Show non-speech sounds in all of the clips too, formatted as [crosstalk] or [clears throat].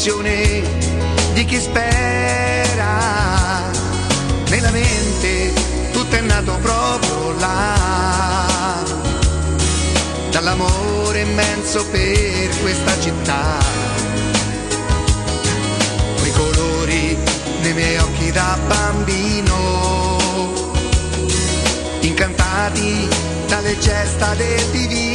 e l'emozione di chi spera. Nella mente tutto è nato proprio là, dall'amore immenso per questa città colori nei miei occhi da bambino, incantati dalle gesta del divino.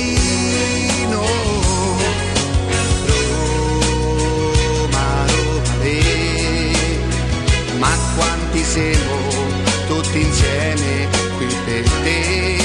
Siamo tutti insieme qui per te,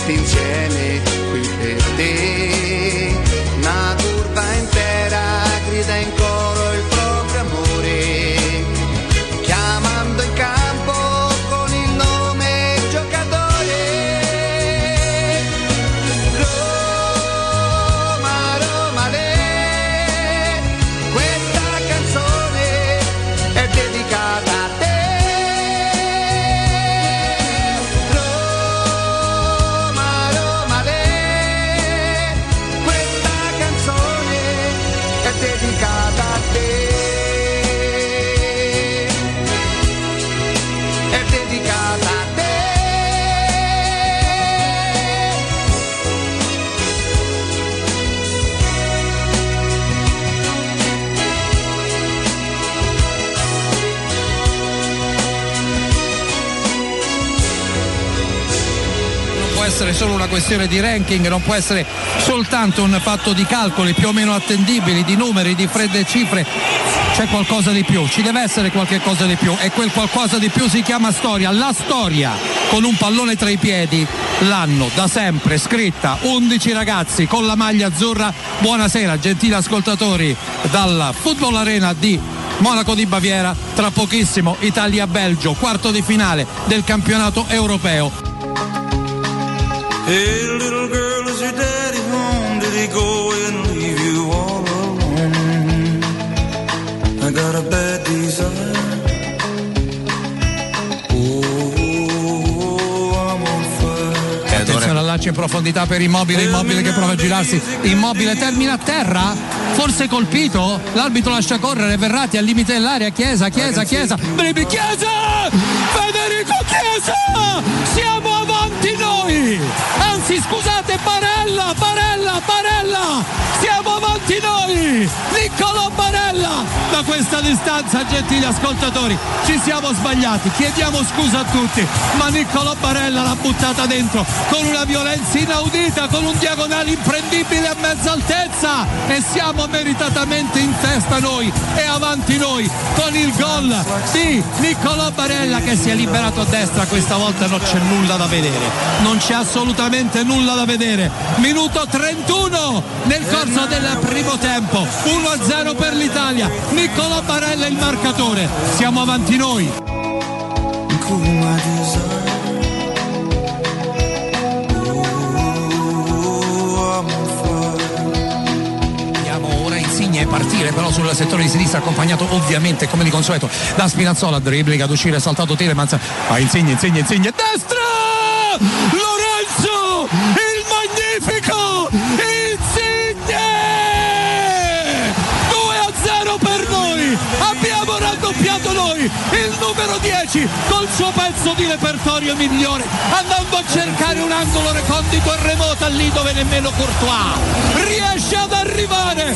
tutti insieme qui per te. Una curva intera grida in coro essere solo una questione di ranking, non può essere soltanto un fatto di calcoli più o meno attendibili, di numeri, di fredde cifre. C'è qualcosa di più, ci deve essere qualche cosa di più e quel qualcosa di più si chiama storia. La storia con un pallone tra i piedi l'hanno da sempre scritta 11 ragazzi con la maglia azzurra. Buonasera gentili ascoltatori dal Football Arena di Monaco di Baviera. Tra pochissimo Italia-Belgio, quarto di finale del campionato europeo. Hey, little girl, is your daddy home? Did he go and leave you all alone? I got a bad desire. Oh, I'm on fire. Attenzione al lancio in profondità per Immobile, Immobile che prova a girarsi, Immobile termina a terra, forse colpito, l'arbitro lascia correre, Verratti al limite dell'area, Chiesa, Chiesa, Chiesa, Bribi, Chiesa! Chiesa! Siamo avanti noi! Anzi scusate, Barella, Barella, Barella! Siamo avanti noi! Niccolò Barella! Da questa distanza, gentili ascoltatori, ci siamo sbagliati, chiediamo scusa a tutti, ma Niccolò Barella l'ha buttata dentro con una violenza inaudita, con un diagonale imprendibile a mezza altezza e siamo meritatamente in testa noi e avanti noi con il gol di Niccolò Barella che si è liberato a destra, questa volta non c'è nulla da vedere, non c'è assolutamente nulla da vedere. Minuto 31 nel corso del primo tempo, 1-0 per l'Italia, Niccolò Barella il marcatore, siamo avanti noi. Partire però sul settore di sinistra accompagnato ovviamente come di consueto da Spinazzola dribbling ad uscire saltato Telemans a Insigne Insigne Insigne destra 10 col suo pezzo di repertorio migliore andando a cercare un angolo recondito e remoto lì dove nemmeno Courtois riesce ad arrivare.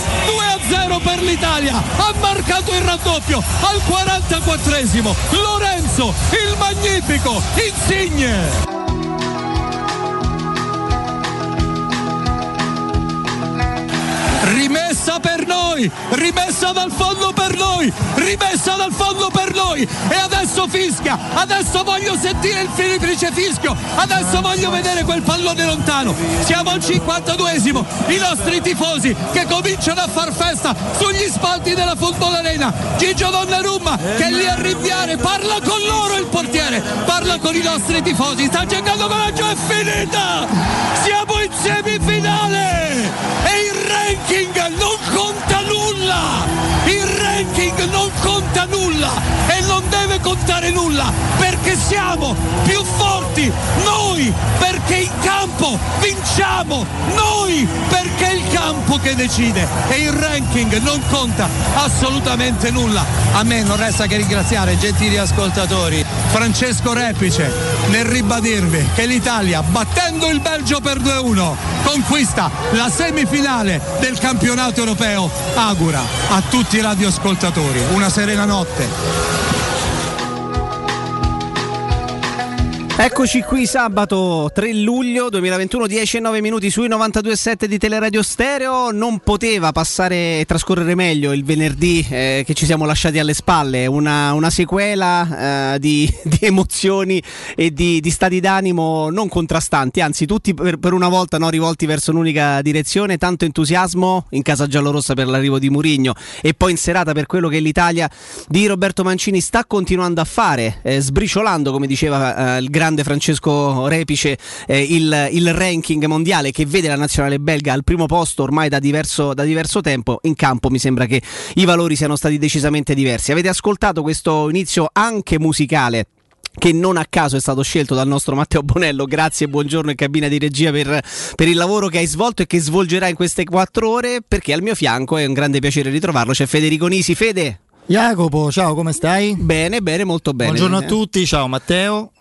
2-0 per l'Italia ha marcato il raddoppio al 44esimo Lorenzo il magnifico Insigne noi, rimessa dal fondo per noi, rimessa dal fondo per noi. E adesso fischia, adesso voglio sentire il filiprice fischio, adesso voglio vedere quel pallone lontano, siamo al 52esimo, i nostri tifosi che cominciano a far festa sugli spalti della Football Arena, Gigio Donnarumma che è lì a rinviare, parla con loro il portiere, parla con i nostri tifosi, sta cercando coraggio, è finita, siamo in semifinale! E il ranking non conta nulla! Il ranking non conta nulla e non deve contare nulla perché siamo più forti noi perché in campo vinciamo noi perché è il campo che decide e il ranking non conta assolutamente nulla. A me non resta che ringraziare gentili ascoltatori Francesco Repice nel ribadirvi che l'Italia battendo il Belgio per 2-1 conquista la semifinale del campionato europeo. Augura a tutti i radioascoltatori una serena notte. Eccoci qui sabato 3 luglio 2021, 10 e 9 minuti sui 92.7 di Teleradio Stereo. Non poteva passare e trascorrere meglio il venerdì eh, che ci siamo lasciati alle spalle, una, una sequela eh, di, [laughs] di, emozioni e di, di, stati d'animo non contrastanti, anzi tutti per, per una volta no, rivolti verso un'unica direzione, tanto entusiasmo in casa giallorossa per l'arrivo di Murigno e poi in serata per quello che l'Italia di Roberto Mancini sta continuando a fare, eh, sbriciolando come diceva eh, il grande grande Francesco Repice eh, il, il, ranking mondiale che vede la nazionale belga al primo posto ormai da diverso, da diverso tempo. In campo mi sembra che i valori siano stati decisamente diversi. Avete ascoltato questo inizio anche musicale che non a caso è stato scelto dal nostro Matteo Bonello. Grazie e buongiorno in cabina di regia per, per, il lavoro che hai svolto e che svolgerà in queste quattro ore, perché al mio fianco è un grande piacere ritrovarlo. C'è Federico Nisi. Fede. Jacopo, ciao, come stai? Bene, bene, molto bene. Buongiorno a tutti, ciao Matteo.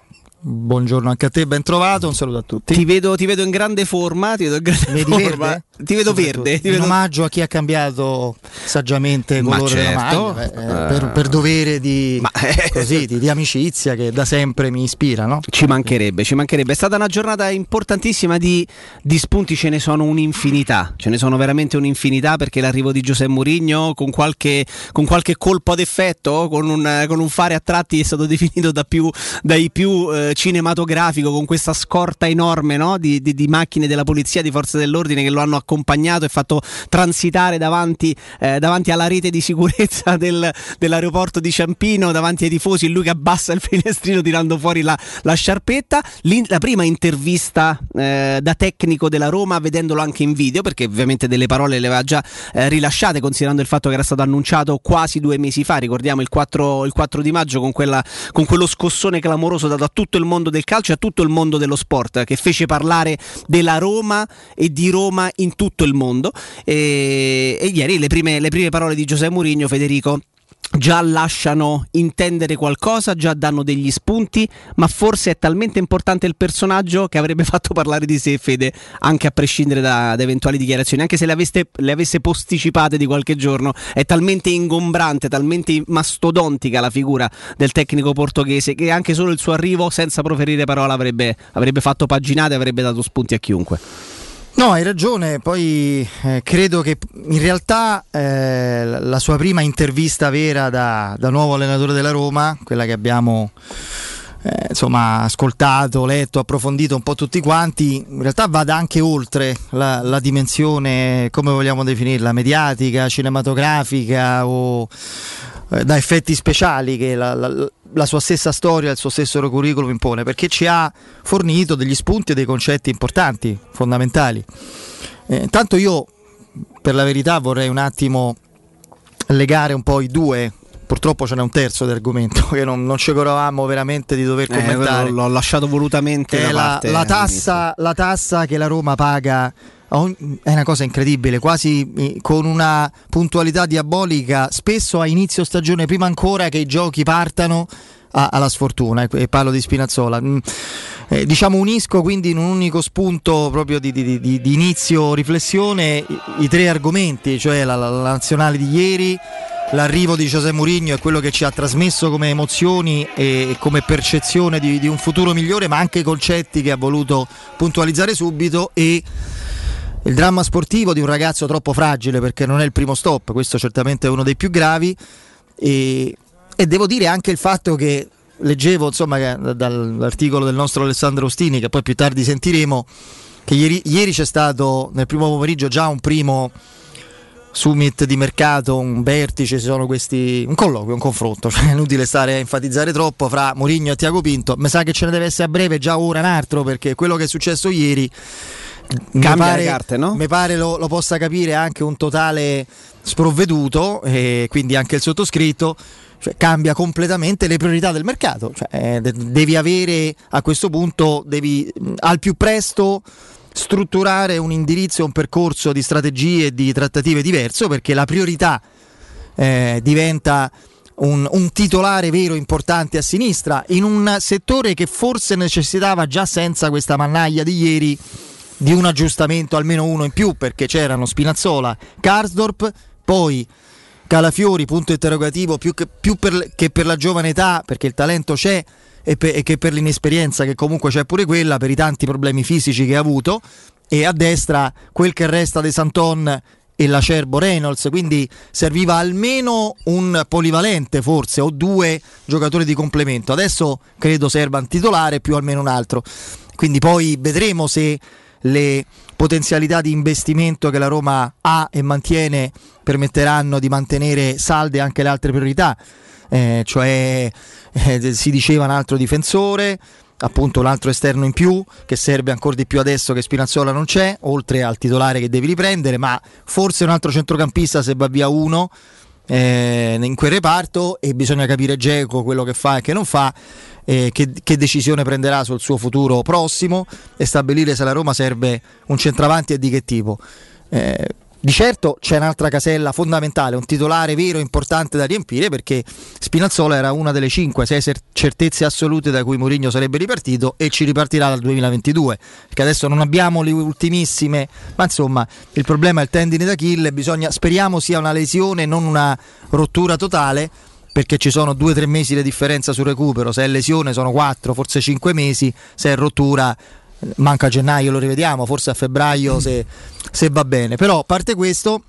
Buongiorno anche a te, ben trovato, un saluto a tutti. Ti vedo, ti vedo in grande forma, ti vedo in grande Vedi forma. Verde? Ti vedo verde. Ti vedo... omaggio a chi ha cambiato saggiamente colore certo. della maglia, eh, per, per, dovere di, Ma, eh, così, di, di, amicizia che da sempre mi ispira. No? Ci mancherebbe, ci mancherebbe. È stata una giornata importantissima di, di, spunti, ce ne sono un'infinità, ce ne sono veramente un'infinità perché l'arrivo di Giuseppe Mourinho con qualche, con qualche colpo d'effetto, con un, con un, fare a tratti è stato definito da più, dai più eh, cinematografico, con questa scorta enorme no? di, di macchine della polizia, di forze dell'ordine che lo hanno accompagnato e fatto transitare davanti, eh, davanti alla rete di sicurezza [laughs] del, dell'aeroporto di Ciampino, davanti ai tifosi, lui che abbassa il [laughs] finestrino tirando fuori la, la sciarpetta. L'in- la prima intervista eh, da tecnico della Roma, vedendolo anche in video, perché ovviamente delle parole le aveva già eh, rilasciate, considerando il fatto che era stato annunciato quasi due mesi fa, ricordiamo il 4, il 4 di maggio, con, quella, con quello scossone clamoroso dato a tutto il mondo del calcio e a tutto il mondo dello sport, che fece parlare della Roma e di Roma in tutto il mondo. E, e ieri le prime, le prime parole di Giuseppe Mourinho, Federico, già lasciano intendere qualcosa, già danno degli spunti, ma forse è talmente importante il personaggio che avrebbe [laughs] fatto parlare di sé Fede, anche a prescindere da, da eventuali dichiarazioni, anche se le, aveste, le, avesse posticipate di qualche giorno, è talmente ingombrante, talmente mastodontica la figura del tecnico portoghese che anche solo il suo arrivo senza proferire parola avrebbe, avrebbe fatto paginate avrebbe dato spunti a chiunque. No, hai ragione, poi eh, credo che in realtà eh, la sua prima intervista vera da, da, nuovo allenatore della Roma, quella che abbiamo eh, insomma, ascoltato, letto, approfondito un po' tutti quanti, in realtà vada anche oltre la, la dimensione, come vogliamo definirla, mediatica, cinematografica o eh, da effetti speciali che la, la, la, sua stessa storia, il suo stesso curriculum impone, perché ci ha fornito degli spunti e dei concetti importanti, fondamentali. Eh, intanto io, per la verità, vorrei un attimo legare un po' i due. Purtroppo ce n'è un terzo di argomento [laughs] che non, non ci curavamo veramente di dover commentare. Eh, l'ho lasciato volutamente. È la, la, tassa, la tassa che la Roma paga è una cosa incredibile, quasi eh, con una puntualità diabolica, spesso a inizio stagione, prima ancora che i giochi partano, alla sfortuna, e parlo di Spinazzola. Mm, eh, diciamo unisco quindi in un unico spunto proprio di, di, di, di inizio riflessione i, i, tre argomenti, cioè la, la, la nazionale di ieri, l'arrivo di José Mourinho e quello che ci ha trasmesso come emozioni e come percezione di, di, un futuro migliore, ma anche i concetti che ha voluto puntualizzare subito e il dramma sportivo di un ragazzo troppo fragile perché non è il primo stop, questo certamente è uno dei più gravi. E, e devo dire anche il fatto che leggevo insomma dall'articolo del nostro Alessandro Ostini che poi più tardi sentiremo che ieri, ieri c'è stato nel primo pomeriggio già un primo summit di mercato, un vertice, ci sono questi un colloquio, un confronto, [laughs] cioè è inutile stare a enfatizzare troppo fra Mourinho e Tiago Pinto, mi sa che ce ne deve essere a breve già ora un altro perché quello che è successo ieri Cambia mi pare, carte, no? mi pare lo, lo, possa capire anche un totale sprovveduto e quindi anche il sottoscritto cioè, cambia completamente le priorità del mercato cioè, eh, devi avere a questo punto devi al più presto strutturare un indirizzo, un percorso di strategie e di trattative diverso perché la priorità eh, diventa un, un, titolare vero importante a sinistra in un settore che forse necessitava già senza questa mannaia di ieri di un aggiustamento almeno uno in più perché c'erano Spinazzola, Karsdorp, poi Calafiori, punto interrogativo, più, che, più per, che per la giovane età perché il talento c'è e, pe- e che per l'inesperienza che comunque c'è pure quella, per i tanti problemi fisici che ha avuto e a destra quel che resta di Santon e l'Acerbo Reynolds, quindi serviva almeno un polivalente forse o due giocatori di complemento. Adesso credo serva un titolare più almeno un altro. Quindi poi vedremo se le potenzialità di investimento che la Roma ha e mantiene permetteranno di mantenere salde anche le altre priorità eh, cioè eh, si diceva un altro difensore, appunto un altro esterno in più che serve ancora di più adesso che Spinazzola non c'è, oltre al titolare che devi riprendere, ma forse un altro centrocampista se va via uno eh, in quel reparto e bisogna capire Geco quello che fa e che non fa. Eh, che, che, decisione prenderà sul suo futuro prossimo e stabilire se la Roma serve un centravanti e di che tipo. Eh, di certo c'è un'altra casella fondamentale, un titolare vero importante da riempire perché Spinazzola era una delle 5-6 certezze assolute da cui Mourinho sarebbe ripartito e ci ripartirà dal 2022 perché adesso non abbiamo le ultimissime ma insomma il problema è il tendine d'Achille bisogna, speriamo sia una lesione non una rottura totale perché ci sono 2-3 mesi di differenza sul recupero. Se è lesione sono 4 forse 5 mesi. Se è rottura manca a gennaio, lo rivediamo, forse a febbraio se, se va bene. Però a parte questo,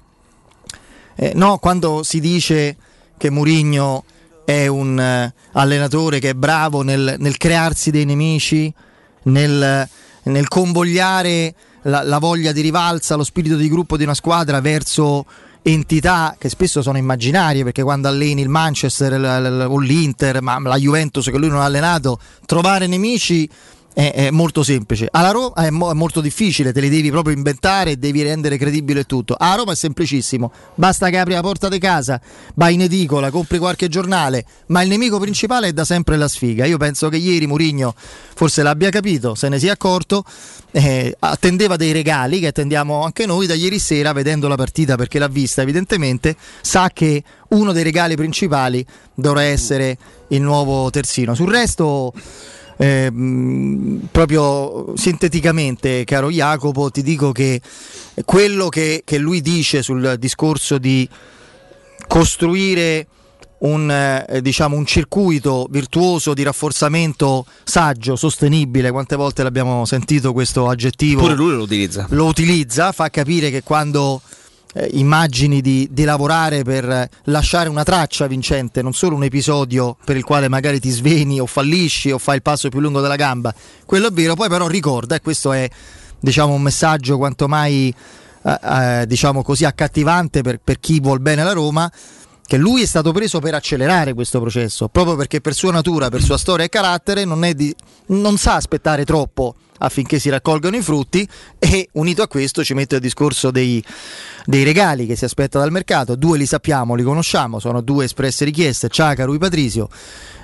eh, no, quando si dice che Murigno è un uh, allenatore che è bravo nel, nel crearsi dei nemici, nel, nel convogliare la, la, voglia di rivalsa, lo spirito di gruppo di una squadra verso entità che spesso sono immaginarie perché quando alleni il Manchester o l'Inter, ma la Juventus che lui non ha allenato, trovare nemici è, è molto semplice. Alla Roma è, mo- è, molto difficile, te li devi proprio inventare devi rendere credibile tutto. A Roma è semplicissimo, basta che apri la porta di casa, vai in edicola, compri qualche giornale, ma il nemico principale è da sempre la sfiga. Io penso che ieri Murigno forse l'abbia capito, se ne sia accorto, eh, attendeva dei regali che attendiamo anche noi da ieri sera vedendo la partita perché l'ha vista evidentemente, sa che uno dei regali principali dovrà essere il nuovo terzino. Sul resto eh, proprio sinteticamente, caro Jacopo, ti dico che quello che, che lui dice sul discorso di costruire un, eh, diciamo, un, circuito virtuoso di rafforzamento saggio, sostenibile. Quante volte l'abbiamo sentito questo aggettivo? Pure lui lo utilizza. Lo utilizza, fa capire che quando eh, immagini di, di, lavorare per lasciare una traccia vincente, non solo un episodio per il quale magari ti sveni o fallisci o fai il passo più lungo della gamba, quello è vero, poi però ricorda, e questo è diciamo, un messaggio quanto mai eh, eh, diciamo così accattivante per, per chi vuol bene alla Roma, che lui è stato preso per accelerare questo processo, proprio perché per sua natura, per sua storia e carattere non, di, non sa aspettare troppo affinché si raccolgano i frutti e unito a questo ci mette il discorso dei, dei regali che si aspetta dal mercato, due li sappiamo, li conosciamo, sono due espresse richieste, Ciaca, Rui Patrizio,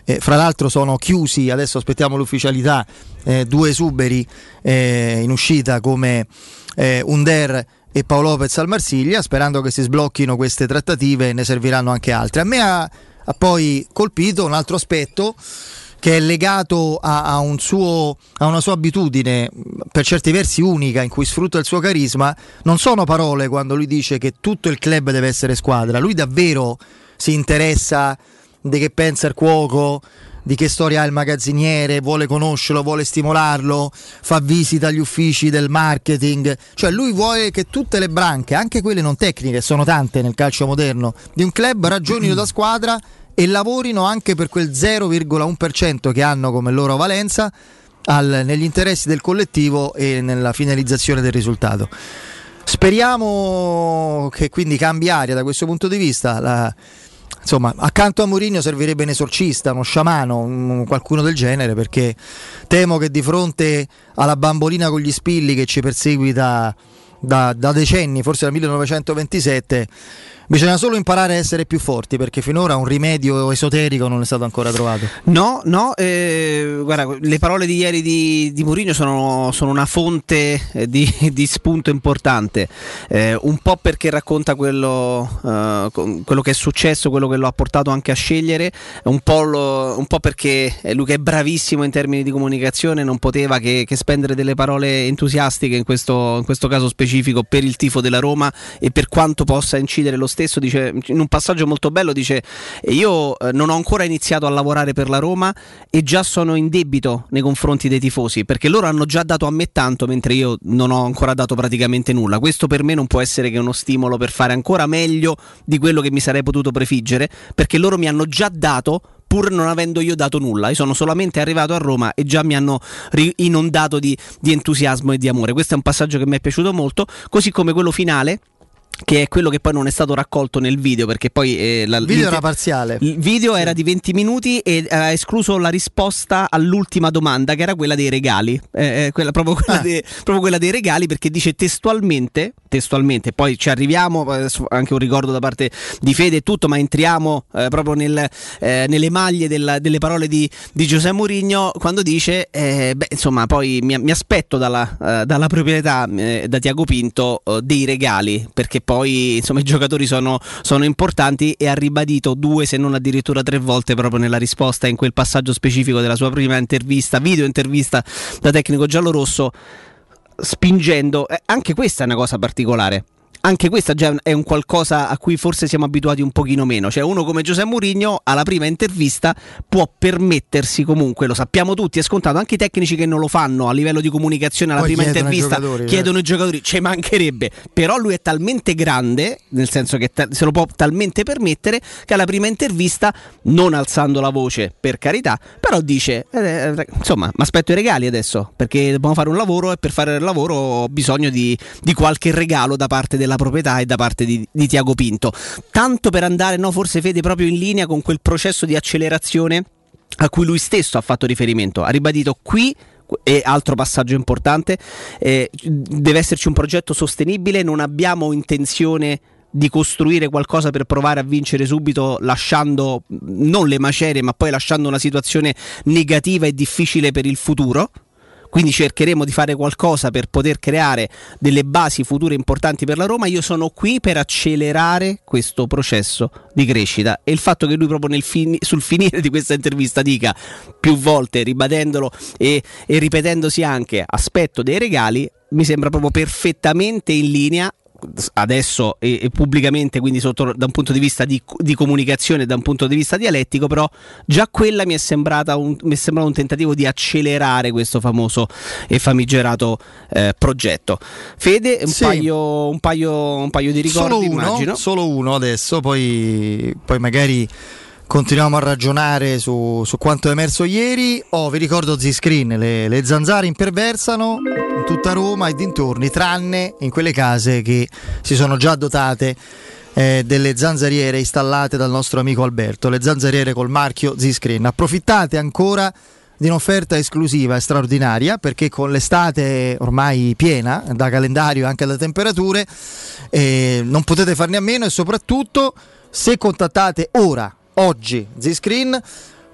eh, fra l'altro sono chiusi, adesso aspettiamo l'ufficialità, eh, due esuberi eh, in uscita come eh, Under e Paolo Lopez al Marsiglia, sperando che si sblocchino queste trattative ne serviranno anche altre. A me ha, ha poi colpito un altro aspetto che è legato a, a, un suo, a, una sua abitudine, per certi versi unica, in cui sfrutta il suo carisma, non sono parole quando lui dice che tutto il club deve essere squadra, lui davvero si interessa di che pensa il cuoco, di che storia ha il magazziniere, vuole conoscerlo, vuole stimolarlo, fa visita agli uffici del marketing, cioè lui vuole che tutte le branche, anche quelle non tecniche, sono tante nel calcio moderno, di un club ragionino da squadra e lavorino anche per quel 0,1% che hanno come loro valenza al, negli interessi del collettivo e nella finalizzazione del risultato. Speriamo che quindi cambi aria da questo punto di vista. La, insomma, accanto a Mourinho servirebbe un esorcista, uno sciamano, un, qualcuno del genere, perché temo che di fronte alla bambolina con gli spilli che ci perseguita da, da decenni, forse dal 1927, Bisogna solo imparare a essere più forti perché finora un rimedio esoterico non è stato ancora trovato. No, no, eh, guarda, le parole di ieri di, di Mourinho sono, sono, una fonte eh, di, [laughs] di, spunto importante, eh, un po' perché racconta quello, uh, quello, che è successo, quello che lo ha portato anche a scegliere, un po', lo, un po perché lui che è bravissimo in termini di comunicazione non poteva che, che spendere delle parole entusiastiche in questo, in questo caso specifico per il tifo della Roma e per quanto possa incidere lo stesso stesso dice, in un passaggio molto bello dice io eh, non ho ancora iniziato a lavorare per la Roma e già sono in debito nei confronti dei tifosi perché loro hanno già dato a me tanto mentre io non ho ancora dato praticamente nulla. Questo per me non può essere che uno stimolo per fare ancora meglio di quello che mi sarei potuto prefiggere perché loro mi hanno già dato pur non avendo io dato nulla. Io sono solamente arrivato a Roma e già mi hanno inondato di, di entusiasmo e di amore. Questo è un passaggio che mi è piaciuto molto, così come quello finale che è quello che poi non è stato raccolto nel video perché poi eh, la, il video era parziale il video sì. era di 20 minuti e ha escluso la risposta all'ultima domanda che era quella dei regali eh, eh quella, proprio, quella ah. de, proprio, quella dei regali perché dice testualmente testualmente poi ci arriviamo anche un ricordo da parte di Fede e tutto ma entriamo eh, proprio nel, eh, nelle maglie della, delle parole di, di Giuseppe Mourinho quando dice eh, beh insomma poi mi, mi aspetto dalla, dalla proprietà da Tiago Pinto dei regali perché poi insomma, i giocatori sono, sono, importanti e ha ribadito due se non addirittura tre volte proprio nella risposta in quel passaggio specifico della sua prima intervista, video intervista da tecnico giallorosso, spingendo, eh, anche questa è una cosa particolare anche questa già è un qualcosa a cui forse siamo abituati un pochino meno. Cioè, uno come Giuseppe Mourinho alla prima intervista può permettersi comunque, lo sappiamo tutti, è scontato, anche i tecnici che non lo fanno a livello di comunicazione alla Poi prima intervista i chiedono eh. i giocatori, ci mancherebbe. Però lui è talmente grande, nel senso che se lo può talmente permettere, che alla prima intervista, non alzando la voce per carità, però dice, eh, eh insomma, mi aspetto i regali adesso, perché dobbiamo fare un lavoro e per fare il lavoro ho bisogno di, di qualche regalo da parte della della proprietà e da parte di, di Tiago Pinto. Tanto per andare, no, forse Fede, proprio in linea con quel processo di accelerazione a cui lui stesso ha fatto riferimento. Ha ribadito qui e altro passaggio importante, eh, deve esserci un progetto sostenibile, non abbiamo intenzione di costruire qualcosa per provare a vincere subito lasciando non le macerie ma poi lasciando una situazione negativa e difficile per il futuro quindi cercheremo di fare qualcosa per poter creare delle basi future importanti per la Roma. Io sono qui per accelerare questo processo di crescita e il fatto che lui proprio fini, sul finire di questa intervista dica più volte, ribadendolo e, e ripetendosi anche aspetto dei regali, mi sembra proprio perfettamente in linea adesso e, e, pubblicamente, quindi sotto, da un punto di vista di, di, comunicazione, da un punto di vista dialettico, però già quella mi è, sembrata un, mi è sembrato un tentativo di accelerare questo famoso e famigerato eh, progetto. Fede, un, sì. paio, un, paio, un, paio, di ricordi, solo uno, immagino. Solo uno adesso, poi, poi magari continuiamo a ragionare su, su, quanto è emerso ieri. Oh, vi ricordo Z-Screen, le, le zanzare imperversano in tutta Roma e dintorni, tranne in quelle case che si sono già dotate eh, delle zanzariere installate dal nostro amico Alberto, le zanzariere col marchio Z-Screen. Approfittate ancora di un'offerta esclusiva e straordinaria perché con l'estate ormai piena da calendario e anche da temperature eh, non potete farne a meno e soprattutto se contattate ora, oggi, Z-Screen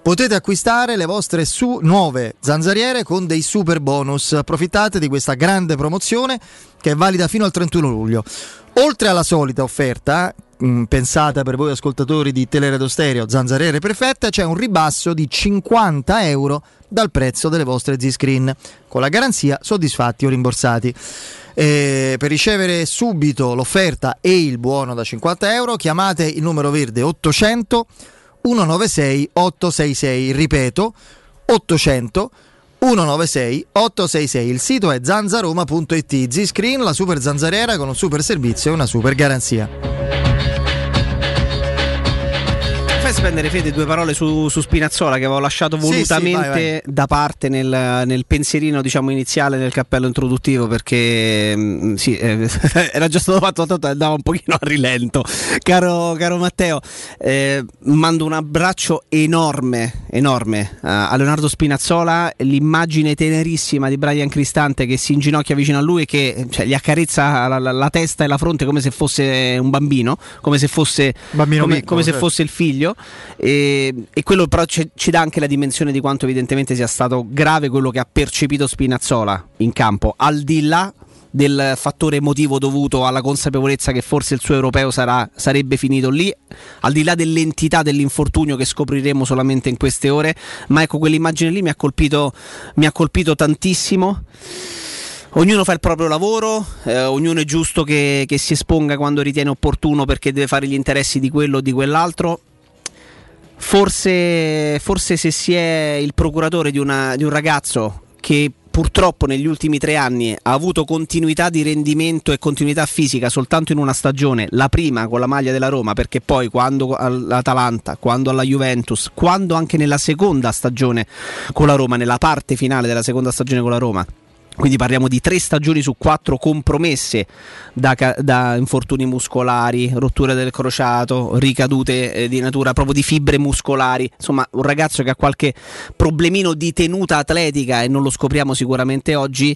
potete acquistare le vostre su- nuove zanzariere con dei super bonus. Approfittate di questa grande promozione che è valida fino al 31 luglio. Oltre alla solita offerta, mh, pensata per voi ascoltatori di Teleradio Stereo, zanzariere perfette, c'è un ribasso di 50 euro dal prezzo delle vostre Z-Screen, con la garanzia soddisfatti o rimborsati. Eh, per ricevere subito l'offerta e il buono da 50 euro chiamate il numero verde 800 196 866, ripeto 800 196 866. Il sito è zanzaroma.it. Z-Screen, la super zanzariera con un super servizio e una super garanzia. Spendere Fede due parole su, su Spinazzola che avevo lasciato Sì, sì, volutamente vai, vai. da parte nel, nel pensierino diciamo, iniziale del cappello introduttivo perché mm, sì, eh, [laughs] era già stato fatto tanto andava un pochino a rilento. Caro, caro Matteo, eh, mando un abbraccio enorme, enorme a a Leonardo Spinazzola, l'immagine tenerissima di Brian Cristante che si inginocchia vicino a lui e che cioè, gli accarezza la, la- la testa e la fronte come se fosse un bambino, come se fosse Bambino come, piccolo, come se certo. fosse il figlio e, e quello però ci, ci dà anche la dimensione di quanto evidentemente sia stato grave quello che ha percepito Spinazzola in campo al di là del fattore emotivo dovuto alla consapevolezza che forse il suo europeo sarà- sarebbe finito lì, al di là dell'entità dell'infortunio che scopriremo solamente in queste ore, ma ecco quell'immagine lì mi ha colpito, mi ha colpito tantissimo. Ognuno fa il proprio lavoro, eh, ognuno è giusto che, che si esponga quando ritiene opportuno perché deve fare gli interessi di quello o di quell'altro. Forse, forse se si è il procuratore di, una- di un ragazzo che purtroppo negli ultimi tre anni ha avuto continuità di rendimento e continuità fisica soltanto in una stagione, la prima con la maglia della Roma, perché poi quando all'Atalanta, quando alla Juventus, quando anche nella seconda stagione con la Roma, nella parte finale della seconda stagione con la Roma, quindi parliamo di tre stagioni su quattro compromesse da, da infortuni muscolari, rotture del crociato, ricadute eh, di natura proprio di fibre muscolari. Insomma, un ragazzo che ha qualche problemino di tenuta atletica e non lo scopriamo sicuramente oggi.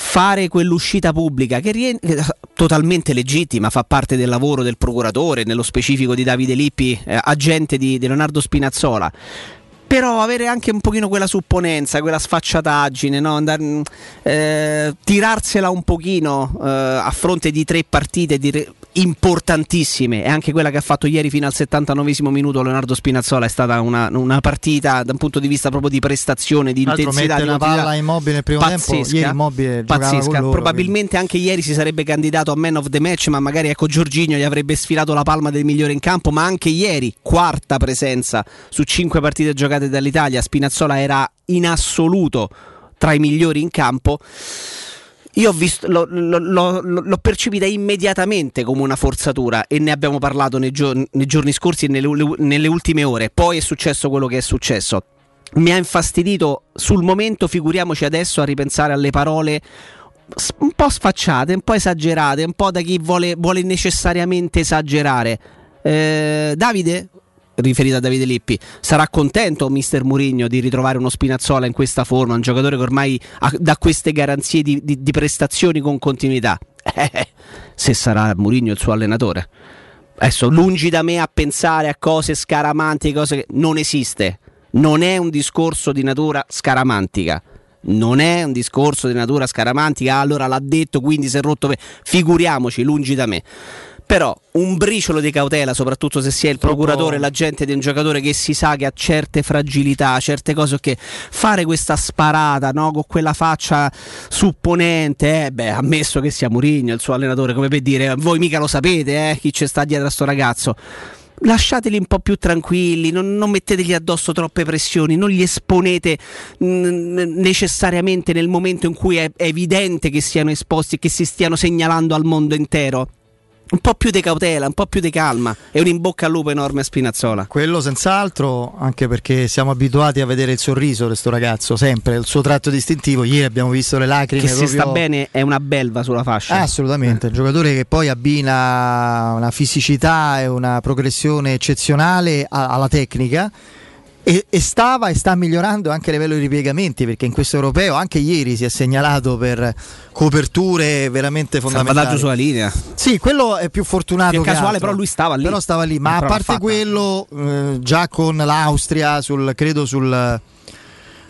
Fare quell'uscita pubblica che rien- eh, totalmente legittima, fa parte del lavoro del procuratore, nello specifico di Davide Lippi, eh, agente di, di Leonardo Spinazzola però avere anche un pochino quella supponenza, quella sfacciataggine, no? Andar- mm, eh, tirarsela un pochino eh, a fronte di tre partite di re- importantissime e anche quella che ha fatto ieri fino al 79 minuto Leonardo Spinazzola è stata una, una partita da un punto di vista proprio di prestazione, di l'altro intensità, di una palla immobile nel primo tempo, Pazzesca, ieri Immobile pazzesca. loro, probabilmente anche ieri si sarebbe candidato a man of the match ma magari ecco Giorginio gli avrebbe sfilato la palma del migliore in campo ma anche ieri quarta presenza su cinque partite giocate dall'Italia Spinazzola era in assoluto tra i migliori in campo io visto, l'ho, l'ho- l'ho- percepita immediatamente come una forzatura e ne abbiamo parlato nei, gior- nei giorni scorsi e nelle, nelle ultime ore. Poi è successo quello che è successo. Mi ha infastidito sul momento, figuriamoci adesso a ripensare alle parole un po' sfacciate, un po' esagerate, un po' da chi vuole, vuole necessariamente esagerare. Eh, Davide, riferita a Davide Lippi, sarà contento mister Murigno di ritrovare uno Spinazzola in questa forma, un giocatore che ormai ha- dà queste garanzie di, di- di prestazioni con continuità. Eh, se sarà Murigno il suo allenatore. Adesso, lungi da me a pensare a cose scaramantiche, cose che non esiste. Non è un discorso di natura scaramantica. Non è un discorso di natura scaramantica. Allora l'ha detto, quindi si è rotto. Figuriamoci, lungi da me. Però un briciolo di cautela, soprattutto se si è il procuratore, l'agente di un giocatore che si sa che ha certe fragilità, certe cose che fare questa sparata no, con quella faccia supponente, eh, beh, ammesso che sia Murigno il suo allenatore, come per dire, voi mica lo sapete, eh, chi c'è sta dietro a sto ragazzo. Lasciateli un po' più tranquilli, non, non mettetegli addosso troppe pressioni, non li esponete mm, necessariamente nel momento in cui è, è evidente che siano esposti e che si stiano segnalando al mondo intero. Un po' più di cautela, un po' più di calma e un in bocca al lupo enorme a Spinazzola. Quello senz'altro, anche perché siamo abituati a vedere il sorriso di questo ragazzo, sempre il suo tratto distintivo. Ieri abbiamo visto le lacrime. Che se proprio- sta bene è una belva sulla fascia. Ah, assolutamente, un giocatore che poi abbina una fisicità e una progressione eccezionale alla tecnica e, e, stava e sta migliorando anche a livello di ripiegamenti perché in questo europeo anche ieri si è segnalato per coperture veramente fondamentali. Salvataggio sulla linea. Sì, quello è più fortunato. Che, che casuale, altro. però lui stava lì. Però stava lì, ma a parte quello, eh, già con l'Austria, sul, credo sul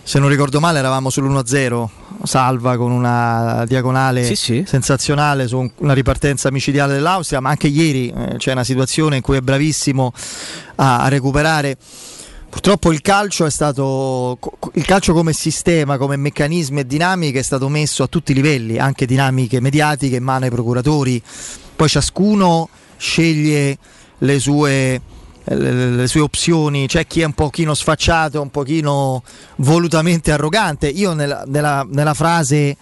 se non ricordo male eravamo sull'1-0 salva con una diagonale sì, sì. sensazionale su una ripartenza micidiale dell'Austria ma anche ieri eh, c'è una situazione in cui è bravissimo a, a recuperare Purtroppo il calcio è stato il calcio come sistema, come meccanismi e dinamiche è stato messo a tutti i livelli, anche dinamiche mediatiche in mano ai procuratori. Poi ciascuno sceglie le sue le, le, sue opzioni, c'è chi è un pochino sfacciato, un pochino volutamente arrogante. Io nella, nella, nella frase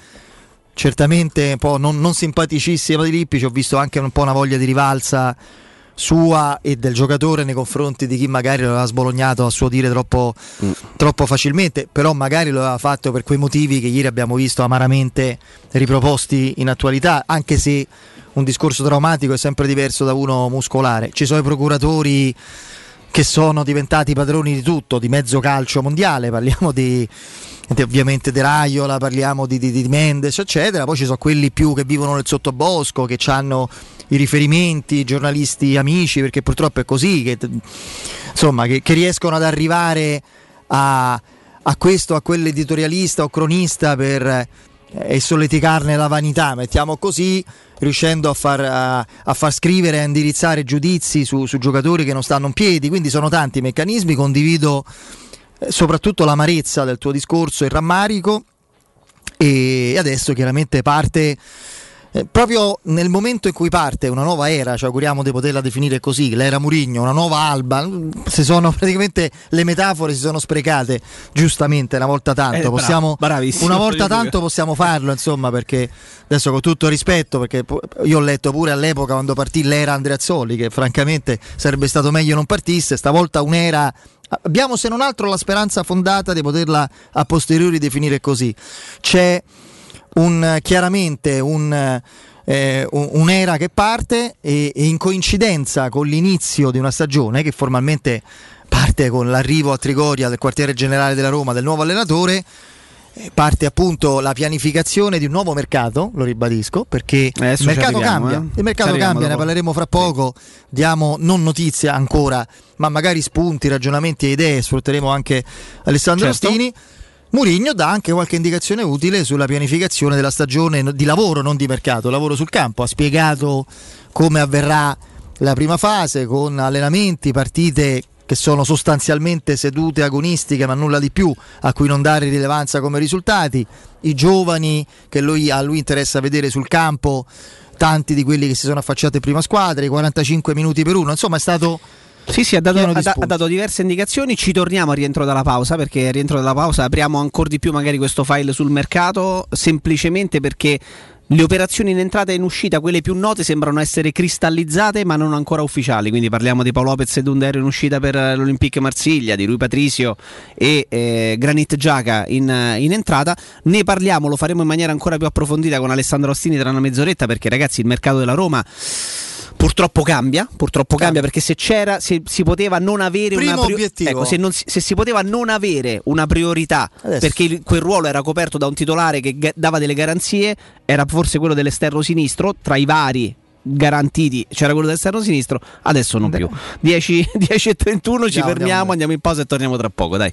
certamente un po' non, non simpaticissima di Lippi ci ho visto anche un po' una voglia di rivalsa sua e del giocatore nei confronti di chi magari lo aveva sbolognato a suo dire troppo, mm. troppo, facilmente, però magari lo aveva fatto per quei motivi che ieri abbiamo visto amaramente riproposti in attualità, anche se un discorso traumatico è sempre diverso da uno muscolare. Ci sono i procuratori che sono diventati padroni di tutto, di mezzo calcio mondiale, parliamo di, di ovviamente De Raiola, parliamo di, di, di, Mendes, eccetera, poi ci sono quelli più che vivono nel sottobosco, che hanno i riferimenti, i giornalisti amici, perché purtroppo è così, che, insomma, che, che riescono ad arrivare a, a questo, a quell'editorialista o cronista per e solleticarne la vanità, mettiamo così, riuscendo a far, a, a far scrivere e a indirizzare giudizi su, su, giocatori che non stanno in piedi, quindi sono tanti i meccanismi, condivido eh, soprattutto l'amarezza del tuo discorso, il rammarico. E adesso chiaramente parte eh, proprio nel momento in cui parte una nuova era, ci auguriamo di poterla definire così, l'era Murigno, una nuova alba, si sono [laughs] praticamente le metafore si sono sprecate giustamente una volta tanto, eh, possiamo, bravo, una volta tanto possiamo farlo, insomma, perché adesso con tutto rispetto, perché io ho letto pure all'epoca quando partì l'era Andreazzoli, che francamente sarebbe stato meglio non partisse, stavolta un'era abbiamo se non altro la speranza fondata di poterla a posteriori definire così. C'è un, chiaramente un, eh, un'era che parte e, e, in coincidenza con l'inizio di una stagione che formalmente parte con l'arrivo a Trigoria del quartiere generale della Roma del nuovo allenatore eh, parte appunto la pianificazione di un nuovo mercato, lo ribadisco, perché Adesso il mercato cambia, eh? il mercato cambia, dopo. ne parleremo fra poco, sì. diamo non notizie ancora, ma magari spunti, ragionamenti e idee, sfrutteremo anche Alessandro certo. Ostini. Murigno dà anche qualche indicazione utile sulla pianificazione della stagione di lavoro, non di mercato, lavoro sul campo. Ha spiegato come avverrà la prima fase con allenamenti, partite che sono sostanzialmente sedute agonistiche ma nulla di più a cui non dare rilevanza come risultati, i giovani che lui, a lui interessa vedere sul campo, tanti di quelli che si sono affacciati in prima squadra, i 45 minuti per uno, insomma è stato sì, sì, ha dato, ha, ha dato, diverse indicazioni. Ci torniamo a rientro dalla pausa perché rientro dalla pausa apriamo ancora di più magari questo file sul mercato, semplicemente perché le operazioni in entrata e in uscita, quelle più note, sembrano essere cristallizzate ma non ancora ufficiali. Quindi parliamo di Paolo Lopez ed Undero in uscita per l'Olympique Marsiglia, di Rui Patricio e eh, Granit Giaca in, in, entrata. Ne parliamo, lo faremo in maniera ancora più approfondita con Alessandro Ostini tra una mezz'oretta perché ragazzi il mercato della Roma Purtroppo cambia, purtroppo cambia perché se c'era, se si poteva non avere Primo una priorità, ecco, se, se, si poteva non avere una priorità Adesso. perché quel ruolo era coperto da un titolare che ga- dava delle garanzie, era forse quello dell'esterno sinistro tra i vari garantiti c'era quello dell'esterno sinistro, adesso non Beh. più. 10, 10 [laughs] e 31 ci andiamo, fermiamo, andiamo. andiamo in pausa e torniamo tra poco, dai.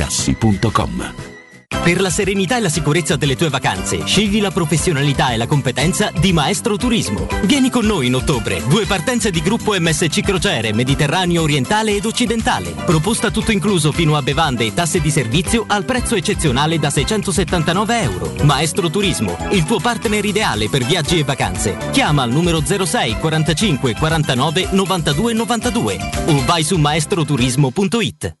Per la serenità e la sicurezza delle tue vacanze, scegli la professionalità e la competenza di Maestro Turismo. Vieni con noi in ottobre. Due partenze di gruppo MSC Crociere, Mediterraneo orientale ed occidentale. Proposta tutto incluso fino a bevande e tasse di servizio al prezzo eccezionale da 679 euro. Maestro Turismo, il tuo partner ideale per viaggi e vacanze. Chiama al numero 06 45 49 92 92 o vai su maestroturismo.it.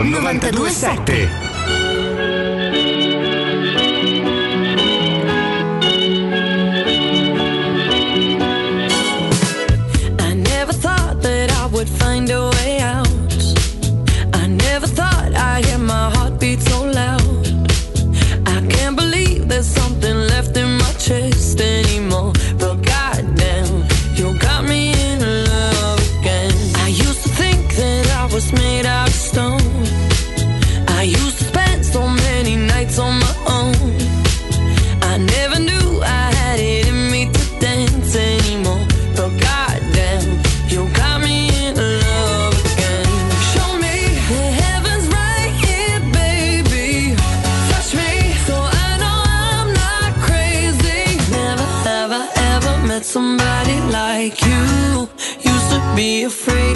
927 be afraid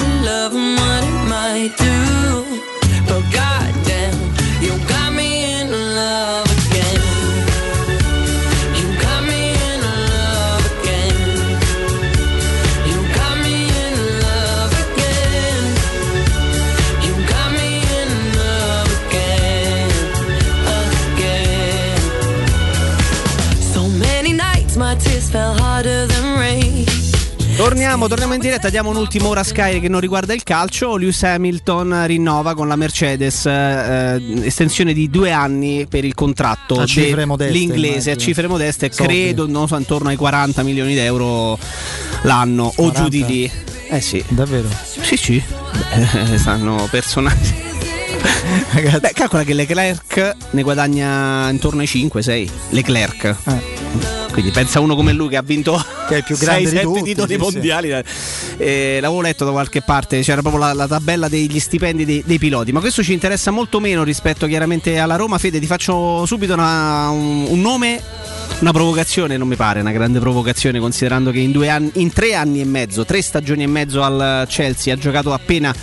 Torniamo, torniamo in diretta, diamo un'ultima Sky che non riguarda il calcio. Lewis Hamilton rinnova con la Mercedes eh, estensione di due anni per il contratto A cifre modeste, l'inglese a cifre modeste, credo non so, intorno ai 40 milioni di euro l'anno o 40? giù di lì. Eh sì. Davvero? Sì, sì. Beh, [laughs] stanno personaggi. Beh, calcola che Leclerc ne guadagna intorno ai 5-6. Leclerc. Eh. Quindi pensa uno come lui che ha vinto [laughs] Che è il più grande di 6-7 tutti, titoli sì, sì. mondiali. Eh, l'avevo letto da qualche parte, c'era proprio la, la tabella degli stipendi dei, dei piloti. Ma questo ci interessa molto meno rispetto chiaramente alla Roma. Fede, ti faccio subito una- un, un nome. Una provocazione non mi pare una grande provocazione considerando che in, due anni, in tre anni e mezzo, tre stagioni e mezzo al Chelsea ha giocato appena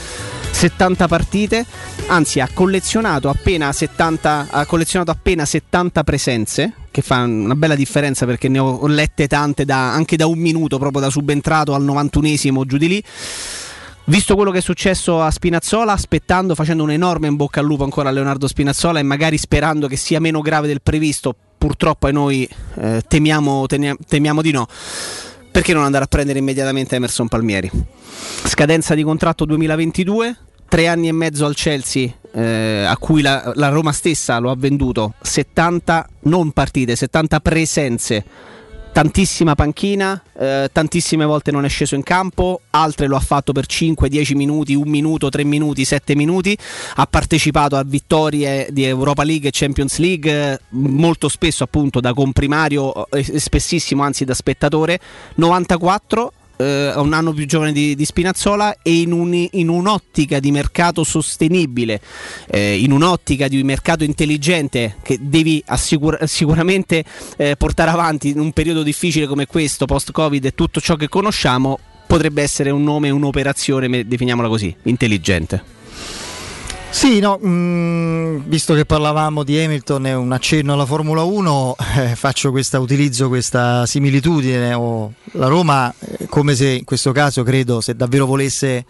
70 partite, anzi ha collezionato appena 70, ha collezionato appena 70 presenze, che fa una bella differenza perché ne ho lette tante da- anche da un minuto, proprio da subentrato al 91esimo giù di lì. Visto quello che è successo a Spinazzola, aspettando, facendo un enorme in bocca al lupo ancora a Leonardo Spinazzola e magari sperando che sia meno grave del previsto, purtroppo noi eh, temiamo, temiamo di no. Perché non andare a prendere immediatamente Emerson Palmieri? Scadenza di contratto 2022, tre anni e mezzo al Chelsea, eh, a cui la, la Roma stessa lo ha venduto, 70 non partite, 70 presenze, tantissima panchina, eh, tantissime volte non è sceso in campo, altre lo ha fatto per 5, 10 minuti, 1 minuto, 3 minuti, 7 minuti, ha partecipato a vittorie di Europa League e Champions League, molto spesso appunto da comprimario eh, e spessissimo anzi da spettatore, 94 eh, un anno più giovane di, di Spinazzola e in, un- in un'ottica di mercato sostenibile, eh, in un'ottica di mercato intelligente che devi assicur- sicuramente eh, portare avanti in un periodo difficile come questo, post-Covid e tutto ciò che conosciamo, potrebbe essere un nome, un'operazione, definiamola così, intelligente. Sì, no, mh, visto che parlavamo di Hamilton e un accenno alla Formula 1, [laughs] eh, faccio questa, utilizzo questa similitudine. o la Roma, eh, come se in questo caso credo, se davvero volesse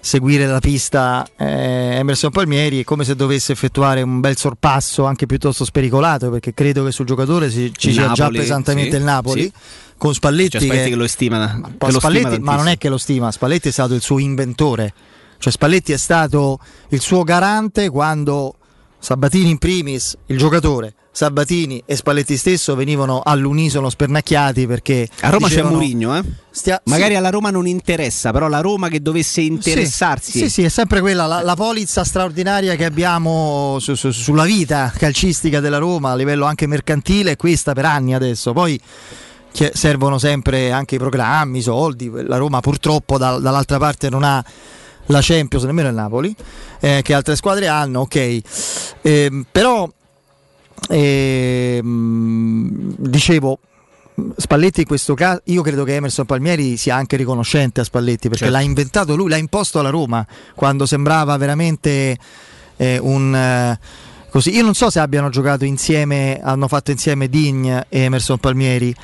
seguire la pista eh, Emerson Palmieri, è come se dovesse effettuare un bel sorpasso anche piuttosto spericolato, perché credo che sul giocatore si- ci sia già pesantemente sì, il Napoli. sì. Con Spalletti, C'è Spalletti che lo stima, poi che lo Spalletti, stima ma non è che lo stima, Spalletti è stato il suo inventore. Cioè Spalletti è stato il suo garante quando Sabatini in primis, il giocatore, Sabatini e Spalletti stesso venivano all'unisono spernacchiati perché A Roma dicevano, c'è Murigno, eh? Stia- Magari sì. alla Roma non interessa, però la Roma che dovesse interessarsi. Sì, sì, sì, è sempre quella la, la polizza straordinaria che abbiamo su- su- sulla vita calcistica della Roma a livello anche mercantile, è questa per anni adesso. Poi servono sempre anche i programmi, i soldi. La Roma purtroppo da- dall'altra parte non ha la Champions, nemmeno il Napoli, eh, che altre squadre hanno, ok. Ehm, però ehm, dicevo Spalletti in questo caso, io credo che Emerson Palmieri sia anche riconoscente a Spalletti perché Certo. l'ha inventato lui, l'ha imposto alla Roma quando sembrava veramente eh, un... eh, così. Io non so se abbiano giocato insieme, hanno fatto insieme Digne e Emerson Palmieri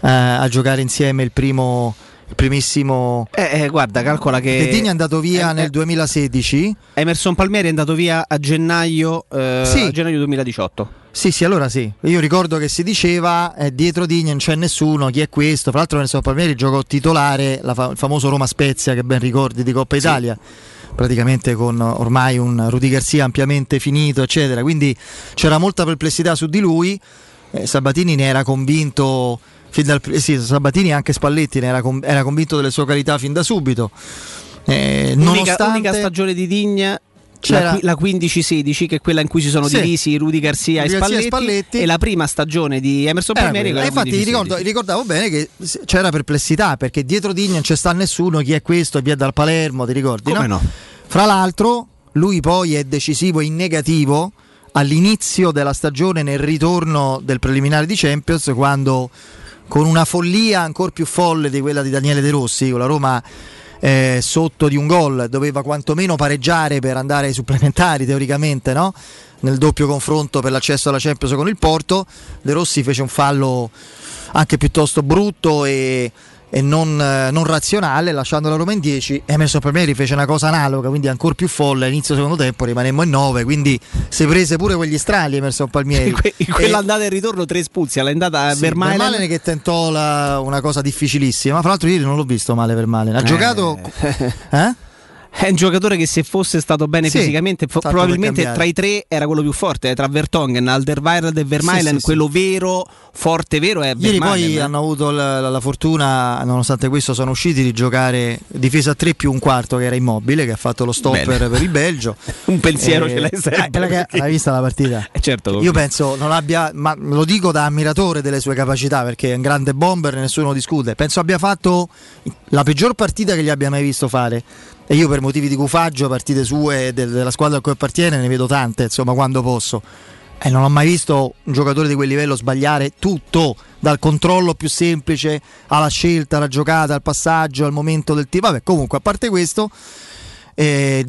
eh, a giocare insieme il primo... Il primissimo Eh, eh, guarda, calcola che. Digne è andato via Eh, nel eh, 2016 Emerson Palmieri è andato via a gennaio, eh, Sì. a gennaio 2018. Sì, sì, allora sì. Io ricordo che si diceva eh, dietro Digne non c'è nessuno, chi è questo? Fra l'altro Nelson Palmieri giocò titolare la fa- il famoso Roma Spezia che ben ricordi di Coppa Italia. Praticamente con ormai un Rudy Garcia ampiamente finito, eccetera. Quindi c'era molta perplessità su di lui. Eh, Sabatini ne era convinto dal sì, Sabatini e anche Spalletti ne era, era convinto delle sue qualità fin da subito. Eh, nonostante unica stagione di Digna. C'era- La, qui- la 15-16, che è quella in cui si sono Sì. divisi Rudy Garcia, Rudy e, e Spalletti, Spalletti. e la prima stagione di Emerson Palmieri. Eh, infatti 15-16. ricordo- ricordavo bene che c'era perplessità perché dietro Digna non c'è sta nessuno, chi è questo, via dal Palermo, ti ricordi? Come no? Fra l'altro lui poi è decisivo in negativo all'inizio della stagione nel ritorno del preliminare di Champions quando con una follia ancora più folle di quella di Daniele De Rossi, con la Roma eh, sotto di un gol, doveva quantomeno pareggiare per andare ai supplementari teoricamente, no? nel doppio confronto per l'accesso alla Champions con il Porto, De Rossi fece un fallo anche piuttosto brutto e, e non, eh, non razionale, lasciando la Roma in 10. Emerson Palmieri fece una cosa analoga, quindi ancora più folle. All'inizio secondo tempo rimanemmo in 9, quindi si prese pure quegli strali Emerson Palmieri. [laughs] In, que- in quell'andata e ritorno tre spuzzi, all'andata sì, Vermaelen. Vermaelen che tentò la- una cosa difficilissima, ma fra l'altro ieri non l'ho visto male Vermaelen. Ha Eh. giocato [laughs] eh? È un giocatore che se fosse stato bene Sì, fisicamente, tanto probabilmente tra i tre era quello più forte, eh, tra Vertonghen, Alderweireld e Vermaelen, Sì, sì, quello vero, forte vero è Ieri Vermaelen. poi eh. hanno avuto la, la- la fortuna, nonostante questo, sono usciti di giocare difesa a 3 più un quarto che era immobile, che ha fatto lo stopper Bene. per il Belgio. [laughs] Un pensiero Eh, ce l'hai sempre. eh, quella che- perché- Hai vista la partita? [laughs] Eh, certo, Io visto. penso non abbia, ma lo dico da ammiratore delle sue capacità perché è un grande bomber, nessuno discute. Penso abbia fatto la peggior partita che gli abbia mai visto fare. E io per motivi di cufaggio, partite sue del- della squadra a cui appartiene, ne vedo tante, insomma, quando posso. E non ho mai visto un giocatore di quel livello sbagliare tutto, dal controllo più semplice alla scelta, alla giocata, al passaggio, al momento del tiro. Vabbè, comunque, a parte questo, eh,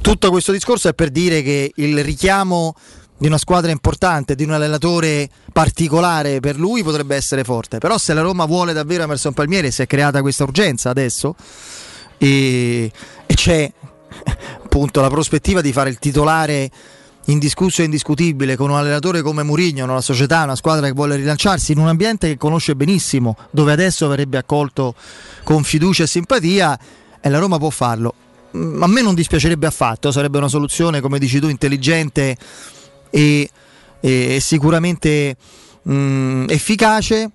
tutto questo discorso è per dire che il richiamo di una squadra importante, di un allenatore particolare per lui potrebbe essere forte. Però se la Roma vuole davvero Emerson Palmieri, si è creata questa urgenza adesso e, e c'è appunto la prospettiva di fare il titolare indiscusso e indiscutibile con un allenatore come Mourinho, una società, una squadra che vuole rilanciarsi in un ambiente che conosce benissimo, dove adesso verrebbe accolto con fiducia e simpatia e la Roma può farlo. Mm, A me non dispiacerebbe affatto, sarebbe una soluzione, come dici tu, intelligente e, e sicuramente mm, efficace.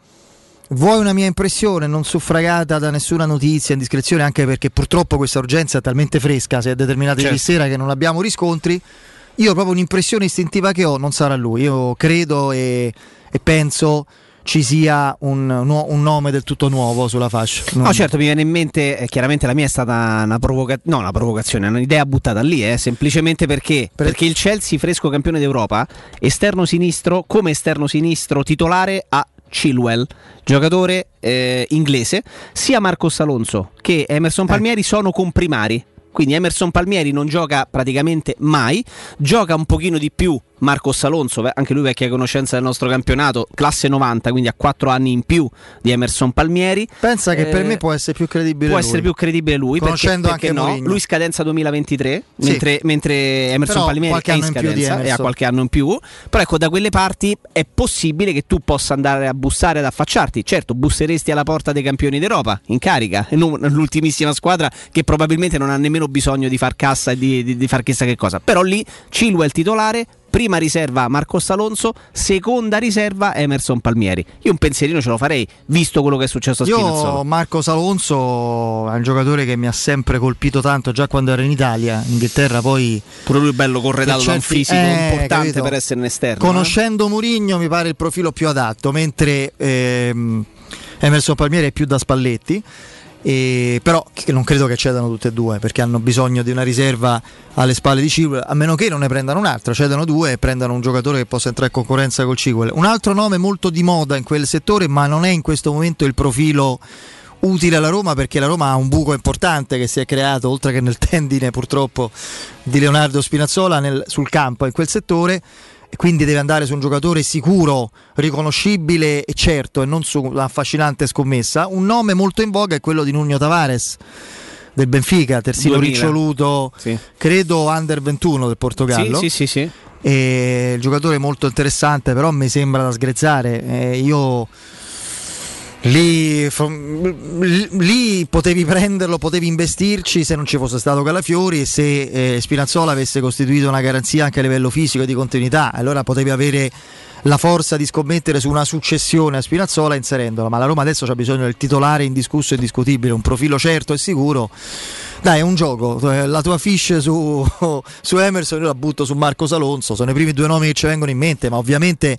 Vuoi una mia impressione non suffragata da nessuna notizia, indiscrezione, anche perché purtroppo questa urgenza è talmente fresca, si è determinata ieri Certo. sera che non abbiamo riscontri. Io proprio un'impressione istintiva che ho non sarà lui. Io credo e, e penso ci sia un, un nome del tutto nuovo sulla fascia. No, certo, mi viene in mente, eh, chiaramente la mia è stata una, provoca- no, una provocazione, un'idea buttata lì, eh, semplicemente perché, perché il Chelsea, fresco campione d'Europa, esterno sinistro, come esterno sinistro titolare a Chilwell, giocatore eh, inglese, sia Marcos Alonso che Emerson Palmieri sono comprimari. Quindi Emerson Palmieri non gioca praticamente mai, gioca un pochino di più Marcos Alonso, anche lui vecchia conoscenza del nostro campionato, classe 90, quindi ha 4 anni in più di Emerson Palmieri. Pensa che per Eh, me può essere più credibile Può lui. essere più credibile lui Conoscendo perché, perché anche no? Mourinho. Lui scadenza 2023 Sì. mentre, mentre Emerson Però Palmieri è in scadenza e ha qualche anno in più però ecco da quelle parti è possibile che tu possa andare a bussare ad affacciarti certo busseresti alla porta dei campioni d'Europa in carica l'ultimissima squadra che probabilmente non ha nemmeno bisogno di far cassa e di, di- di far chissà che cosa però lì Cilua è il titolare Prima riserva Marcos Alonso, seconda riserva Emerson Palmieri. Io un pensierino ce lo farei, visto quello che è successo a Spinazzola. Io Marcos Alonso è un giocatore che mi ha sempre colpito tanto già quando ero in Italia, in Inghilterra poi Pure lui bello corredato per da un certi- fisico eh, importante capito? per essere un esterno. eh. Conoscendo Mourinho mi pare il profilo più adatto, mentre ehm, Emerson Palmieri è più da Spalletti. E, però non credo che cedano tutte e due perché hanno bisogno di una riserva alle spalle di Ciguel a meno che non ne prendano un altro cedano due e prendano un giocatore che possa entrare in concorrenza col Ciguel un altro nome molto di moda in quel settore ma non è in questo momento il profilo utile alla Roma perché la Roma ha un buco importante che si è creato oltre che nel tendine purtroppo di Leonardo Spinazzola nel- sul campo in quel settore quindi deve andare su un giocatore sicuro, riconoscibile e certo e non su una affascinante scommessa. Un nome molto in voga è quello di Nuno Tavares del Benfica, terzino 2000. riccioluto, Sì. credo under 21 del Portogallo. Sì, sì, sì, sì. E il giocatore molto interessante, però mi sembra da sgrezzare. Eh, io lì, lì potevi prenderlo, potevi investirci se non ci fosse stato Calafiori e se eh, Spinazzola avesse costituito una garanzia anche a livello fisico e di continuità. Allora potevi avere la forza di scommettere su una successione a Spinazzola inserendola. Ma la Roma adesso ha bisogno del titolare indiscusso e indiscutibile, un profilo certo e sicuro. Dai, è un gioco. Eh, La tua fish su, [laughs] su Emerson io la butto su Marcos Alonso. Sono i primi due nomi che ci vengono in mente, ma ovviamente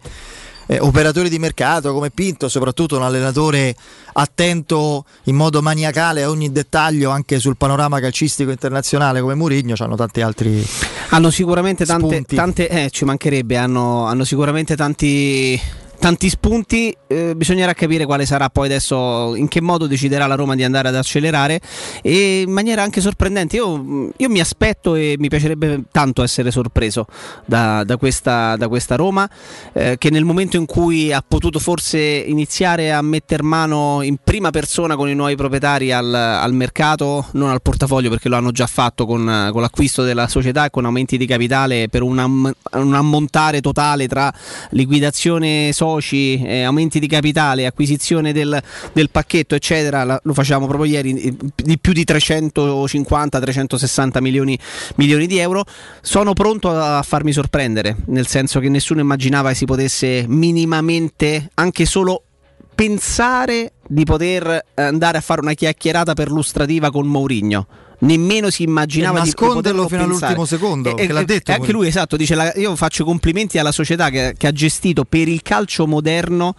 eh, operatori di mercato come Pinto, soprattutto un allenatore attento in modo maniacale a ogni dettaglio anche sul panorama calcistico internazionale come Mourinho, hanno tanti altri Hanno sicuramente tante, tante eh, ci mancherebbe, hanno, hanno sicuramente tanti tanti spunti, eh, bisognerà capire quale sarà poi adesso, in che modo deciderà la Roma di andare ad accelerare e in maniera anche sorprendente. Io, io mi aspetto e mi piacerebbe tanto essere sorpreso da, da questa, da questa Roma eh, che nel momento in cui ha potuto forse iniziare a mettere mano in prima persona con i nuovi proprietari al, al mercato, non al portafoglio perché lo hanno già fatto con, con l'acquisto della società e con aumenti di capitale per un, am- un ammontare totale tra liquidazione soci, eh, aumenti di capitale, acquisizione del, del pacchetto, eccetera. La- lo facciamo proprio ieri eh, di più di 350-360 milioni, milioni di euro. Sono pronto a farmi sorprendere, nel senso che nessuno immaginava che si potesse minimamente, anche solo pensare di poter andare a fare una chiacchierata perlustrativa con Mourinho. Nemmeno si immaginava E di nasconderlo fino pensare. all'ultimo secondo, E- che l'ha e- detto e anche lui, esatto, dice: la- Io faccio complimenti alla società che, che ha gestito per il calcio moderno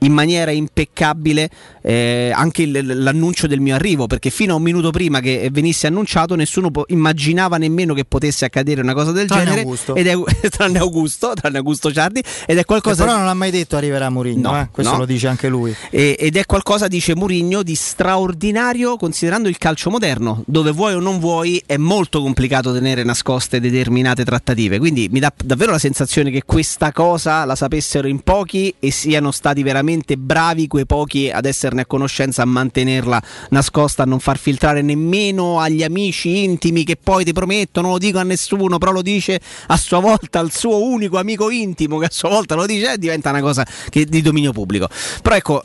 in maniera impeccabile eh, anche il- l'annuncio del mio arrivo perché fino a un minuto prima che venisse annunciato nessuno po- immaginava nemmeno che potesse accadere una cosa del Tranne genere Augusto. ed è [laughs] tranne Augusto tranne Augusto Ciardi ed è Che qualcosa però non ha mai detto arriverà Mourinho, No, eh? questo no. lo dice anche lui. e- ed è qualcosa, dice Murigno, di straordinario considerando il calcio moderno, dove vuoi o non vuoi è molto complicato tenere nascoste determinate trattative. Quindi mi dà davvero la sensazione che questa cosa la sapessero in pochi e siano stati veramente bravi quei pochi ad esserne a conoscenza, a mantenerla nascosta, a non far filtrare nemmeno agli amici intimi che poi ti promettono, non lo dico a nessuno, però lo dice a sua volta al suo unico amico intimo che a sua volta lo dice e diventa una cosa che- di dominio pubblico. Però ecco,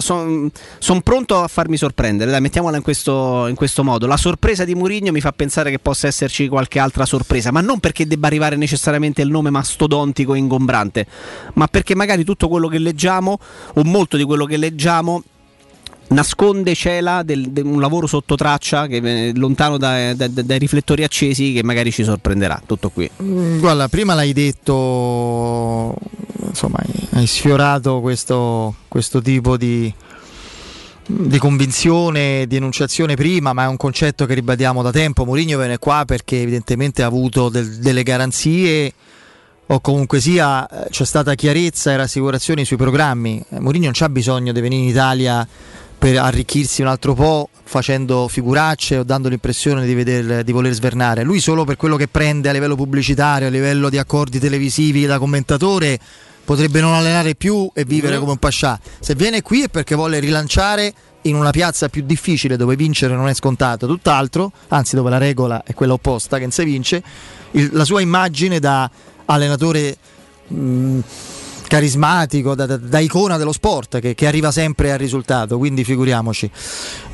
sono pronto a farmi sorprendere, dai, mettiamola in questo, in questo modo. La sorpresa di Mourinho mi fa pensare che possa esserci qualche altra sorpresa, ma non perché debba arrivare necessariamente il nome mastodontico e ingombrante, ma perché magari tutto quello che leggiamo, o molto di quello che leggiamo, nasconde, cela del- de- un lavoro sotto traccia che lontano dai- dai- dai riflettori accesi che magari ci sorprenderà. Tutto qui. Mm, Guarda, prima l'hai detto, insomma, hai sfiorato questo, questo tipo di, di convinzione, di enunciazione prima, ma è un concetto che ribadiamo da tempo. Mourinho viene qua perché evidentemente ha avuto del- delle garanzie o comunque sia eh, c'è stata chiarezza e rassicurazione sui programmi. Eh, Mourinho non c'ha bisogno di venire in Italia per arricchirsi un altro po' facendo figuracce o dando l'impressione di, veder- di voler svernare. Lui solo per quello che prende a livello pubblicitario, a livello di accordi televisivi da commentatore, potrebbe non allenare più e vivere come un pascià. Se viene qui è perché vuole rilanciare in una piazza più difficile dove vincere non è scontato, tutt'altro, anzi dove la regola è quella opposta, che non si vince, il- la sua immagine da allenatore mh, carismatico, da, da- da icona dello sport che, che arriva sempre al risultato, quindi figuriamoci.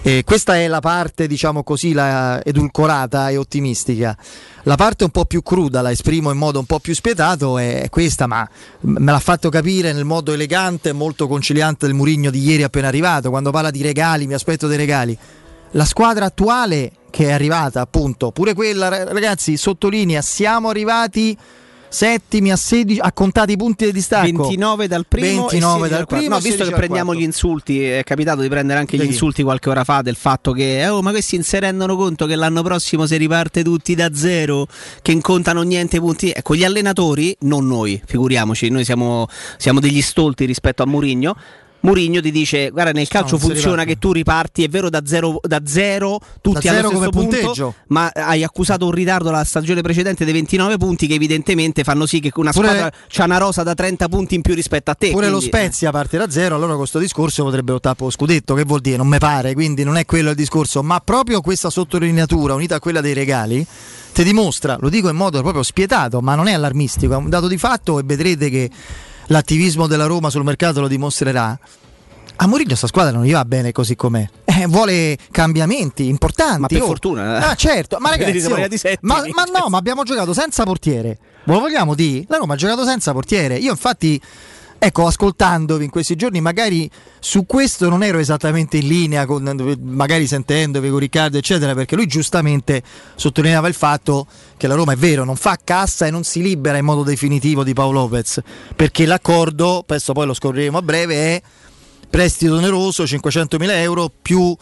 E questa è la parte, diciamo così, la edulcorata e ottimistica. La parte un po' più cruda, la esprimo in modo un po' più spietato, è questa, ma me l'ha fatto capire nel modo elegante e molto conciliante del Murigno di ieri appena arrivato, quando parla di regali, mi aspetto dei regali. La squadra attuale che è arrivata, appunto, pure quella, ra- ragazzi, sottolinea, siamo arrivati settimi a 16 a contati i punti di distacco 29 dal primo 29 e 16 dal primo No, visto 16 che prendiamo quarto. gli insulti, è capitato di prendere anche gli chi? insulti qualche ora fa del fatto che oh, ma questi non si rendono conto che l'anno prossimo si riparte tutti da zero, che non contano niente i punti. Ecco, gli allenatori, non noi, figuriamoci, noi siamo, siamo degli stolti rispetto a Mourinho. Mourinho ti dice: Guarda, nel calcio si funziona riparte. che tu riparti, è vero, da zero, da zero tutti Da allo zero stesso come punto, punteggio. ma hai accusato un ritardo la stagione precedente dei 29 punti che evidentemente fanno sì che una Pure- squadra c'ha una rosa da 30 punti in più rispetto a te. Pure lo quindi- Spezia parte da zero, allora con questo discorso potrebbe lottare per lo scudetto, che vuol dire? Non mi pare, quindi non è quello il discorso, ma proprio questa sottolineatura unita a quella dei regali ti dimostra, lo dico in modo proprio spietato, ma non è allarmistico, è un dato di fatto e vedrete che l'attivismo della Roma sul mercato lo dimostrerà. A Mourinho sta squadra non gli va bene così com'è. Eh, vuole cambiamenti importanti. Ma per oh. fortuna, eh. Ah, certo, ma [laughs] ragazzi, oh, ma, ma no, ma abbiamo giocato senza portiere. Ve lo vogliamo dire? La Roma ha giocato senza portiere. Io infatti Ecco, ascoltandovi in questi giorni, magari su questo non ero esattamente in linea, con, magari sentendovi con Riccardo, eccetera, perché lui giustamente sottolineava il fatto che la Roma è vero, non fa cassa e non si libera in modo definitivo di Paolo Lopez, perché l'accordo, questo poi lo scopriremo a breve, è prestito oneroso, 500.000 euro più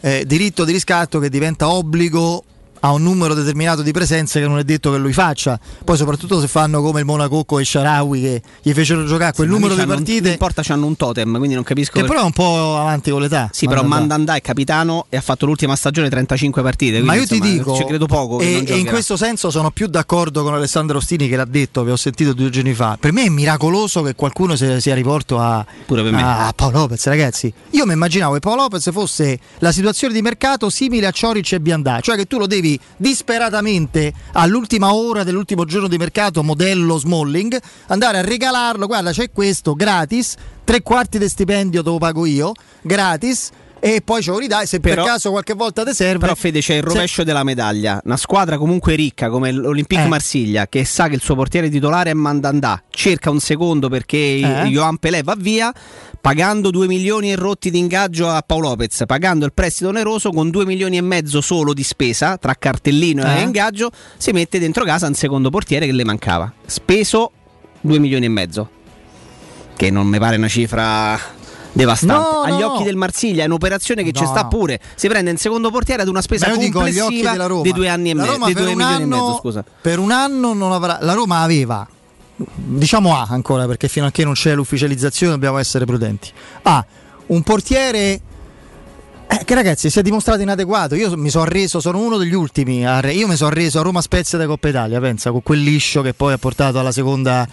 eh, diritto di riscatto che diventa obbligo ha un numero determinato di presenze che non è detto che lui faccia. Poi soprattutto se fanno come il Monacocco e Sharawi che gli fecero giocare quel Sì, numero di partite. non importa, c'hanno un totem, quindi non capisco. Che per- però è un po' avanti con l'età. Sì, però Mandanda. Mandanda è capitano e ha fatto l'ultima stagione 35 partite. Ma io ti insomma, dico, ci credo poco. che e, e in questo senso sono più d'accordo con Alessandro Ostini che l'ha detto, vi ho sentito due giorni fa. Per me è miracoloso che qualcuno sia, sia rivolto a, me. a Paolo Lopez, ragazzi. Io mi immaginavo che Paolo Lopez fosse la situazione di mercato simile a Cioric e Biandà, cioè che tu lo devi disperatamente all'ultima ora dell'ultimo giorno di mercato, modello Smalling, andare a regalarlo. Guarda, c'è questo gratis, tre quarti di stipendio te lo pago io, gratis. E poi ce lo ridai se Però- per caso qualche volta ti serve. Però Fede c'è il Se- rovescio della medaglia. Una squadra comunque ricca come l'Olympique Eh. Marsiglia che sa che il suo portiere titolare è Mandandà, cerca un secondo perché Eh. Johan Pelé va via, pagando 2 milioni e rotti di ingaggio a Paolo Lopez, pagando il prestito oneroso con 2 milioni e mezzo solo di spesa tra cartellino Eh. e ingaggio, si mette dentro casa un secondo portiere che le mancava. Speso 2 milioni e mezzo. Che non mi pare una cifra devastante. No, Agli no, occhi no. del Marsiglia è un'operazione che ci sta pure. Si prende in secondo portiere ad una spesa dico complessiva della Roma. di due anni e mezzo. Due e scusa. Per un anno non avrà. La Roma aveva, diciamo A ancora, perché fino a che non c'è l'ufficializzazione dobbiamo essere prudenti. A un portiere. Eh, che ragazzi si è dimostrato inadeguato. Io mi sono reso, sono uno degli ultimi. a io mi sono reso a Roma Spezia da Coppa Italia. Pensa con quel liscio che poi ha portato alla seconda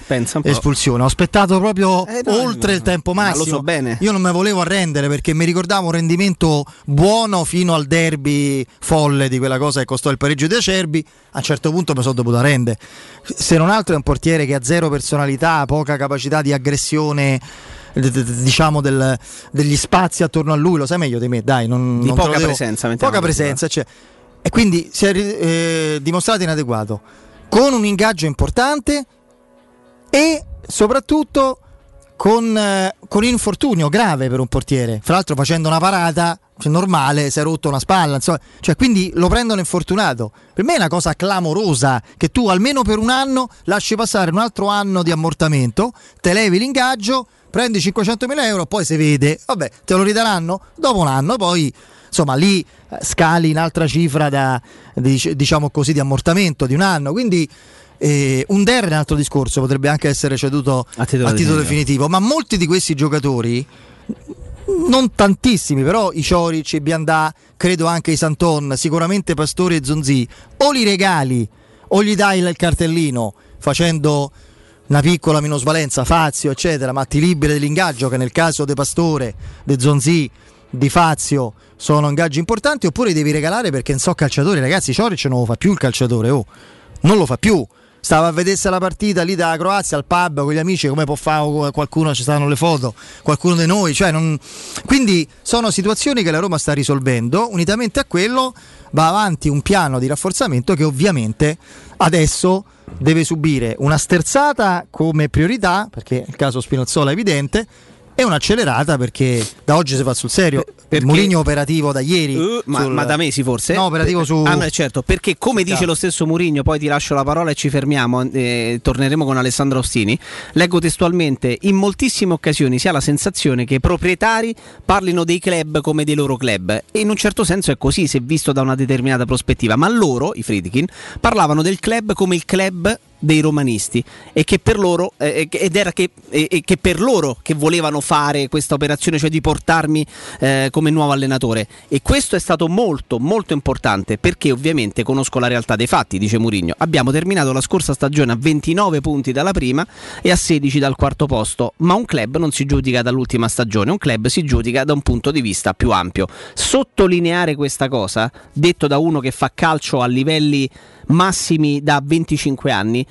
espulsione. Ho aspettato proprio Eh, no, oltre il tempo ma lo massimo. so bene. Io non mi volevo arrendere perché mi ricordavo un rendimento buono fino al derby folle di quella cosa che costò il pareggio di Acerbi. A un certo punto mi sono dovuto arrendere. Se non altro è un portiere che ha zero personalità, poca capacità di aggressione. Diciamo del- degli spazi attorno a lui, lo sai meglio di me, dai. Non, Di non poca presenza, Poca presenza, cioè. E quindi si è eh, dimostrato inadeguato. Con un ingaggio importante e soprattutto con, eh, con infortunio grave per un portiere. Fra l'altro facendo una parata cioè, normale, si è rotto una spalla, insomma, cioè, quindi lo prendono infortunato. Per me è una cosa clamorosa che tu almeno per un anno lasci passare un altro anno di ammortamento, te levi l'ingaggio, prendi 500.000 euro, poi si vede, vabbè, te lo ridaranno dopo un anno, poi insomma lì eh, scali in altra cifra da, dic- diciamo così, di ammortamento di un anno. Quindi eh, un Der è un altro discorso, potrebbe anche essere ceduto A titolo definitivo. definitivo. ma molti di questi giocatori, non tantissimi, però i Cioric, i Biandà, credo anche i Santon, sicuramente Pastore e Zonzi, o li regali o gli dai il cartellino facendo una piccola minusvalenza, Fazio, eccetera, ma ti liberi dell'ingaggio che nel caso De Pastore, De Zonzi, di Fazio sono ingaggi importanti, oppure devi regalare perché non so calciatori, ragazzi, Cioric non lo fa più il calciatore, oh, non lo fa più. Stava a vedersi la partita lì da Croazia al pub con gli amici, come può fare qualcuno, ci stanno le foto, qualcuno di noi. Cioè non... Quindi sono situazioni che la Roma sta risolvendo, unitamente a quello va avanti un piano di rafforzamento che ovviamente adesso deve subire una sterzata come priorità, perché il caso Spinazzola è evidente, e un'accelerata perché da oggi si fa sul serio. Perché- Mourinho operativo da ieri. Uh, ma, sul- ma da mesi forse? No, operativo su... Ah, no, certo, perché come dice lo stesso Murigno, poi ti lascio la parola e ci fermiamo, eh, torneremo con Alessandro Ostini. Leggo testualmente: in moltissime occasioni si ha la sensazione che i proprietari parlino dei club come dei loro club. E in un certo senso è così, se visto da una determinata prospettiva. Ma loro, i Friedkin, parlavano del club come il club dei romanisti e che per loro eh, ed era che, e- e che per loro che volevano fare questa operazione cioè di portarmi eh, come nuovo allenatore. E questo è stato molto molto importante perché ovviamente conosco la realtà dei fatti dice Mourinho abbiamo terminato la scorsa stagione a 29 punti dalla prima e a 16 dal quarto posto ma un club non si giudica dall'ultima stagione un club si giudica da un punto di vista più ampio. Sottolineare questa cosa detto da uno che fa calcio a livelli massimi da 25 anni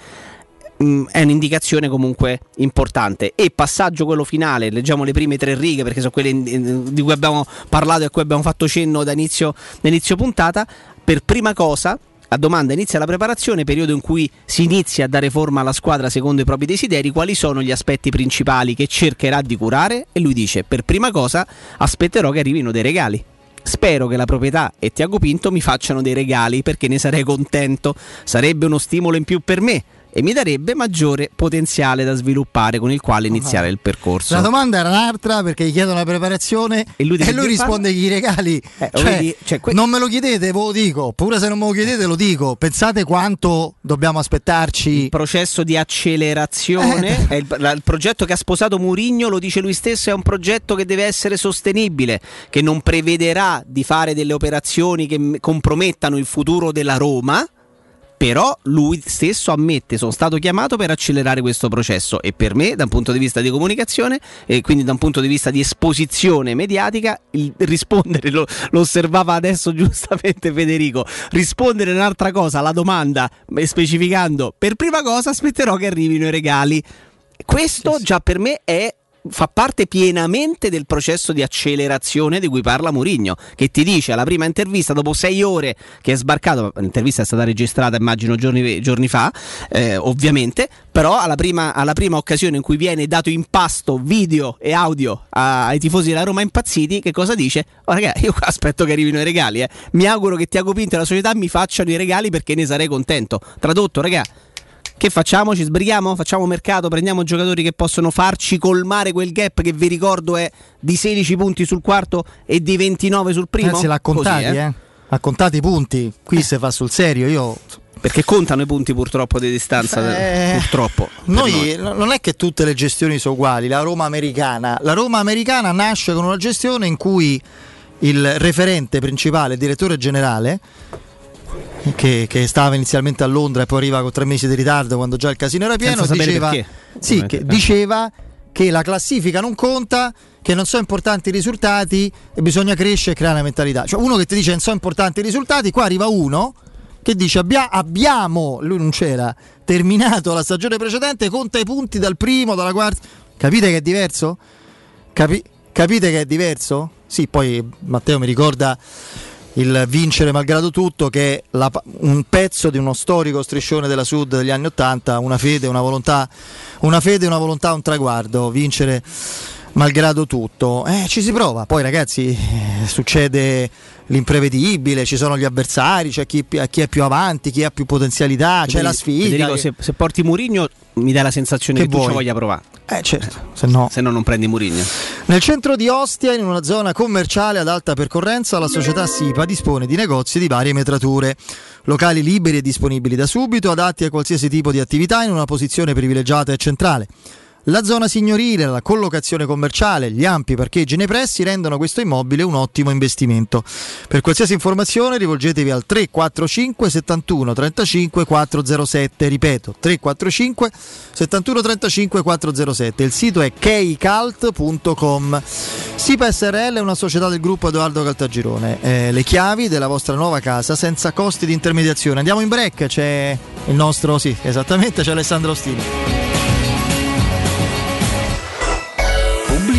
mm, è un'indicazione comunque importante e passaggio quello finale leggiamo le prime tre righe perché sono quelle di cui abbiamo parlato e a cui abbiamo fatto cenno da inizio, inizio puntata per prima cosa a domanda inizia la preparazione, periodo in cui si inizia a dare forma alla squadra secondo i propri desideri, quali sono gli aspetti principali che cercherà di curare? E lui dice, per prima cosa aspetterò che arrivino dei regali. Spero che la proprietà e Tiago Pinto mi facciano dei regali perché ne sarei contento. Sarebbe uno stimolo in più per me e mi darebbe maggiore potenziale da sviluppare con il quale iniziare il percorso. La domanda era un'altra perché gli chiedono la preparazione e lui, dice, "Dio, risponde parla- i regali. Eh, Cioè, vedi, cioè, que- non me lo chiedete, ve lo dico. Pure se non me lo chiedete, lo dico. Pensate quanto dobbiamo aspettarci. Il processo di accelerazione, è il, il progetto che ha sposato Murigno, lo dice lui stesso, è un progetto che deve essere sostenibile, che non prevederà di fare delle operazioni che compromettano il futuro della Roma. Però lui stesso ammette, sono stato chiamato per accelerare questo processo e per me, da un punto di vista di comunicazione e quindi da un punto di vista di esposizione mediatica, il rispondere, lo, lo osservava adesso [laughs] giustamente Federico, rispondere un'altra cosa alla domanda specificando per prima cosa aspetterò che arrivino i regali. Questo già per me è fa parte pienamente del processo di accelerazione di cui parla Mourinho, che ti dice alla prima intervista, dopo sei ore che è sbarcato, l'intervista è stata registrata immagino giorni, giorni fa, eh, ovviamente, però alla prima, alla prima occasione in cui viene dato in pasto video e audio a- ai tifosi della Roma impazziti, che cosa dice? Oh ragazzi, io aspetto che arrivino i regali, eh. mi auguro che Tiago Pinto e la società mi facciano i regali perché ne sarei contento. Tradotto, ragazzi. Che facciamo? Ci sbrighiamo? Facciamo mercato? Prendiamo giocatori che possono farci colmare quel gap che vi ricordo è di 16 punti sul quarto e di 29 sul primo? Anzi, l'ha contati, Così, eh. Ha contati i punti. Qui se fa sul serio, io. Perché contano i punti purtroppo di distanza, Eh, purtroppo. Noi, no- non è che tutte le gestioni sono uguali, la Roma americana. La Roma americana nasce con una gestione in cui il referente principale, il direttore generale, che, che stava inizialmente a Londra e poi arriva con tre mesi di ritardo quando già il casino era pieno, diceva, perché, sì, che diceva che la classifica non conta, che non sono importanti i risultati e bisogna crescere e creare una mentalità. Cioè uno che ti dice non sono importanti i risultati, qua arriva uno che dice abbia- abbiamo, lui non c'era, terminato la stagione precedente, conta i punti dal primo, dalla quarta. Capite che è diverso? Capi- capite che è diverso? Sì, poi Matteo mi ricorda il vincere malgrado tutto che è la un pezzo di uno storico striscione della Sud degli anni Ottanta, una fede, una volontà, una fede, una volontà, un traguardo, vincere malgrado tutto. Eh, ci si prova, poi ragazzi eh, succede l'imprevedibile, ci sono gli avversari, c'è chi, chi è più avanti, chi ha più potenzialità, c'è la sfida. Federico, che- se, se porti Murigno mi dà la sensazione Che che, tu ci voglia provare. Eh certo, se no... Se no non prendi Murigno. Nel centro di Ostia, in una zona commerciale ad alta percorrenza, la società SIPA dispone di negozi di varie metrature. Locali liberi e disponibili da subito, adatti a qualsiasi tipo di attività in una posizione privilegiata e centrale. La zona signorile, la collocazione commerciale, gli ampi parcheggi nei pressi rendono questo immobile un ottimo investimento. Per qualsiasi informazione rivolgetevi al 345 71 35 407, ripeto 345 71 35 407. Il sito è keicalt.com. SIPA SRL è una società del gruppo Edoardo Caltagirone. Eh, le chiavi della vostra nuova casa senza costi di intermediazione. Andiamo in break, c'è il nostro, sì, esattamente, c'è Alessandro Ostini.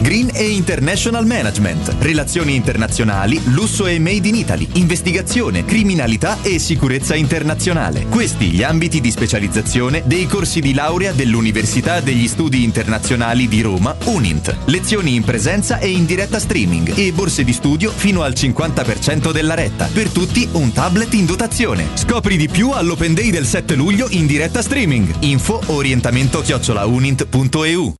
Green e International Management, relazioni internazionali, lusso e made in Italy, investigazione, criminalità e sicurezza internazionale. Questi gli ambiti di specializzazione dei corsi di laurea dell'Università degli Studi Internazionali di Roma, UNINT. Lezioni in presenza e in diretta streaming e borse di studio fino al 50% della retta. Per tutti un tablet in dotazione. Scopri di più all'Open Day del 7 luglio in diretta streaming. Info orientamento chiocciolaunint.eu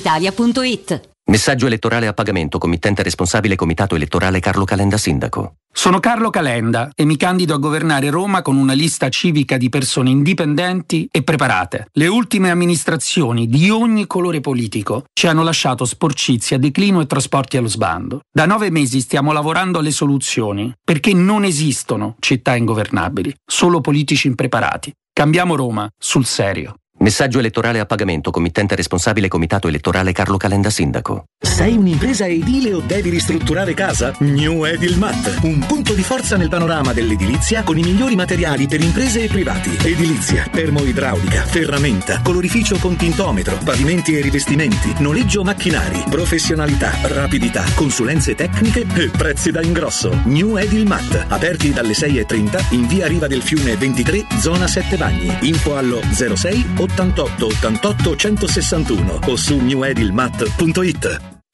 brispalitalia.it. Messaggio elettorale a pagamento, committente responsabile Comitato elettorale Carlo Calenda Sindaco. Sono Carlo Calenda e mi candido a governare Roma con una lista civica di persone indipendenti e preparate. Le ultime amministrazioni di ogni colore politico ci hanno lasciato sporcizia, declino e trasporti allo sbando. Da nove mesi stiamo lavorando alle soluzioni perché non esistono città ingovernabili, solo politici impreparati. Cambiamo Roma sul serio. Messaggio elettorale a pagamento, committente responsabile Comitato elettorale Carlo Calenda Sindaco. Sei un'impresa edile o devi ristrutturare casa? New Edilmat, un punto di forza nel panorama dell'edilizia con i migliori materiali per imprese e privati. Edilizia, termoidraulica, ferramenta, colorificio con tintometro, pavimenti e rivestimenti, noleggio macchinari, professionalità, rapidità, consulenze tecniche e prezzi da ingrosso. New Edilmat, aperti dalle 6.30 in via Riva del Fiume 23, zona 7 Bagni. Info allo 06 88 88 161 o su newedilmat.it.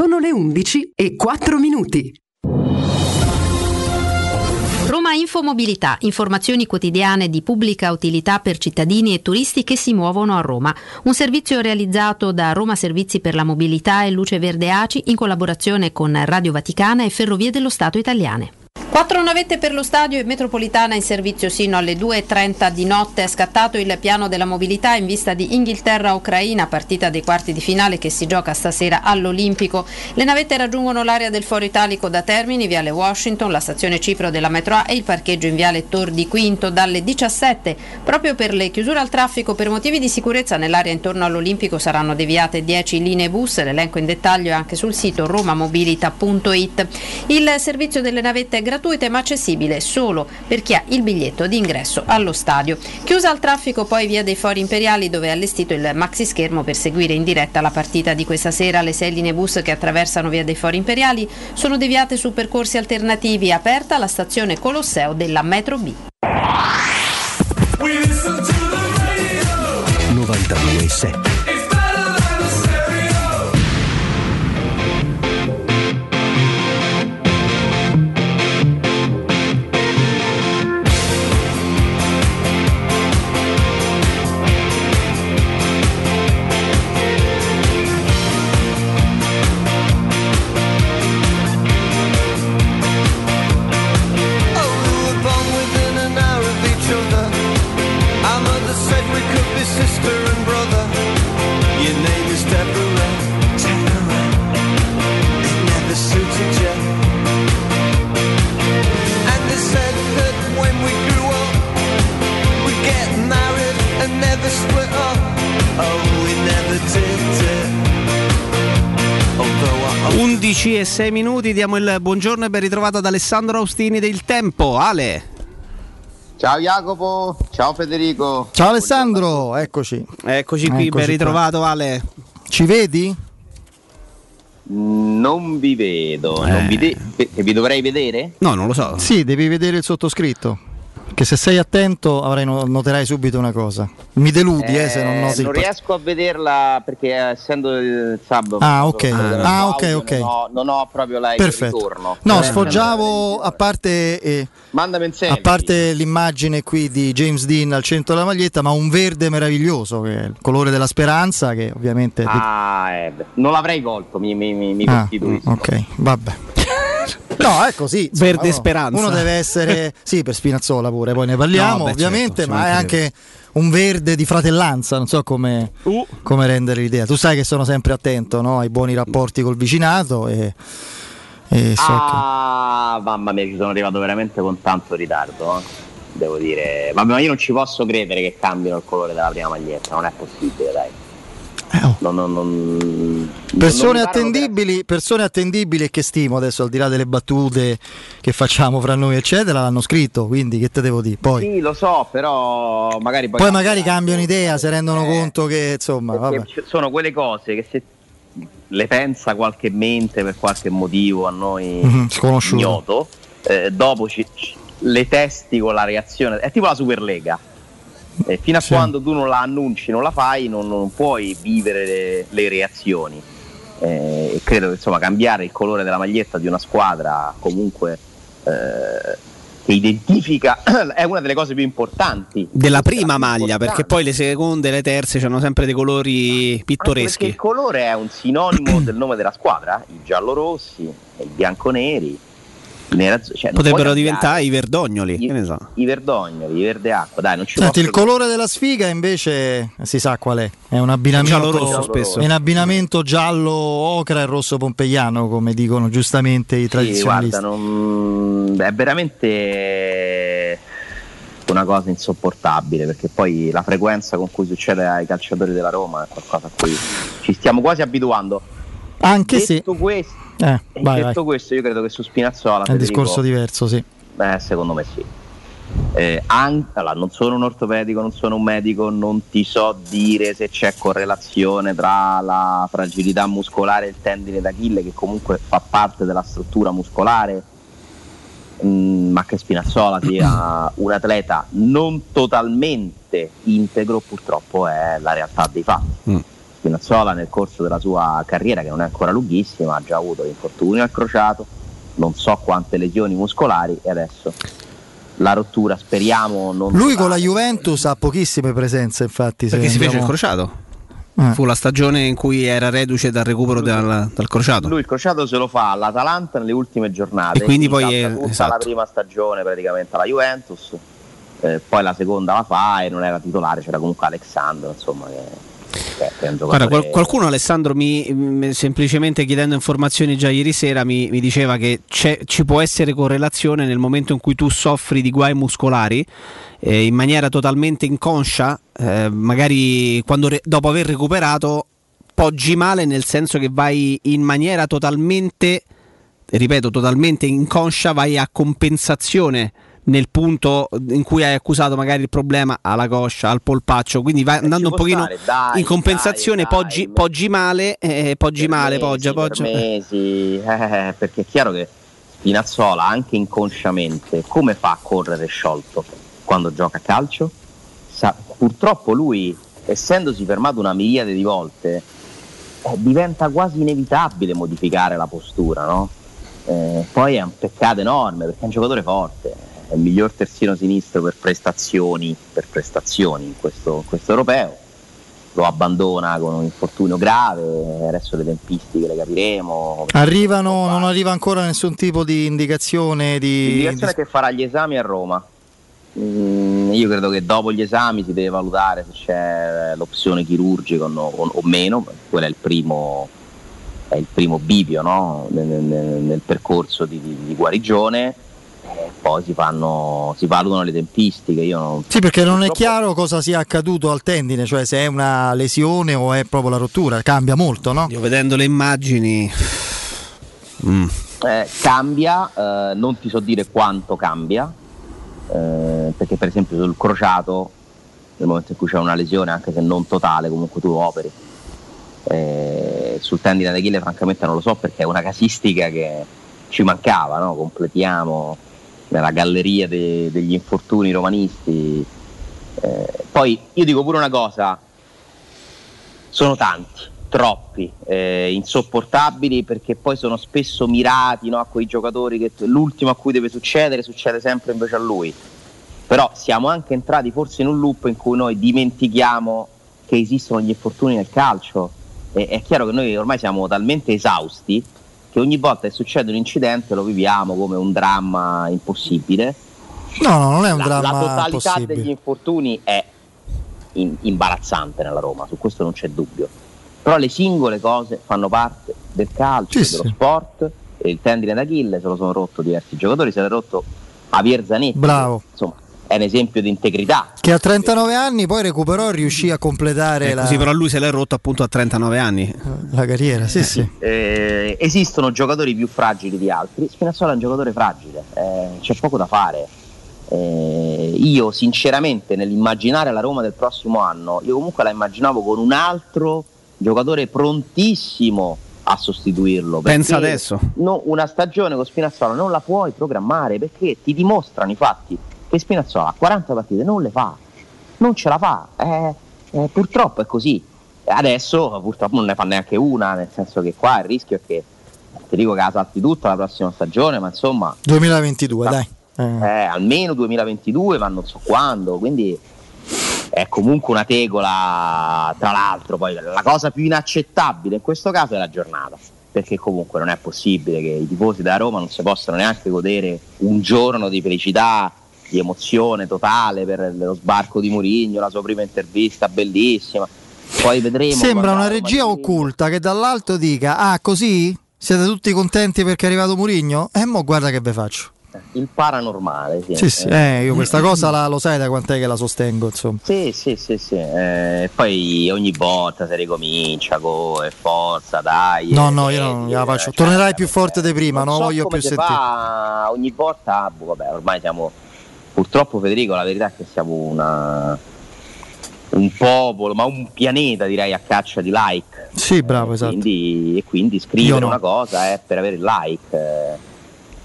Sono le 11 e 4 minuti. Roma Infomobilità, informazioni quotidiane di pubblica utilità per cittadini e turisti che si muovono a Roma. Un servizio realizzato da Roma Servizi per la Mobilità e Luce Verde ACI in collaborazione con Radio Vaticana e Ferrovie dello Stato italiane. Quattro navette per lo stadio e metropolitana in servizio sino alle 2.30 di notte. È scattato il piano della mobilità in vista di Inghilterra-Ucraina, partita dei quarti di finale che si gioca stasera all'Olimpico. Le navette raggiungono l'area del Foro Italico da Termini, Viale Washington, la stazione Cipro della metro A e il parcheggio in Viale Tor di Quinto dalle 17. Proprio per le chiusure al traffico per motivi di sicurezza nell'area intorno all'Olimpico saranno deviate 10 linee bus. L'elenco in dettaglio è anche sul sito romamobilita.it. Il servizio delle navette è gratuito gratuita ma accessibile solo per chi ha il biglietto di ingresso allo stadio. Chiusa al traffico poi via dei Fori Imperiali dove è allestito il maxi schermo per seguire in diretta la partita di questa sera. Le sei linee bus che attraversano via dei Fori Imperiali sono deviate su percorsi alternativi. Aperta la stazione Colosseo della Metro B. 92.7 11 e 6 minuti, diamo il buongiorno e ben ritrovato ad Alessandro Austini del Tempo. Ale. Ciao Jacopo, ciao Federico. Ciao Alessandro, eccoci. Eccoci qui, Eccoci ben qua. ritrovato Ale. Ci vedi? Non vi vedo, non vi de- che vi dovrei vedere? No, non lo so. Sì, devi vedere il sottoscritto. Che se sei attento avrai no- noterai subito una cosa. Mi deludi eh, se non Eh, noti non riesco a vederla perché eh, essendo il sabato Ah, ok. Ah, ok, ok. Non ho, non ho proprio la Perfetto. ritorno. No, Eh, sfoggiavo a parte, eh, a parte l'immagine qui di James Dean al centro della maglietta, ma un verde meraviglioso che è il colore della speranza, che ovviamente. Ah, eh, non l'avrei colto, mi, mi, mi, mi Ah, costituisco. ok, vabbè. No, è così. insomma, Verde uno- speranza. Uno deve essere, sì, per Spinazzola pure, poi ne parliamo No, beh, ovviamente, certo, ma è anche un verde di fratellanza, non so come, Uh. come rendere l'idea. Tu sai che sono sempre attento no, ai buoni rapporti col vicinato e, e so che... Ah, mamma mia, ci sono arrivato veramente con tanto ritardo. eh. Devo dire, vabbè, ma io non ci posso credere che cambino il colore della prima maglietta, non è possibile, dai. Non, non, non- non Eh, oh. Persone mi pare attendibili, persone attendibili e che stimo adesso al di là delle battute che facciamo fra noi eccetera l'hanno scritto quindi che te devo dire poi, Sì, lo so, però magari poi, poi magari cambiano idea se rendono conto che insomma sono quelle cose che se le pensa qualche mente per qualche motivo a noi Mhm, sconosciuto. ignoto, eh, dopo ci- ci- le testi con la reazione, è tipo la Superlega. Eh, fino a Sì. quando tu non la annunci, non la fai, non, non puoi vivere le, le reazioni. Eh, e credo che insomma cambiare il colore della maglietta di una squadra comunque eh, che identifica [clears throat] è una delle cose più importanti Della prima maglia, perché poi le seconde e le terze hanno sempre dei colori Anche pittoreschi. perché il colore è un sinonimo del nome della squadra, i giallorossi, i bianconeri, i Cioè, Potrebbero diventare i verdognoli, che ne so. I verdognoli, i verde acqua, dai, non ci Senti, il colore della sfiga invece si sa qual è, è un abbinamento, Giallo-rosso spesso. è un abbinamento giallo ocra e rosso pompeiano come dicono giustamente i Sì, tradizionalisti. guarda, non- è veramente una cosa insopportabile perché poi la frequenza con cui succede ai calciatori della Roma è qualcosa a cui ci stiamo quasi abituando. Anche se detto questo, eh, vai, detto vai. questo, io credo che su Spinazzola è un discorso diverso, sì. Beh, secondo me sì. Eh, an- allora, non sono un ortopedico, non sono un medico, non ti so dire se c'è correlazione tra la fragilità muscolare e il tendine d'Achille, che comunque fa parte della struttura muscolare, Mm, ma che Spinazzola sia [clears throat] un atleta non totalmente integro, purtroppo è la realtà dei fatti. Mm. Spinazzola nel corso della sua carriera, che non è ancora lunghissima, ha già avuto l'infortunio al crociato, non so quante lesioni muscolari e adesso la rottura speriamo non Lui con la Juventus ha pochissime presenze, infatti. se Perché si fece il andiamo- crociato. Eh. Fu la stagione in cui era reduce dal recupero dal, dal crociato. lui il crociato se lo fa all'Atalanta nelle ultime giornate E quindi poi è- tutta esatto. la prima stagione praticamente alla Juventus eh, poi la seconda la fa e non era titolare c'era comunque Alexandro insomma che, un Guarda, qual- qualcuno Alessandro mi mi- semplicemente chiedendo informazioni già ieri sera mi, mi diceva che c'è- ci può essere correlazione nel momento in cui tu soffri di guai muscolari eh, in maniera totalmente inconscia, eh, magari quando re- dopo aver recuperato poggi male nel senso che vai in maniera totalmente, ripeto, totalmente inconscia, vai a compensazione nel punto in cui hai accusato magari il problema alla coscia, al polpaccio, quindi vai andando un pochino dai, in compensazione, poggi, poggi male, eh, poggi male, poggia, per poggia. mesi, eh, perché è chiaro che Spinazzola anche inconsciamente come fa a correre sciolto quando gioca a calcio? Sa- purtroppo lui essendosi fermato una miriade di volte eh, diventa quasi inevitabile modificare la postura no? Eh, poi è un peccato enorme perché è un giocatore forte è il miglior terzino sinistro per prestazioni per prestazioni in questo, in questo europeo lo abbandona con un infortunio grave, adesso le tempistiche le capiremo. Arrivano, non arriva ancora nessun tipo di indicazione di... L'indicazione è che farà gli esami a Roma. Mm, io credo che dopo gli esami si deve valutare se c'è l'opzione chirurgica o, no- o- o meno, quello è il primo, è il primo bivio no? nel, nel- nel percorso di, di- di guarigione, poi si, fanno, si valutano le tempistiche. Io non- Sì, perché non è chiaro cosa sia accaduto al tendine, cioè se è una lesione o è proprio la rottura, cambia molto, no? Io vedendo le immagini. Mm. Eh, cambia, eh, non ti so dire quanto cambia, eh, perché per esempio sul crociato, nel momento in cui c'è una lesione, anche se non totale, comunque tu operi. Eh, sul tendine d'Achille francamente non lo so perché è una casistica che ci mancava, no? completiamo nella galleria de- degli infortuni romanisti. Eh, poi io dico pure una cosa, sono tanti, troppi, eh, insopportabili perché poi sono spesso mirati no, a quei giocatori che l'ultimo a cui deve succedere succede sempre invece a lui. Però siamo anche entrati forse in un loop in cui noi dimentichiamo che esistono gli infortuni nel calcio. E- è chiaro che noi ormai siamo talmente esausti che ogni volta che succede un incidente lo viviamo come un dramma impossibile. No, no, non è un La, dramma la totalità possibile. degli infortuni è in- imbarazzante nella Roma, su questo non c'è dubbio. Però le singole cose fanno parte del calcio, Sì, dello sì. sport. Il tendine d'Achille se lo sono rotto diversi giocatori, se l'è rotto Javier Zanetti. Bravo. Insomma, è un esempio di integrità. Che a 39 anni poi recuperò e riuscì a completare Eh, la, così però lui se l'è rotto appunto a 39 anni. la carriera, sì, sì. Eh, esistono giocatori più fragili di altri. Spinazzola è un giocatore fragile, eh, c'è poco da fare. Eh, io sinceramente nell'immaginare la Roma del prossimo anno, io comunque la immaginavo con un altro giocatore prontissimo a sostituirlo. Pensa adesso. no- una stagione con Spinazzola non la puoi programmare perché ti dimostrano i fatti che Spinazzola a 40 partite non le fa, non ce la fa. Eh, eh, purtroppo è così. Adesso purtroppo non ne fa neanche una, nel senso che qua il rischio è che ti dico che la salti tutta la prossima stagione, ma insomma 2022, dai. Eh. eh, almeno 2022, ma non so quando, quindi è comunque una tegola. Tra l'altro, poi la cosa più inaccettabile in questo caso è la giornata, perché comunque non è possibile che i tifosi della Roma non si possano neanche godere un giorno di felicità, di emozione totale per lo sbarco di Murigno, la sua prima intervista bellissima. Poi vedremo. Sembra una la regia occulta che dall'alto dica: Ah, così? Siete tutti contenti perché è arrivato Murigno? E mo guarda che ve faccio. il paranormale. Sì, Sì, sì, eh, io questa cosa la- lo sai da quant'è che la sostengo, insomma. Sì, sì, sì, sì. eh, poi ogni volta si ricomincia con forza, dai. No, eh, no, io non gliela faccio. Tornerai più forte di prima, non so voglio più sentire. fa ogni volta, boh, vabbè, ormai siamo purtroppo Federico, la verità è che siamo una un popolo, ma un pianeta direi a caccia di like. Sì, bravo, esatto. Quindi, e quindi scrivere no. una cosa è per avere il like.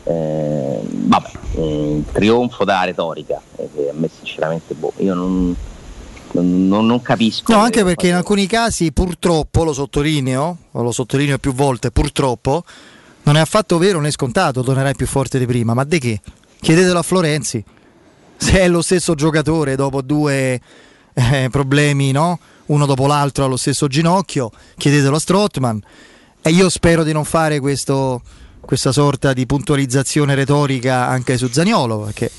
eh, eh, vabbè, un trionfo da retorica. eh, a me sinceramente, boh, io non, non- non- capisco. No, anche perché in alcuni casi purtroppo, lo sottolineo, lo sottolineo più volte, purtroppo, non è affatto vero né scontato, tornerai più forte di prima. Ma di che? Chiedetelo a Florenzi. Se è lo stesso giocatore dopo due eh, problemi, no? Uno dopo l'altro allo stesso ginocchio, chiedetelo a Strottman. E io spero di non fare questo, questa sorta di puntualizzazione retorica anche su Zaniolo, perché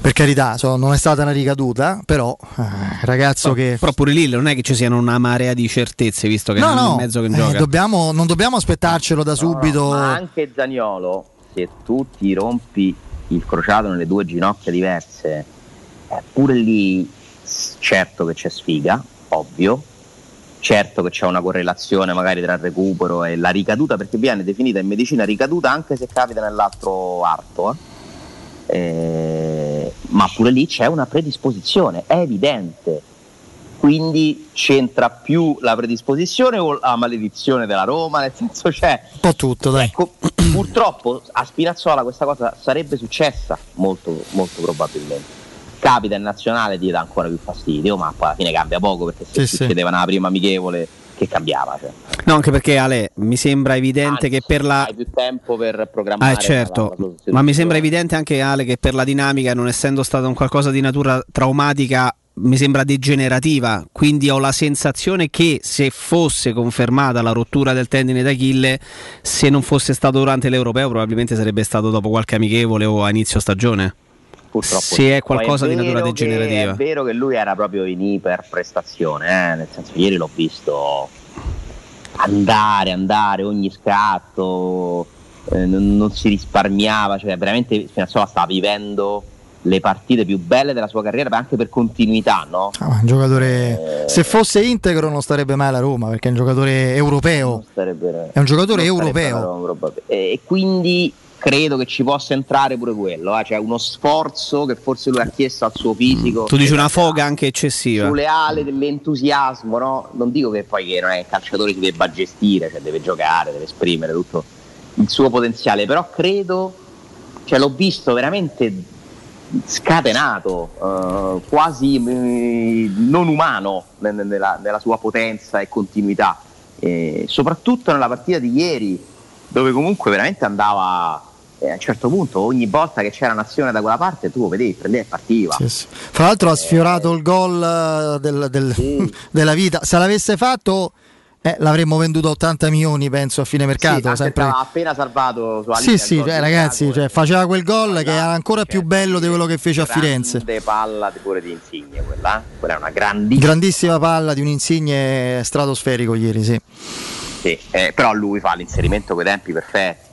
per carità so, non è stata una ricaduta, però eh, ragazzo che... Però pure lì non è che ci siano una marea di certezze, visto che No, è anno no, e mezzo che eh, gioca. dobbiamo- non dobbiamo aspettarcelo da subito. Ma anche Zaniolo, se tu ti rompi il crociato nelle due ginocchia diverse, eh, pure lì certo che c'è sfiga, ovvio, certo che c'è una correlazione magari tra il recupero e la ricaduta, perché viene definita in medicina ricaduta anche se capita nell'altro arto. eh. Eh, ma pure lì c'è una predisposizione, è evidente. Quindi c'entra più la predisposizione o la maledizione della Roma? Nel senso c'è Un po' tutto, dai. Ecco, purtroppo a Spinazzola questa cosa sarebbe successa molto, molto probabilmente. Capita in nazionale ti dà ancora più fastidio, ma poi alla fine cambia poco perché se Sì, sì. succedeva nella prima amichevole che cambiava. Cioè. No, anche perché Ale, mi sembra evidente che per la Hai più tempo per programmare. Ah, eh, certo, la- la ma mi sembra evidente anche Ale che per la dinamica, non essendo stata un qualcosa di natura traumatica, mi sembra degenerativa, quindi ho la sensazione che se fosse confermata la rottura del tendine d'Achille, se non fosse stato durante l'Europeo, probabilmente sarebbe stato dopo qualche amichevole o a inizio stagione. purtroppo Sì, è qualcosa di vero natura degenerativa. È vero che lui era proprio in iperprestazione, eh, nel senso ieri l'ho visto andare, andare, ogni scatto, eh, non, non si risparmiava, cioè veramente Spinazzola stava vivendo le partite più belle della sua carriera, ma anche per continuità, no? Ah, ma un giocatore, Eh. se fosse integro non starebbe mai alla Roma perché è un giocatore europeo. Sarebbe- È un giocatore non europeo. Roma, E quindi credo che ci possa entrare pure quello, eh, cioè uno sforzo che forse lui ha chiesto al suo fisico. Tu dici una foga anche eccessiva. sulle ali dell'entusiasmo, no? Non dico che poi che non è il calciatore si debba gestire, cioè deve giocare, deve esprimere tutto il suo potenziale, però credo, cioè l'ho visto veramente scatenato, eh, quasi eh, non umano ne- ne- nella, nella sua potenza e continuità, Eh, soprattutto nella partita di ieri, dove comunque veramente andava. eh, a un certo punto, ogni volta che c'era un'azione da quella parte, tu lo vedevi, prendeva e partiva. Sì, sì. Fra l'altro ha sfiorato il gol eh, del- del- [laughs] della vita. Se l'avesse fatto eh, l'avremmo venduto a 80 milioni, penso, a fine mercato. Sì, sempre- appena salvato su Sì, sì, cioè, ragazzi, cioè, faceva quel gol che era ancora più bello di quello che fece a Firenze. grande palla di- pure di Insigne quella, eh. quella è una grandissima Grandissima palla di un insigne stratosferico ieri, sì. sì, eh, però lui fa l'inserimento coi tempi perfetti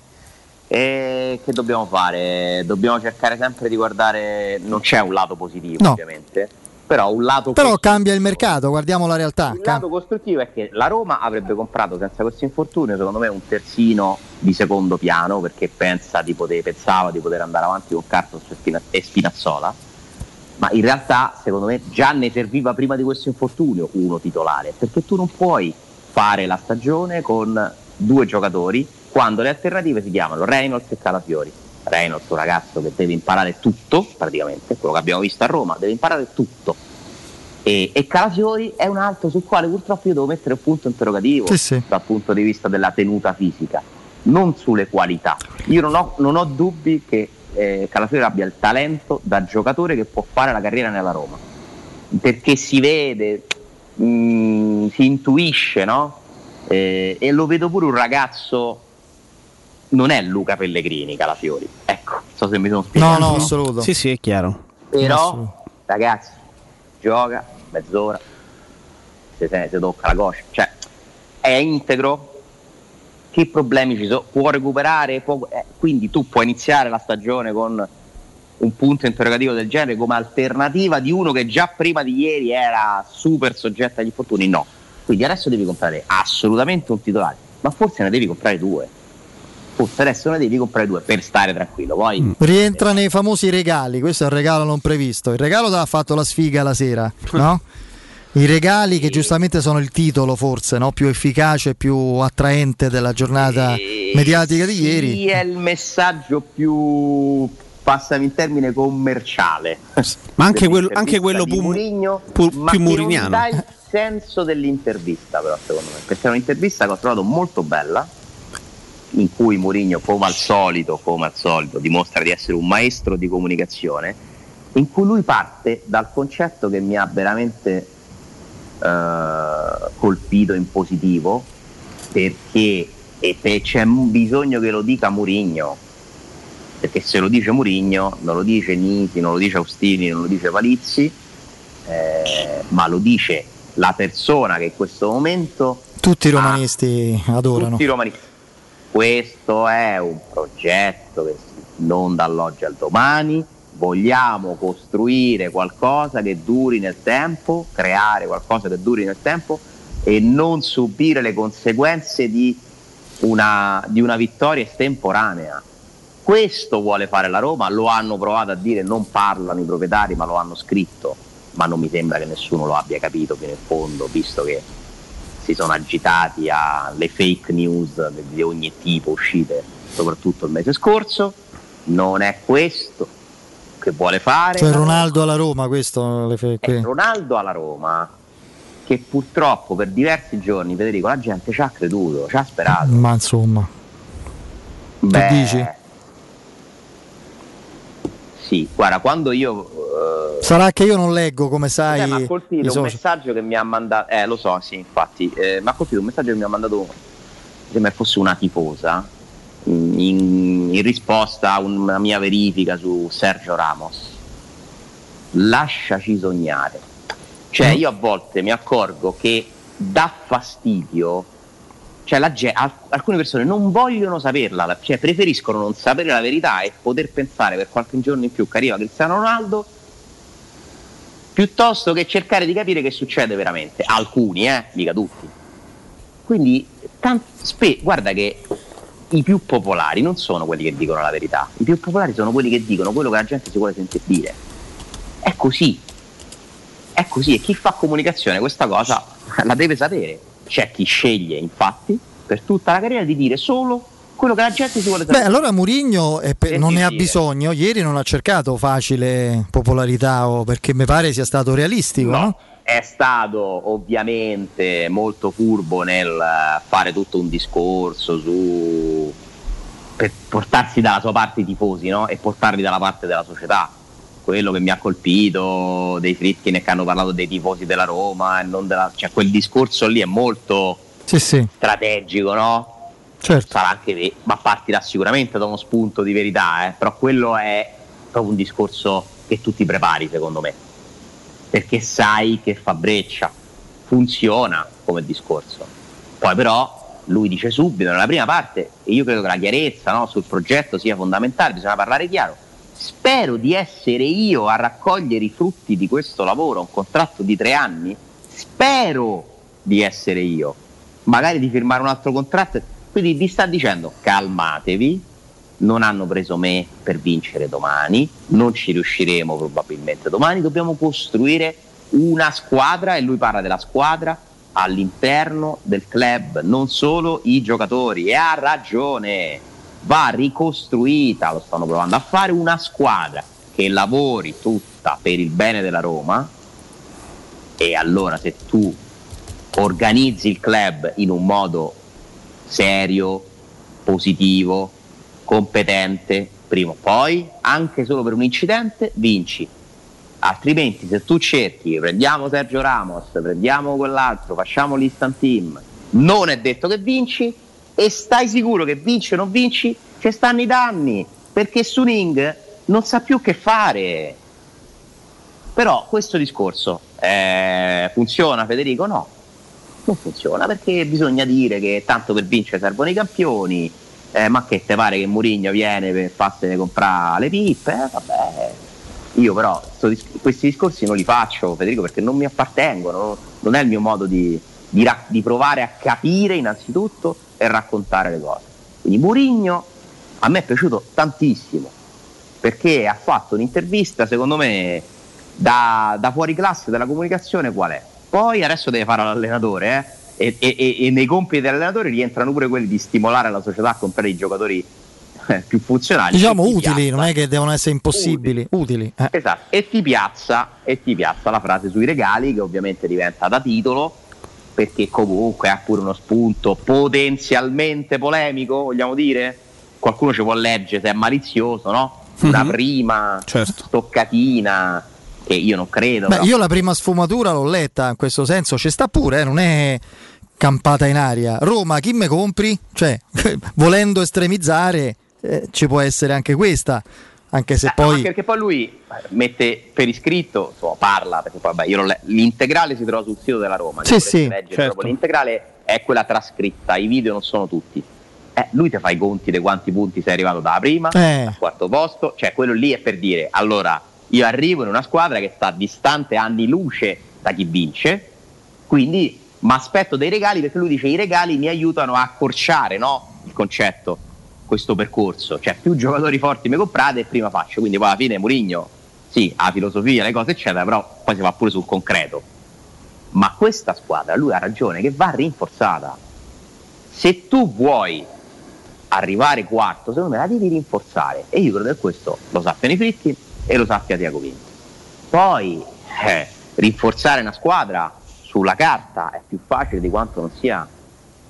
e che dobbiamo fare? Dobbiamo cercare sempre di guardare non c'è un lato positivo No. ovviamente però un lato Però cambia il mercato, guardiamo la realtà. Il lato costruttivo è che la Roma avrebbe comprato senza questo infortunio, secondo me, un terzino di secondo piano perché pensa di poter, pensava di poter andare avanti con e Spina- e Spinazzola. Ma in realtà, secondo me, già ne serviva prima di questo infortunio uno titolare, perché tu non puoi fare la stagione con due giocatori quando le alternative si chiamano Reynolds e Calafiori. Reynolds, un ragazzo che deve imparare tutto, praticamente, quello che abbiamo visto a Roma, deve imparare tutto. E, e Calafiori è un altro sul quale purtroppo io devo mettere un punto interrogativo Sì, sì. dal punto di vista della tenuta fisica, non sulle qualità. Io non ho, non ho dubbi che eh, Calafiori abbia il talento da giocatore che può fare la carriera nella Roma, perché si vede, mh, si intuisce, no? Eh, e lo vedo pure un ragazzo, non è Luca Pellegrini Calafiori, ecco, so se mi sono spiegato. Sì, sì, è chiaro. Però, ragazzi, gioca mezz'ora, se, se, se tocca la coscia, cioè è integro. Che problemi ci sono? Può recuperare? Può- eh, quindi tu puoi iniziare la stagione con un punto interrogativo del genere come alternativa di uno che già prima di ieri era super soggetto agli infortuni? No. Quindi adesso devi comprare assolutamente un titolare, ma forse ne devi comprare due. Forse adesso ne devi comprare due per stare tranquillo. Poi Rientra nei famosi regali, questo è un regalo non previsto. Il regalo ti ha fatto la sfiga la sera, no? I regali che giustamente sono il titolo forse no? più efficace e più attraente della giornata mediatica di ieri. Sì, è il messaggio più, passami in termine, commerciale. Ma anche quello, anche quello pu- Mourinho, pu- ma più muriniano. Non dà il senso dell'intervista, però, secondo me, perché è un'intervista che ho trovato molto bella, in cui Mourinho, come al solito, come al solito, dimostra di essere un maestro di comunicazione, in cui lui parte dal concetto che mi ha veramente eh, colpito in positivo, perché e c'è bisogno che lo dica Mourinho, perché se lo dice Mourinho non lo dice Niti, non lo dice Austini, non lo dice Palizzi, eh, ma lo dice la persona che in questo momento Tutti i romanisti adorano. tutti i romanisti. Questo è un progetto che non dall'oggi al domani. Vogliamo costruire qualcosa che duri nel tempo, creare qualcosa che duri nel tempo e non subire le conseguenze di una, di una vittoria estemporanea. Questo vuole fare la Roma, lo hanno provato a dire, non parlano i proprietari, ma lo hanno scritto, ma non mi sembra che nessuno lo abbia capito fino in fondo, visto che si sono agitati alle fake news di ogni tipo uscite, soprattutto il mese scorso. Non è questo che vuole fare. Cioè Ronaldo alla Roma, questo le fe- È que- Ronaldo alla Roma, che purtroppo per diversi giorni, Federico, la gente ci ha creduto, ci ha sperato. Ma insomma, Beh, dici? Sì, guarda, quando io eh, sarà che io non leggo come sai. Eh, mi ha colpito un messaggio che mi ha mandato, eh lo so, sì, infatti, eh, mi ha colpito un messaggio che mi ha mandato, sembra fosse una tifosa, in, in risposta a una mia verifica su Sergio Ramos. lasciaci sognare. Cioè io a volte mi accorgo che dà fastidio, cioè la alcune persone non vogliono saperla, la- cioè preferiscono non sapere la verità e poter pensare per qualche giorno in più che arriva Cristiano Ronaldo piuttosto che cercare di capire che succede veramente. Alcuni, eh, mica tutti. Quindi, tan- spe- guarda che i più popolari non sono quelli che dicono la verità, i più popolari sono quelli che dicono quello che la gente si vuole sentire dire. È così, è così e chi fa comunicazione questa cosa [laughs] la deve sapere. C'è chi sceglie, infatti, per tutta la carriera di dire solo quello che la gente si vuole Beh, sapere. allora Murigno eh, per- non ne ha bisogno. Ieri non ha cercato facile popolarità o perché mi pare sia stato realistico, no? È stato ovviamente molto furbo nel eh, fare tutto un discorso su per portarsi dalla sua parte i tifosi no? e portarli dalla parte della società. Quello che mi ha colpito dei Fritkin che hanno parlato dei tifosi della Roma e non della, cioè quel discorso lì è molto Sì, sì. strategico, no? Certo. Sarà anche ma partirà sicuramente da uno spunto di verità, eh, però quello è proprio un discorso che tu ti prepari, secondo me, perché sai che fa breccia, funziona come discorso. Poi però lui dice subito nella prima parte, e io credo che la chiarezza no, sul progetto sia fondamentale, bisogna parlare chiaro. Spero di essere io a raccogliere i frutti di questo lavoro, un contratto di tre anni. Spero di essere io, magari di firmare un altro contratto. Quindi vi sta dicendo calmatevi, non hanno preso me per vincere domani, non ci riusciremo probabilmente domani, dobbiamo costruire una squadra e lui parla della squadra all'interno del club, non solo i giocatori. E ha ragione, va ricostruita, lo stanno provando a fare una squadra che lavori tutta per il bene della Roma. E allora se tu organizzi il club in un modo serio, positivo, competente, prima o poi, anche solo per un incidente, vinci. Altrimenti se tu cerchi, prendiamo Sergio Ramos, prendiamo quell'altro, facciamo l'instant team, non è detto che vinci e stai sicuro che vinci o non vinci, ci stanno i danni, perché Suning non sa più che fare. Però questo discorso eh, funziona Federico? No, non funziona perché bisogna dire che tanto per vincere servono i campioni, eh, ma che te pare che Murigno viene per farsene comprare le pippe? Eh, vabbè, io però sto questi discorsi non li faccio Federico perché non mi appartengono, non, è il mio modo di, di di provare a capire innanzitutto e raccontare le cose. Quindi Murigno a me è piaciuto tantissimo perché ha fatto un'intervista secondo me da, da fuori classe della comunicazione qual è? Poi adesso deve fare l'allenatore eh? e, e- e- nei compiti dell'allenatore rientrano pure quelli di stimolare la società a comprare i giocatori eh, più funzionali. Diciamo ti utili, piazza- non è che devono essere impossibili, utili. eh. Esatto, e ti, piazza, e ti piazza la frase sui regali che ovviamente diventa da titolo perché comunque ha pure uno spunto potenzialmente polemico, vogliamo dire? Qualcuno ci può leggere se è malizioso, no? Una Mhm. prima toccatina che io non credo. Beh, però. io la prima sfumatura l'ho letta in questo senso, ci sta pure, eh, non è campata in aria. Roma, chi me compri? Cioè, [laughs] volendo estremizzare, eh, ci può essere anche questa, anche se Eh, no, poi... anche perché poi lui eh, mette per iscritto, insomma, parla, perché poi vabbè, le- l'integrale si trova sul sito della Roma, Sì, sì, leggere certo. l'integrale è quella trascritta, i video non sono tutti. Eh, lui ti fa i conti di quanti punti sei arrivato dalla prima, Eh. al quarto posto, cioè quello lì è per dire, allora io arrivo in una squadra che sta distante anni luce da chi vince, quindi mi aspetto dei regali perché lui dice i regali mi aiutano a accorciare no, il concetto, questo percorso, cioè più giocatori forti mi comprate e prima faccio, quindi poi alla fine Murigno sì, ha filosofia, le cose eccetera, però poi si va pure sul concreto. Ma questa squadra, lui ha ragione, che va rinforzata. Se tu vuoi arrivare quarto, secondo me la devi rinforzare. E io credo che questo lo sappiano i fritti e lo sappia Tiago Pinto. Poi eh, rinforzare una squadra sulla carta è più facile di quanto non sia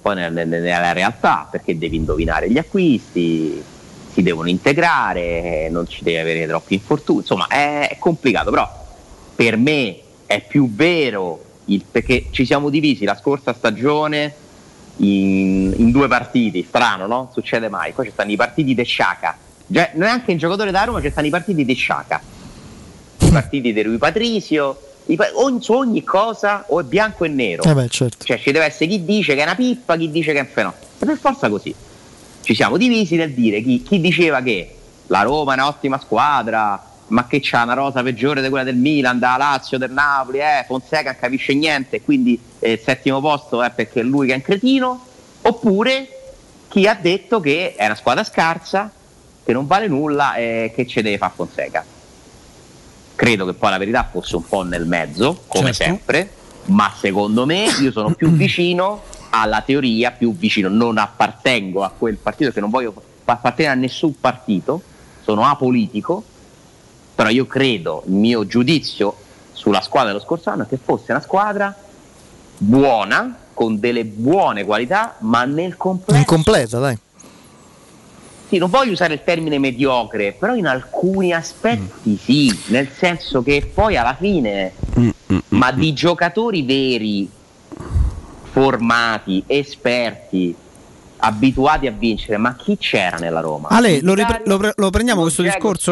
poi nel- nel- nella realtà, perché devi indovinare gli acquisti, si devono integrare, non ci devi avere troppi infortuni, insomma è, è complicato, però per me è più vero il- perché ci siamo divisi la scorsa stagione in, in due partiti, strano, no? Succede mai. Poi ci stanno i partiti di Sciacca. Già, neanche in giocatore da Roma ci stanno i partiti di Sciacca. partiti di Rui Patrizio, i pa- ogni- su ogni cosa o è bianco e nero. Eh beh, certo. Cioè ci deve essere chi dice che è una pippa, chi dice che è un fenomeno. E per forza così. Ci siamo divisi nel dire chi, chi diceva che la Roma è un'ottima squadra, ma che c'ha una rosa peggiore di quella del Milan, da Lazio, del Napoli, eh, Fonseca non capisce niente, quindi eh, il settimo posto è perché è lui che è un cretino, oppure chi ha detto che è una squadra scarsa, che non vale nulla e che ci deve fare Fonseca. Credo che poi la verità fosse un po' nel mezzo, come Certo. sempre, ma secondo me io sono più [clears throat] vicino alla teoria, più vicino, non appartengo a quel partito, che non voglio appartenere a nessun partito, sono apolitico, però io credo, il mio giudizio sulla squadra dello scorso anno è che fosse una squadra buona, con delle buone qualità, ma nel complesso Incompleta, dai. Sì, non voglio usare il termine mediocre, però in alcuni aspetti sì, nel senso che poi alla fine, ma di giocatori veri, formati, esperti, abituati a vincere, ma chi c'era nella Roma? Ale, lo, ripre- lo pre- lo prendiamo questo discorso?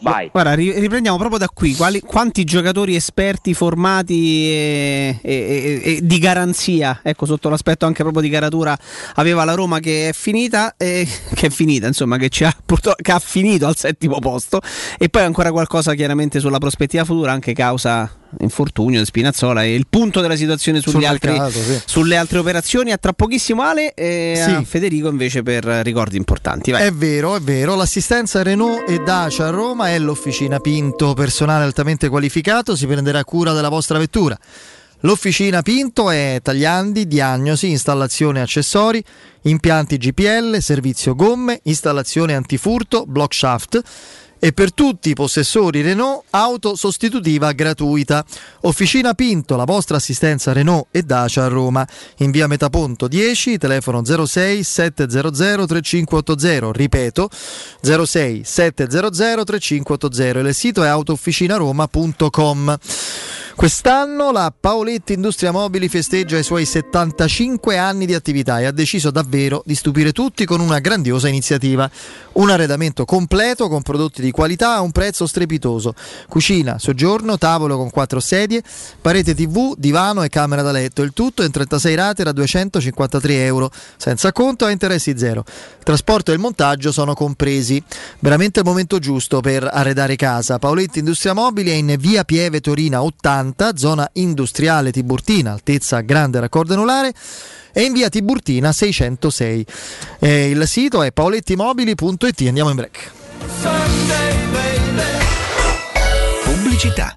Vai. Guarda, ri- riprendiamo proprio da qui. Quali- quanti giocatori esperti, formati e, e- e- e di garanzia, ecco, sotto l'aspetto anche proprio di caratura, aveva la Roma che è finita, [laughs] che è finita, insomma, che, ha, purtroppo- che ha finito al settimo posto. E poi ancora qualcosa chiaramente sulla prospettiva futura, anche causa infortunio di Spinazzola e il punto della situazione altri- mercato, sì. sulle altre operazioni. A tra pochissimo Ale e Sì. Federico invece per ricordi importanti. Vai. È vero, è vero. L'assistenza Renault e Dacia a Roma è l'officina Pinto, personale altamente qualificato, si prenderà cura della vostra vettura. L'officina Pinto è tagliandi, diagnosi, installazione accessori, impianti GPL, servizio gomme, installazione antifurto, block shaft e per tutti i possessori Renault auto sostitutiva gratuita. Officina Pinto, la vostra assistenza Renault e Dacia a Roma. In via Metaponto 10, telefono 06 700 3580, ripeto 06 700 3580 e il sito è autofficinaroma.com. Quest'anno la Paoletti Industria Mobili festeggia i suoi 75 anni di attività e ha deciso davvero di stupire tutti con una grandiosa iniziativa. Un arredamento completo con prodotti di qualità a un prezzo strepitoso. Cucina, soggiorno, tavolo con quattro sedie, parete TV, divano e camera da letto. Il tutto in 36 rate da 253 euro, senza conto a interessi zero. Il trasporto e il montaggio sono compresi. Veramente il momento giusto per arredare casa. Paoletti Industria Mobili è in via Pieve Torina 80, zona industriale Tiburtina, altezza grande raccordo anulare. E in via Tiburtina 606. Eh, il sito è paolettimobili.it. Andiamo in break. Pubblicità.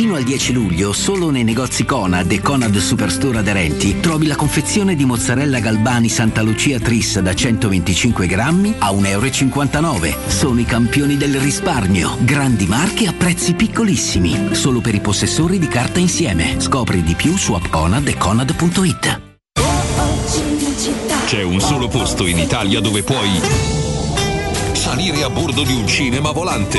Fino al 10 luglio, solo nei negozi Conad e Conad Superstore aderenti, trovi la confezione di mozzarella Galbani Santa Lucia Tris da 125 grammi a 1,59 euro. Sono i campioni del risparmio. Grandi marche a prezzi piccolissimi. Solo per i possessori di carta insieme. Scopri di più su appconad e conad.it. C'è un solo posto in Italia dove puoi salire a bordo di un cinema volante,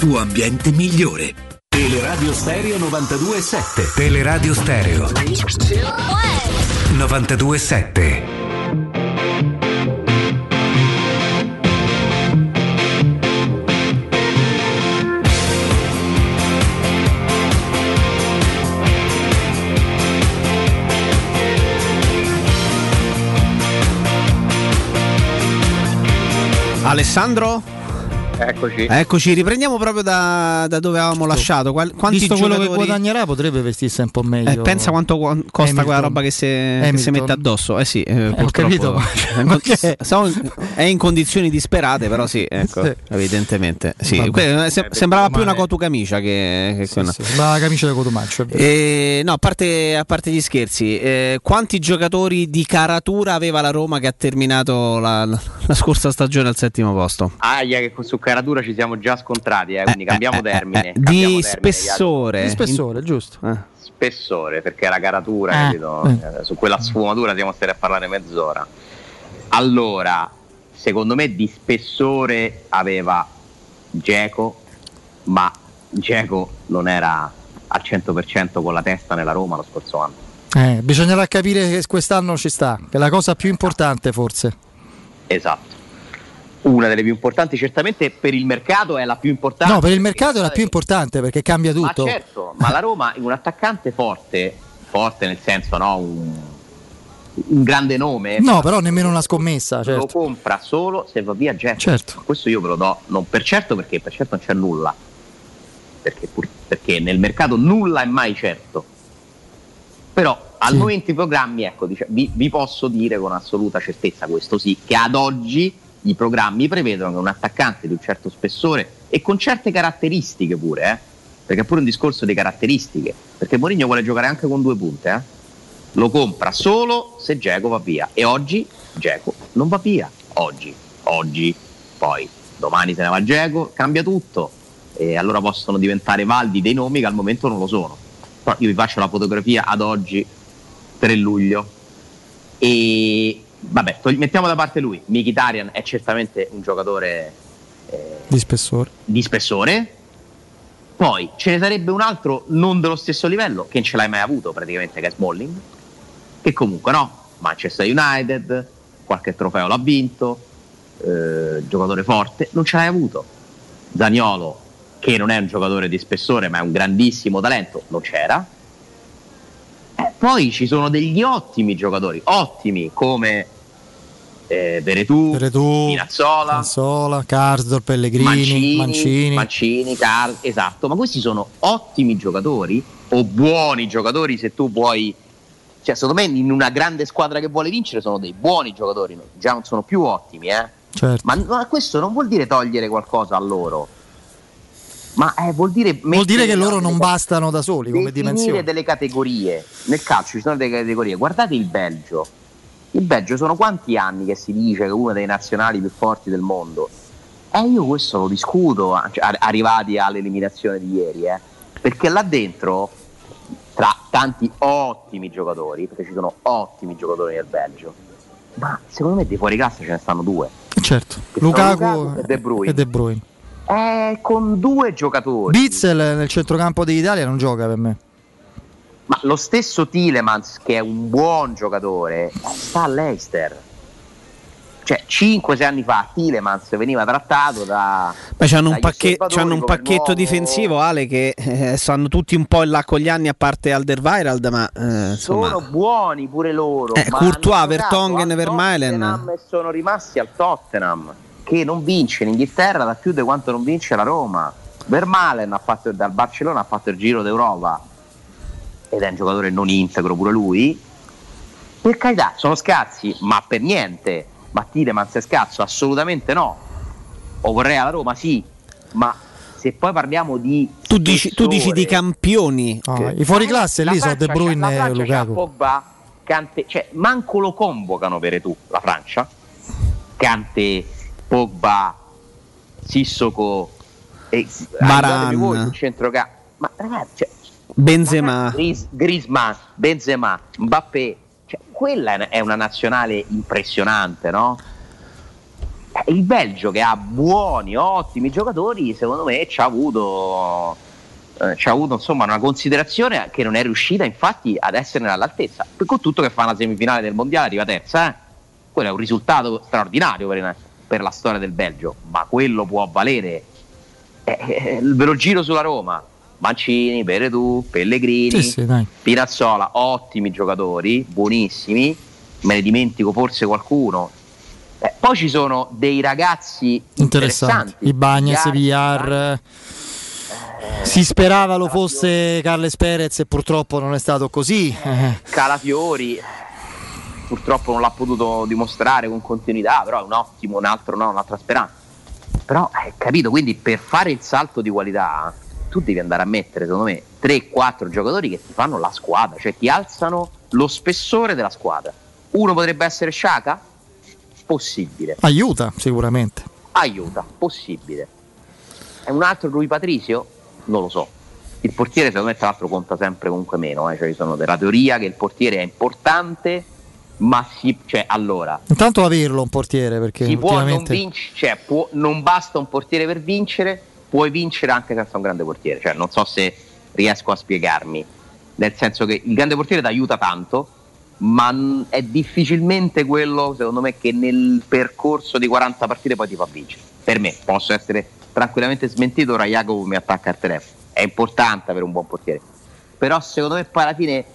tuo ambiente migliore. Teleradio Stereo 92.7 Teleradio Stereo 92.7 Alessandro? Eccoci. Eccoci, riprendiamo proprio da, da dove avevamo lasciato. Qual- quanti Visto quello che giocatori- guadagnerà, potrebbe vestirsi un po' meglio. Eh, pensa quanto qua- costa Hamilton. quella roba che si, mette addosso. Eh sì, eh, ho purtroppo. capito, [laughs] ok. Siamo- è in condizioni disperate, però sì, ecco, Sì. evidentemente. Sì. Vabbè. Que- se- sembrava più una male. cotocamicia che, che quella. Sembrava la camicia da Cotumaccio. Eh, no, a parte, a parte gli scherzi, eh, quanti giocatori di caratura aveva la Roma che ha terminato la, la scorsa stagione al settimo posto? Aia, che su Caratura ci siamo già scontrati, eh, quindi cambiamo termine. eh, cambiamo di termine, spessore. Di spessore, giusto. Eh. spessore, perché la caratura, Eh, capito? Eh, su quella sfumatura stiamo stare a parlare mezz'ora. Allora, secondo me di spessore aveva Geco, ma Geco non era al 100% con la testa nella Roma lo scorso anno. Eh, bisognerà capire che quest'anno ci sta, che è la cosa più importante forse. Esatto. Una delle più importanti, certamente per il mercato è la più importante. No, per il mercato è la più importante perché cambia tutto. Ma certo, ma la Roma in un attaccante forte, forte nel senso, no, un, un grande nome. No, però nemmeno una scommessa, Lo certo. compra solo se va via Jetson. Certo. Questo io ve lo do, non per certo perché per certo non c'è nulla. Perché, pur- perché nel mercato nulla è mai certo. Però al Sì. momento i programmi, ecco, dice- vi, vi posso dire con assoluta certezza questo sì, che ad oggi i programmi prevedono che un attaccante di un certo spessore e con certe caratteristiche pure, eh, perché è pure un discorso di caratteristiche, perché Mourinho vuole giocare anche con due punte, eh, lo compra solo se Geco va via e oggi Geco non va via, oggi, oggi, poi domani se ne va Geco, cambia tutto e allora possono diventare validi dei nomi che al momento non lo sono. Però io vi faccio la fotografia ad oggi 3 luglio. E vabbè, mettiamo da parte lui, Mkhitaryan è certamente un giocatore eh, Di spessore. di spessore. Poi ce ne sarebbe un altro non dello stesso livello, che non ce l'hai mai avuto praticamente, che è Smalling, che comunque no, Manchester United, qualche trofeo l'ha vinto, eh, giocatore forte, non ce l'hai avuto. Zaniolo, che non è un giocatore di spessore, ma è un grandissimo talento, non c'era. Eh, poi ci sono degli ottimi giocatori, ottimi come eh, Veretù, Pinazzola, Mazzola, Karsdorp, Pellegrini, Mancini, Mancini. Mancini, Car- esatto, ma questi sono ottimi giocatori o buoni giocatori se tu vuoi, cioè secondo me in una grande squadra che vuole vincere sono dei buoni giocatori, già non sono più ottimi, eh? Certo. ma, ma questo non vuol dire togliere qualcosa a loro, ma eh, vuol dire Vuol dire che loro non bastano da soli come dimensione. delle categorie. Nel calcio ci sono delle categorie. Guardate il Belgio. Il Belgio sono quanti anni che si dice che è uno dei nazionali più forti del mondo? E io questo lo discuto, cioè, ar- arrivati all'eliminazione di ieri, eh. perché là dentro, tra tanti ottimi giocatori, perché ci sono ottimi giocatori nel Belgio, ma secondo me dei fuori classe ce ne stanno due. Certo. Lukaku, Lukaku e De Bruyne. e De Bruyne. Eh, con due giocatori. Bitzel nel centrocampo dell'Italia non gioca per me. Ma lo stesso Tilemans, che è un buon giocatore, sta all'Eister. Cioè, 5-6 anni fa Tilemans veniva trattato da. Beh, c'hanno un, pacche- c'hanno un pacchetto nuovo- difensivo, Ale, che eh, stanno tutti un po' in là con gli anni, a parte Alderweireld, ma eh, insomma... Sono buoni pure loro. Eh, ma Courtois, hanno Vertonghen, a Vermaelen. E sono rimasti al Tottenham, che non vince in Inghilterra da più di quanto non vince la Roma. Vermalen ha fatto, dal Barcellona ha fatto il giro d'Europa ed è un giocatore non integro pure lui. Per carità, sono scarsi, ma per niente. Ma Tilemans è scarso? Assolutamente no. O vorrei alla Roma, sì, ma se poi parliamo di. Tu dici, tu dici di campioni. Ah, che- I fuori classe la lì sono De Bruyne e Lukaku. Pogba, Kante, cioè manco lo convocano per tu, la Francia. Cante, Pogba, Sissoko e aiutatemi voi sul centrocampo. Ma ragazzi, cioè, Benzema. Gris- Griezmann, Benzema, Mbappé, cioè, quella è una- nazionale impressionante, no? Eh, Il Belgio che ha buoni, ottimi giocatori, secondo me ci ha avuto, eh, ci ha avuto insomma, una considerazione che non è riuscita infatti ad esserne all'altezza. Per con tutto che fa una semifinale del mondiale arriva terza, eh? quello è un risultato straordinario per, per la storia del Belgio, ma quello può valere. Eh, eh, ve lo giro sulla Roma. Mancini, Peretù, Pellegrini, Sì, sì. Pirazzola, ottimi giocatori, buonissimi, me ne dimentico forse qualcuno. Eh, poi ci sono dei ragazzi Interessanti. interessanti. I Bagnes, Villar, Villar. Si sperava lo fosse Carles Perez e purtroppo non è stato così. Eh, Calafiori, purtroppo non l'ha potuto dimostrare con continuità, però è un ottimo, un altro no, un'altra speranza. Però, eh, capito, quindi per fare il salto di qualità tu devi andare a mettere, secondo me, 3-4 giocatori che ti fanno la squadra, cioè ti alzano lo spessore della squadra. Uno potrebbe essere Sciaca? Possibile. Aiuta sicuramente. Aiuta, possibile. È un altro Rui Patricio? Non lo so. Il portiere secondo me tra l'altro conta sempre comunque meno, eh. cioè ci sono della teoria che il portiere è importante, ma si, cioè, allora, Intanto averlo un portiere perché si può non ultimamente vincere, cioè può- non basta un portiere per vincere, puoi vincere anche senza un grande portiere, cioè non so se riesco a spiegarmi, nel senso che il grande portiere ti aiuta tanto, ma è difficilmente quello secondo me che nel percorso di 40 partite poi ti fa vincere. Per me posso essere tranquillamente smentito, ora Jacopo mi attacca al telefono, è importante avere un buon portiere, però secondo me poi alla fine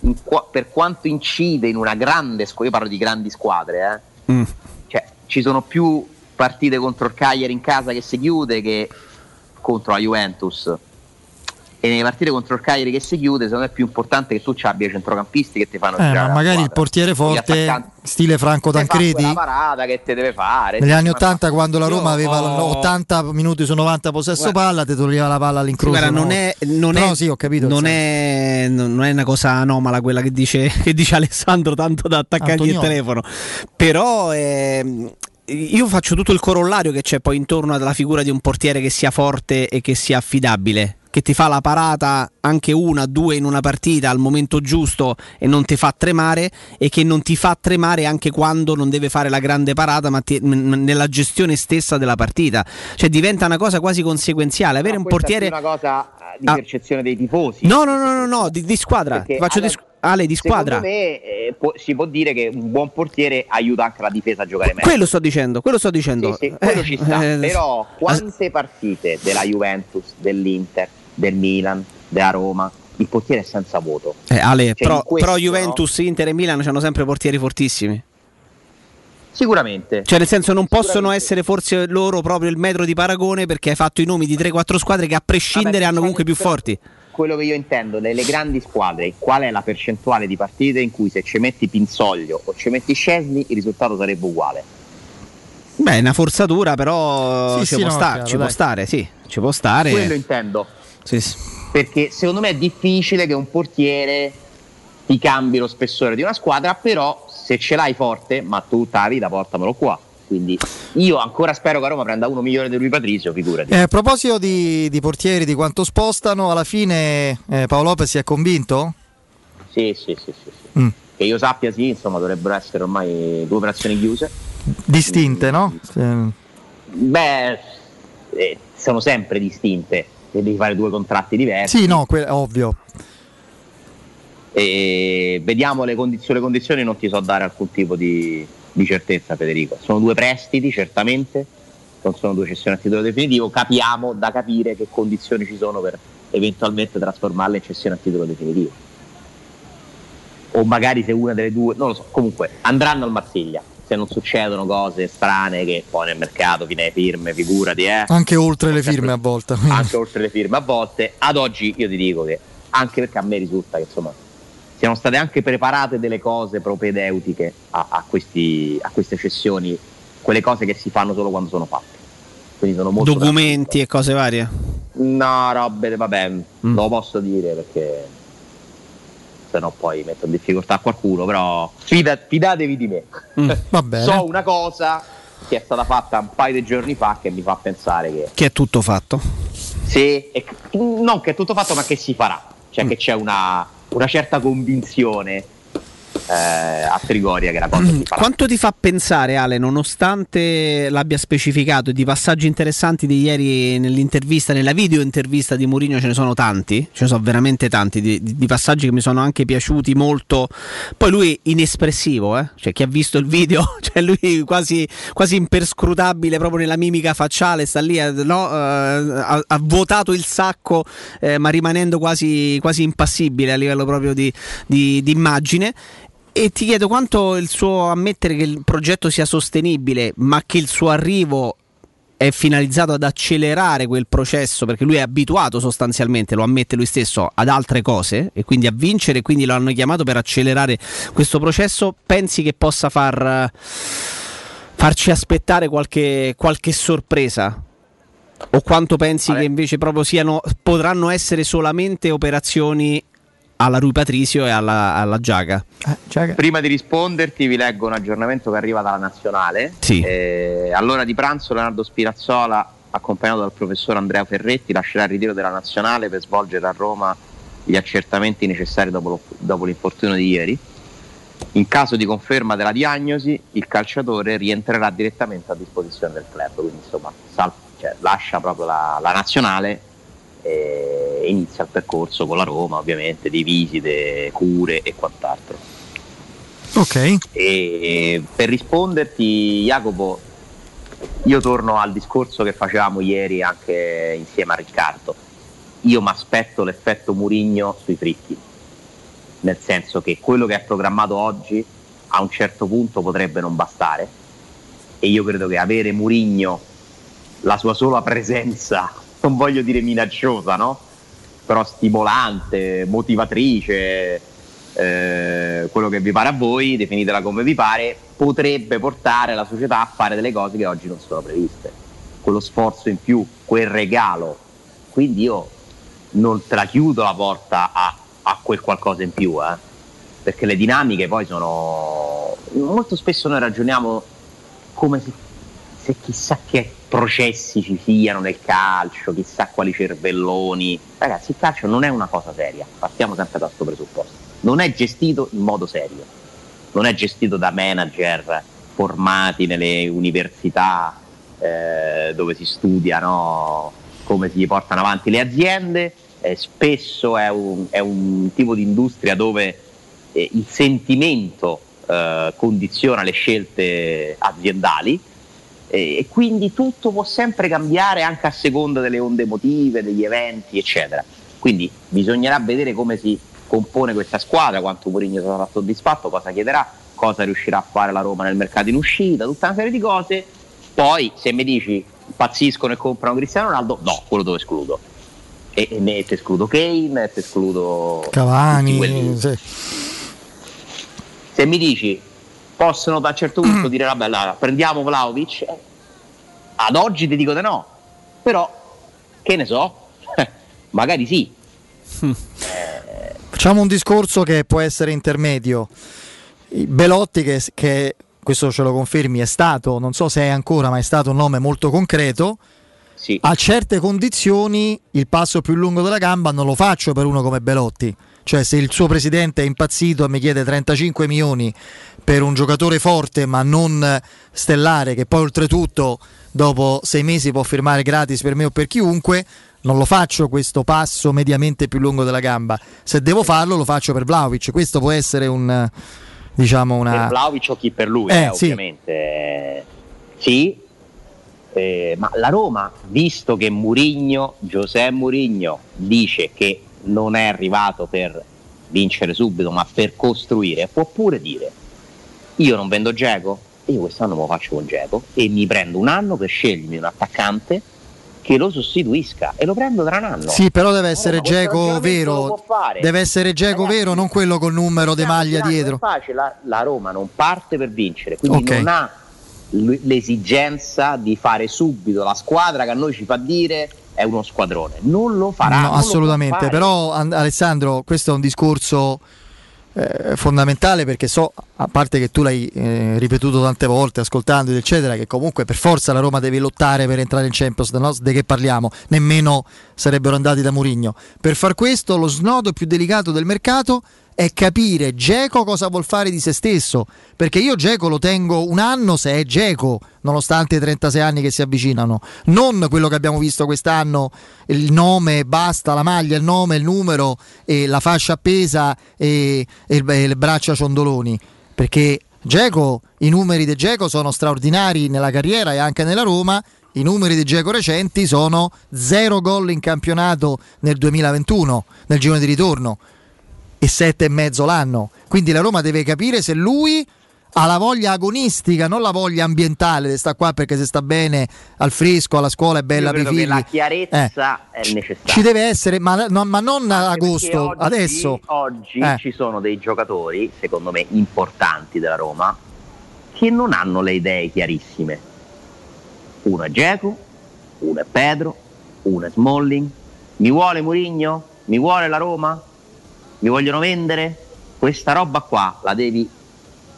in per quanto incide in una grande squadra, io parlo di grandi squadre, eh, Mm. cioè, ci sono più partite contro il Cagliari in casa che si chiude che contro la Juventus e nelle partite contro il Cagliari che si chiude, secondo me è più importante che tu ci abbia i centrocampisti che ti fanno Eh, ma la magari il portiere forte, stile Franco Te fa Tancredi. quella parata che te deve fare. Negli anni Ma- 80 quando la Io Roma aveva ho- 80 minuti su 90 possesso Guarda. palla, ti toglieva la palla all'incrocio. Guarda, non no? è, non è- sì, ho capito. il non è, non è una cosa anomala quella che dice, [laughs] che dice Alessandro, tanto da attaccargli il Antonioni. telefono. Però ehm, io faccio tutto il corollario che c'è poi intorno alla figura di un portiere che sia forte e che sia affidabile. Che ti fa la parata anche una, due in una partita al momento giusto e non ti fa tremare, e che non ti fa tremare anche quando non deve fare la grande parata, ma ti- m- nella gestione stessa della partita. Cioè diventa una cosa quasi conseguenziale. Avere un Questa è portiere. più una cosa eh, di Ah. percezione dei tifosi. No, no, no, no, no, di, di squadra. Perché faccio di, allora, squ- Ale, di squadra. Secondo me eh, può- si può dire che un buon portiere aiuta anche la difesa a giocare meglio. Quello sto dicendo, quello sto dicendo. Sì, sì, quello Eh, ci sta. [laughs] eh, Però quante partite della Juventus, dell'Inter, del Milan, della Roma, il portiere è senza voto. eh, Ale, Cioè, però, in questo, però Juventus, Inter e Milan hanno sempre portieri fortissimi. Sicuramente. Cioè, nel senso, non possono essere forse loro proprio il metro di paragone perché hai fatto i nomi di 3-4 squadre che a prescindere Vabbè, hanno comunque più forti. Quello che io intendo delle grandi squadre, qual è la percentuale di partite in cui se ci metti Pinzoglio o ci metti Scesni il risultato sarebbe uguale? Beh, è una forzatura, però Sì, ci, sì, può, no, sta- chiaro, ci può stare, sì, ci può stare. Quello intendo. Sì, sì. Perché secondo me è difficile che un portiere ti cambi lo spessore di una squadra, però se ce l'hai forte, ma tutta la vita portamelo qua. Quindi io ancora spero che a Roma prenda uno migliore di lui Patrizio, figurati. Eh, a proposito di, di portieri, di quanto spostano, alla fine eh, Paolo Lopez si è convinto? Sì, sì, sì, sì, sì. Mm. Che io sappia sì, insomma dovrebbero essere ormai due operazioni chiuse. Distinte, no? Eh, Beh, eh, sono sempre distinte, e devi fare due contratti diversi. Sì, no, que- ovvio. E vediamo le condizioni, le condizioni non ti so dare alcun tipo di, di certezza Federico. Sono due prestiti certamente, non sono due cessioni a titolo definitivo, capiamo da capire che condizioni ci sono per eventualmente trasformarle in cessione a titolo definitivo. O magari se una delle due, non lo so, comunque andranno al Marsiglia. Se non succedono cose strane che poi nel mercato, fine alle firme, figurati, eh Anche oltre le firme a volte. quindi. anche oltre le firme a volte. Ad oggi io ti dico che anche perché a me risulta che insomma siano state anche preparate delle cose propedeutiche a, a questi- a queste cessioni, quelle cose che si fanno solo quando sono fatte. Quindi sono molto Documenti e cose varie. No, robe, vabbè, Mm. lo posso dire perché se no poi metto in difficoltà qualcuno, però fida- fidatevi di me. Mm. [laughs] So una cosa che è stata fatta un paio di giorni fa che mi fa pensare che Che è tutto fatto. sì, che- non che è tutto fatto, ma che si farà, cioè che c'è una, una certa convinzione eh, a Trigoria che la cosa farà. Quanto ti fa pensare, Ale, nonostante l'abbia specificato, di passaggi interessanti di ieri nell'intervista, nella video intervista di Mourinho ce ne sono tanti, ce ne sono veramente tanti, di, di- passaggi che mi sono anche piaciuti molto. Poi lui inespressivo, eh? cioè chi ha visto il video, [laughs] cioè lui quasi, quasi imperscrutabile proprio nella mimica facciale, sta lì, eh, no? Eh, ha, ha vuotato il sacco, eh, ma rimanendo quasi, quasi impassibile a livello proprio di, di- di immagine. E ti chiedo quanto il suo ammettere che il progetto sia sostenibile, ma che il suo arrivo è finalizzato ad accelerare quel processo, perché lui è abituato sostanzialmente, lo ammette lui stesso, ad altre cose e quindi a vincere, quindi lo hanno chiamato per accelerare questo processo. Pensi che possa far, farci aspettare qualche, qualche sorpresa? O quanto pensi che invece proprio siano, potranno essere solamente operazioni alla Rui Patricio e alla, alla Giaga? Prima di risponderti vi leggo un aggiornamento che arriva dalla nazionale. Sì. Eh, all'ora di pranzo Leonardo Spirazzola, accompagnato dal professor Andrea Ferretti, lascerà il ritiro della nazionale per svolgere a Roma gli accertamenti necessari dopo, lo- dopo l'infortunio di ieri. In caso di conferma della diagnosi, il calciatore rientrerà direttamente a disposizione del club, quindi insomma sal- cioè, lascia proprio la, la nazionale e inizia il percorso con la Roma, ovviamente, di visite, cure e quant'altro. Ok. E per risponderti, Jacopo, io torno al discorso che facevamo ieri anche insieme a Riccardo. Io mi aspetto l'effetto Murigno sui fritti, nel senso che quello che è programmato oggi a un certo punto potrebbe non bastare e io credo che avere Murigno, la sua sola presenza, non voglio dire minacciosa, no? però stimolante, motivatrice, eh, quello che vi pare a voi, definitela come vi pare, potrebbe portare la società a fare delle cose che oggi non sono previste. Quello sforzo in più, quel regalo. Quindi io non te la chiudo la porta a, a quel qualcosa in più, eh, perché le dinamiche poi sono... Molto spesso noi ragioniamo come se, se chissà che processi ci siano nel calcio, chissà quali cervelloni. Ragazzi, il calcio non è una cosa seria, partiamo sempre da questo presupposto. Non è gestito in modo serio, non è gestito da manager formati nelle università eh, dove si studia no? come si portano avanti le aziende, eh, spesso è un, è un, tipo di industria dove eh, il sentimento eh, condiziona le scelte aziendali e quindi tutto può sempre cambiare anche a seconda delle onde emotive, degli eventi, eccetera. Quindi bisognerà vedere come si compone questa squadra, quanto Mourinho sarà soddisfatto, cosa chiederà, cosa riuscirà a fare la Roma nel mercato in uscita, tutta una serie di cose. Poi se mi dici impazziscono e comprano Cristiano Ronaldo, no, quello dove escludo. E, e ne ti escludo Kane, ti escludo Cavani, sì. Se mi dici possono a un certo punto dire vabbè allora, prendiamo Vlaovic, ad oggi ti dico di no, però che ne so, [laughs] magari sì. Facciamo un discorso che può essere intermedio. Belotti, che, che, questo ce lo confermi, è stato, non so se è ancora, ma è stato un nome molto concreto. Sì. A certe condizioni il passo più lungo della gamba non lo faccio per uno come Belotti. Cioè, se il suo presidente è impazzito e mi chiede 35 milioni per un giocatore forte ma non stellare, che poi oltretutto dopo sei mesi può firmare gratis per me o per chiunque, non lo faccio questo passo mediamente più lungo della gamba. Se devo farlo, lo faccio per Vlaovic. Questo può essere un diciamo una. Per Vlaovic o chi per lui, Eh, eh, sì. ovviamente. Sì, eh, ma la Roma, visto che Murigno, Giuseppe Murigno, dice che non è arrivato per vincere subito, ma per costruire, può pure dire: Io non vendo Geco, io quest'anno me lo faccio con Geco e mi prendo un anno per scegliermi un attaccante che lo sostituisca e lo prendo tra un anno. Sì, però deve essere questo Geco vero. Deve essere Geco vero, non quello col numero di maglia dietro. facile, La, la Roma non parte per vincere, quindi Ok. non ha l'esigenza di fare subito la squadra che a noi ci fa dire è uno squadrone. Non lo farà. No, assolutamente. Però An- Alessandro, questo è un discorso eh, fondamentale perché so, a parte che tu l'hai eh, ripetuto tante volte ascoltando eccetera, che comunque per forza la Roma deve lottare per entrare in Champions, no? di che parliamo? Nemmeno sarebbero andati da Murigno. Per far questo lo snodo più delicato del mercato è capire Geco cosa vuol fare di se stesso, perché io Geco lo tengo un anno se è Geco, nonostante i 36 anni che si avvicinano, non quello che abbiamo visto quest'anno, il nome, basta, la maglia, il nome, il numero e la fascia appesa e, e le braccia ciondoloni, perché Geco, i numeri di Geco sono straordinari nella carriera e anche nella Roma. I numeri di Geco recenti sono zero gol in campionato nel 2021, nel girone di ritorno e sette e mezzo l'anno. Quindi la Roma deve capire se lui ha la voglia agonistica, non la voglia ambientale sta qua perché se sta bene al fresco, alla scuola è bella per i la chiarezza è necessaria. Ci deve essere, ma, no- ma non ad agosto, oggi- adesso. Oggi Eh. ci sono dei giocatori, secondo me, importanti della Roma, che non hanno le idee chiarissime. Uno è Geco, uno è Pedro, uno è Smalling. Mi vuole Murigno? Mi vuole la Roma? Mi vogliono vendere? Questa roba qua la devi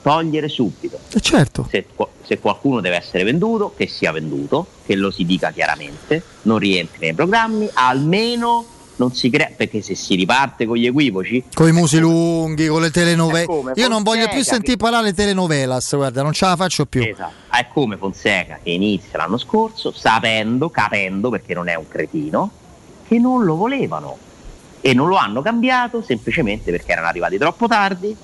togliere subito. Eh, certo. Se, se qualcuno deve essere venduto, che sia venduto, che lo si dica chiaramente, non rientri nei programmi, almeno non si crea, perché se si riparte con gli equivoci, Con i musi lunghi, con le telenove. È come Io non voglio più sentire parlare di telenovelas, guarda, non ce la faccio più. Esatto. è come Fonseca che inizia l'anno scorso, sapendo, capendo, perché non è un cretino, che non lo volevano e non lo hanno cambiato semplicemente perché erano arrivati troppo tardi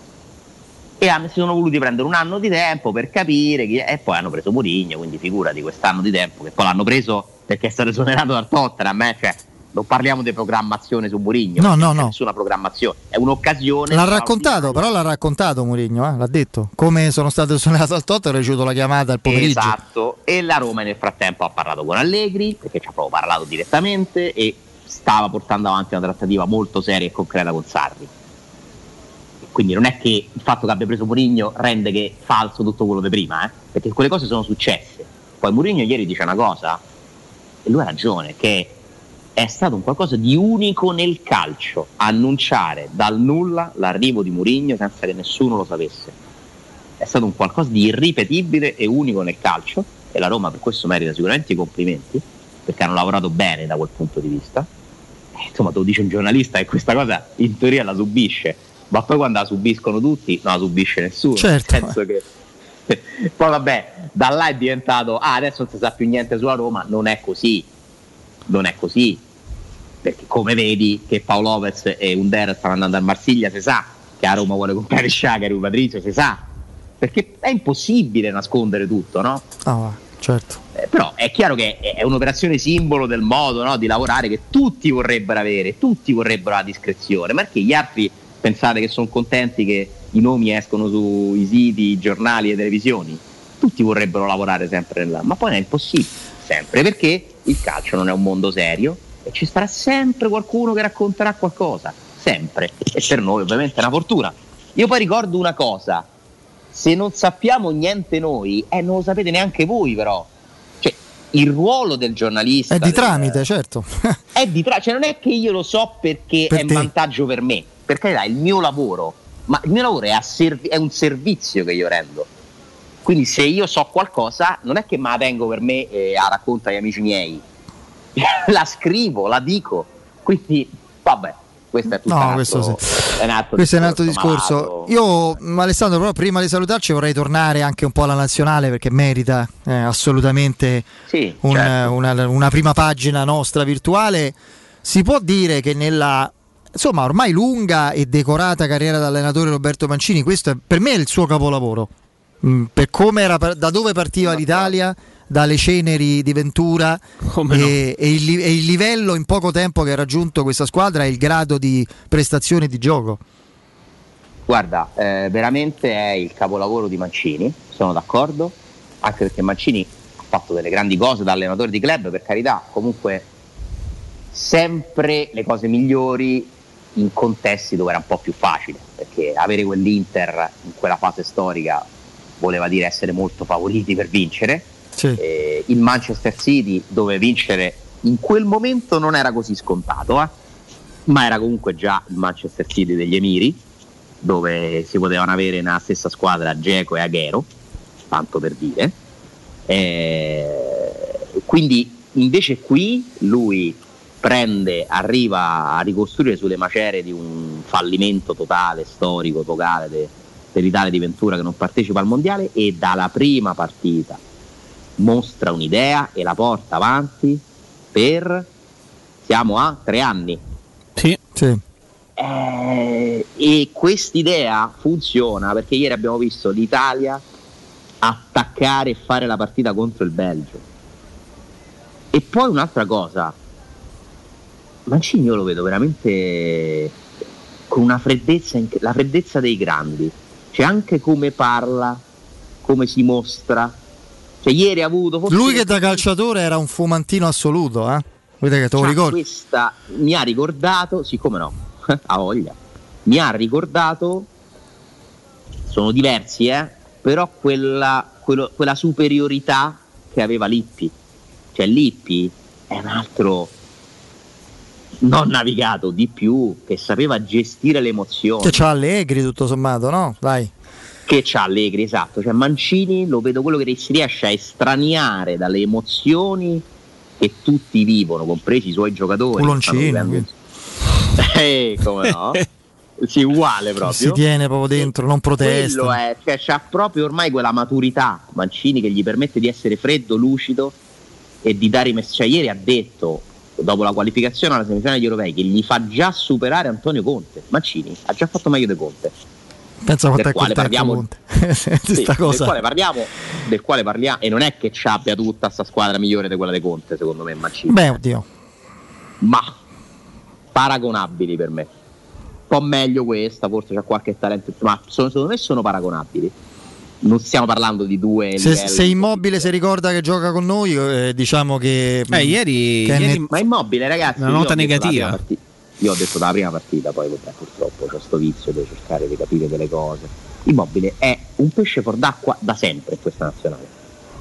e hanno- si sono voluti prendere un anno di tempo per capire chi e poi hanno preso Mourinho, quindi figurati quest'anno di tempo che poi l'hanno preso perché è stato esonerato dal Tottenham, eh, cioè non parliamo di programmazione su Mourinho, No, perché no, no. nessuna programmazione, è un'occasione L'ha raccontato, però l'ha raccontato Mourinho, eh, l'ha detto. Come sono stato esonerato al Tottenham, ho ricevuto la chiamata al pomeriggio. Esatto, e la Roma nel frattempo ha parlato con Allegri, perché ci ha proprio parlato direttamente e stava portando avanti una trattativa molto seria e concreta con Sarri. Quindi non è che il fatto che abbia preso Mourinho rende che falso tutto quello di prima, eh? perché quelle cose sono successe. Poi Mourinho ieri dice una cosa, e lui ha ragione, che è stato un qualcosa di unico nel calcio, annunciare dal nulla l'arrivo di Mourinho senza che nessuno lo sapesse. È stato un qualcosa di irripetibile e unico nel calcio e la Roma per questo merita sicuramente i complimenti perché hanno lavorato bene da quel punto di vista. Insomma, te lo dice un giornalista e questa cosa in teoria la subisce, ma poi quando la subiscono tutti non la subisce nessuno. Certo. Nel senso che [laughs] poi vabbè, da là è diventato ah, adesso non si sa più niente sulla Roma, non è così. Non è così. Perché come vedi che Paolo Lopez e Under stanno andando a Marsiglia, si sa che a Roma vuole comprare Sciaga e Patrizio, si sa. Perché è impossibile nascondere tutto, no? Va, certo. Eh, però è chiaro che è, un'operazione simbolo del modo no, di lavorare che tutti vorrebbero avere, tutti vorrebbero la discrezione, perché gli altri pensate che sono contenti che i nomi escono sui siti, giornali e televisioni? Tutti vorrebbero lavorare sempre nella... ma poi è impossibile, sempre, perché il calcio non è un mondo serio e ci sarà sempre qualcuno che racconterà qualcosa, sempre, e per noi ovviamente è una fortuna. Io poi ricordo una cosa, se non sappiamo niente noi, eh, non lo sapete neanche voi però. Cioè, il ruolo del giornalista... È di tramite, certo. [laughs] è di tramite, cioè non è che io lo so perché Per è te. vantaggio per me, perché è il mio lavoro, ma il mio lavoro è, a servi- è un servizio che io rendo. Quindi se io so qualcosa, non è che me la tengo per me e la racconto agli amici miei, [laughs] la scrivo, la dico. Quindi, vabbè, questo è tutto No, un altro, questo sì. è un altro Questo è un altro discorso discorso. Io, Alessandro, però prima di salutarci vorrei tornare anche un po' alla nazionale perché merita eh, assolutamente Sì, un- certo. una, una prima pagina nostra virtuale. Si può dire che nella insomma ormai lunga e decorata carriera da allenatore Roberto Mancini, questo è, per me è il suo capolavoro. Mm, per come era, da dove partiva l'Italia, dalle ceneri di Ventura e, e il, e il livello in poco tempo che ha raggiunto questa squadra e il grado di prestazione di gioco. Guarda, eh, veramente è il capolavoro di Mancini, sono d'accordo, anche perché Mancini ha fatto delle grandi cose da allenatore di club, per carità, comunque sempre le cose migliori in contesti dove era un po' più facile, perché avere quell'Inter in quella fase storica voleva dire essere molto favoriti per vincere, Eh, il Manchester City dove vincere in quel momento non era così scontato, eh, ma era comunque già il Manchester City degli Emiri, dove si potevano avere nella stessa squadra Geco e Aghero, tanto per dire. Eh, quindi invece qui lui prende, arriva a ricostruire sulle macerie di un fallimento totale, storico, totale de- dell'Italia di Ventura che non partecipa al mondiale e dalla prima partita mostra un'idea e la porta avanti per siamo a tre anni. Sì. Eh, e quest'idea funziona perché ieri abbiamo visto l'Italia attaccare e fare la partita contro il Belgio. E poi un'altra cosa, Mancini io lo vedo veramente con una freddezza, la freddezza dei grandi, cioè anche come parla, come si mostra. Cioè ieri ha avuto forse Lui che da calciatore era un fumantino assoluto, eh? Vedete che te lo Cioè, ricordi? Questa mi ha ricordato, siccome no, [laughs] ha voglia, mi ha ricordato, sono diversi, eh, però quella, quello- quella superiorità che aveva Lippi. Cioè Lippi è un altro non navigato di più, che sapeva gestire le emozioni. Che c'ha Allegri tutto sommato, no? Dai. Che c'ha Allegri, esatto. Cioè Mancini lo vedo quello che si riesce a estraniare dalle emozioni che tutti vivono, compresi i suoi giocatori. Vivendo- [laughs] Eh, come no? [laughs] Sì, uguale proprio. Si tiene proprio dentro, non Quello protesta. è, cioè, c'ha proprio ormai quella maturità Mancini che gli permette di essere freddo, lucido e di dare i messaggi. Cioè, ieri ha detto, dopo la qualificazione alla semifinale degli europei, che gli fa già superare Antonio Conte. Mancini ha già fatto meglio di Conte. Pensa quanto del è quale parliamo- Conte. [laughs] Sì, del quale parliamo, del quale parliamo, e non è che ci abbia tutta questa squadra migliore di quella di Conte, secondo me, Mancini. Beh, oddio. Ma paragonabili per me. Un po' meglio questa, forse c'è qualche talento, ma sono- secondo me sono paragonabili. non stiamo parlando di due Se, se Immobile si ricorda che gioca con noi, eh, diciamo che. Eh, ieri- che ieri- net- Ma immobile, ragazzi. Una nota negativa. dalla prima parti- Io ho detto dalla prima partita, poi vabbè, purtroppo c'è sto vizio di cercare di capire delle cose. Immobile è un pesce fuor d'acqua da sempre in questa nazionale.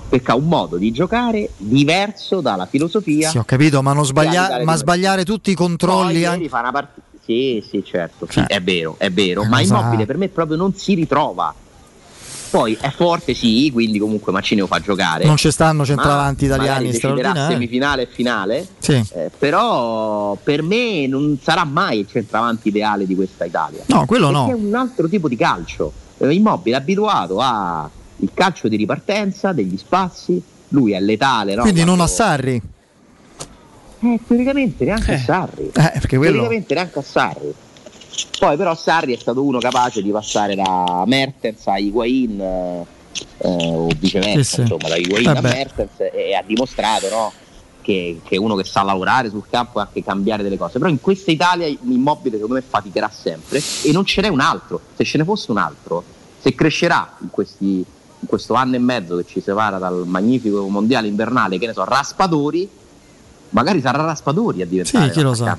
Perché ha un modo di giocare diverso dalla filosofia. Sì, ho capito, ma, sbaglia- ma sbagliare tutti i Poi controlli. ieri anche- fa una partita. Sì, sì, certo, sì, Cioè, è vero, è vero. Ma cosa- Immobile per me proprio non si ritrova. Poi è forte, sì, quindi comunque Mancini lo fa giocare. Non ci stanno centravanti Ma italiani straordinari. semifinale e finale. Sì. Eh, però per me non sarà mai il centravanti ideale di questa Italia. No, quello Perché no. è un altro tipo di calcio. Eh, Immobile è abituato al calcio di ripartenza, degli spazi, lui è letale, no? Quindi non a Sarri. Eh, teoricamente neanche a Sarri. Eh, perché quello. Teoricamente neanche a Sarri. Poi però Sarri è stato uno capace di passare da Mertens a Higuain eh, eh, o viceversa, Sì, sì. insomma, da Higuain a Vabbè. Mertens e, e ha dimostrato no, che, che è uno che sa lavorare sul campo e anche cambiare delle cose. Però in questa Italia Immobile secondo me faticherà sempre e non ce n'è un altro. Se ce ne fosse un altro, se crescerà in, questi, in questo anno e mezzo che ci separa dal magnifico mondiale invernale, che ne so, Raspadori, magari sarà Raspadori a diventare Sì, chi lo sa.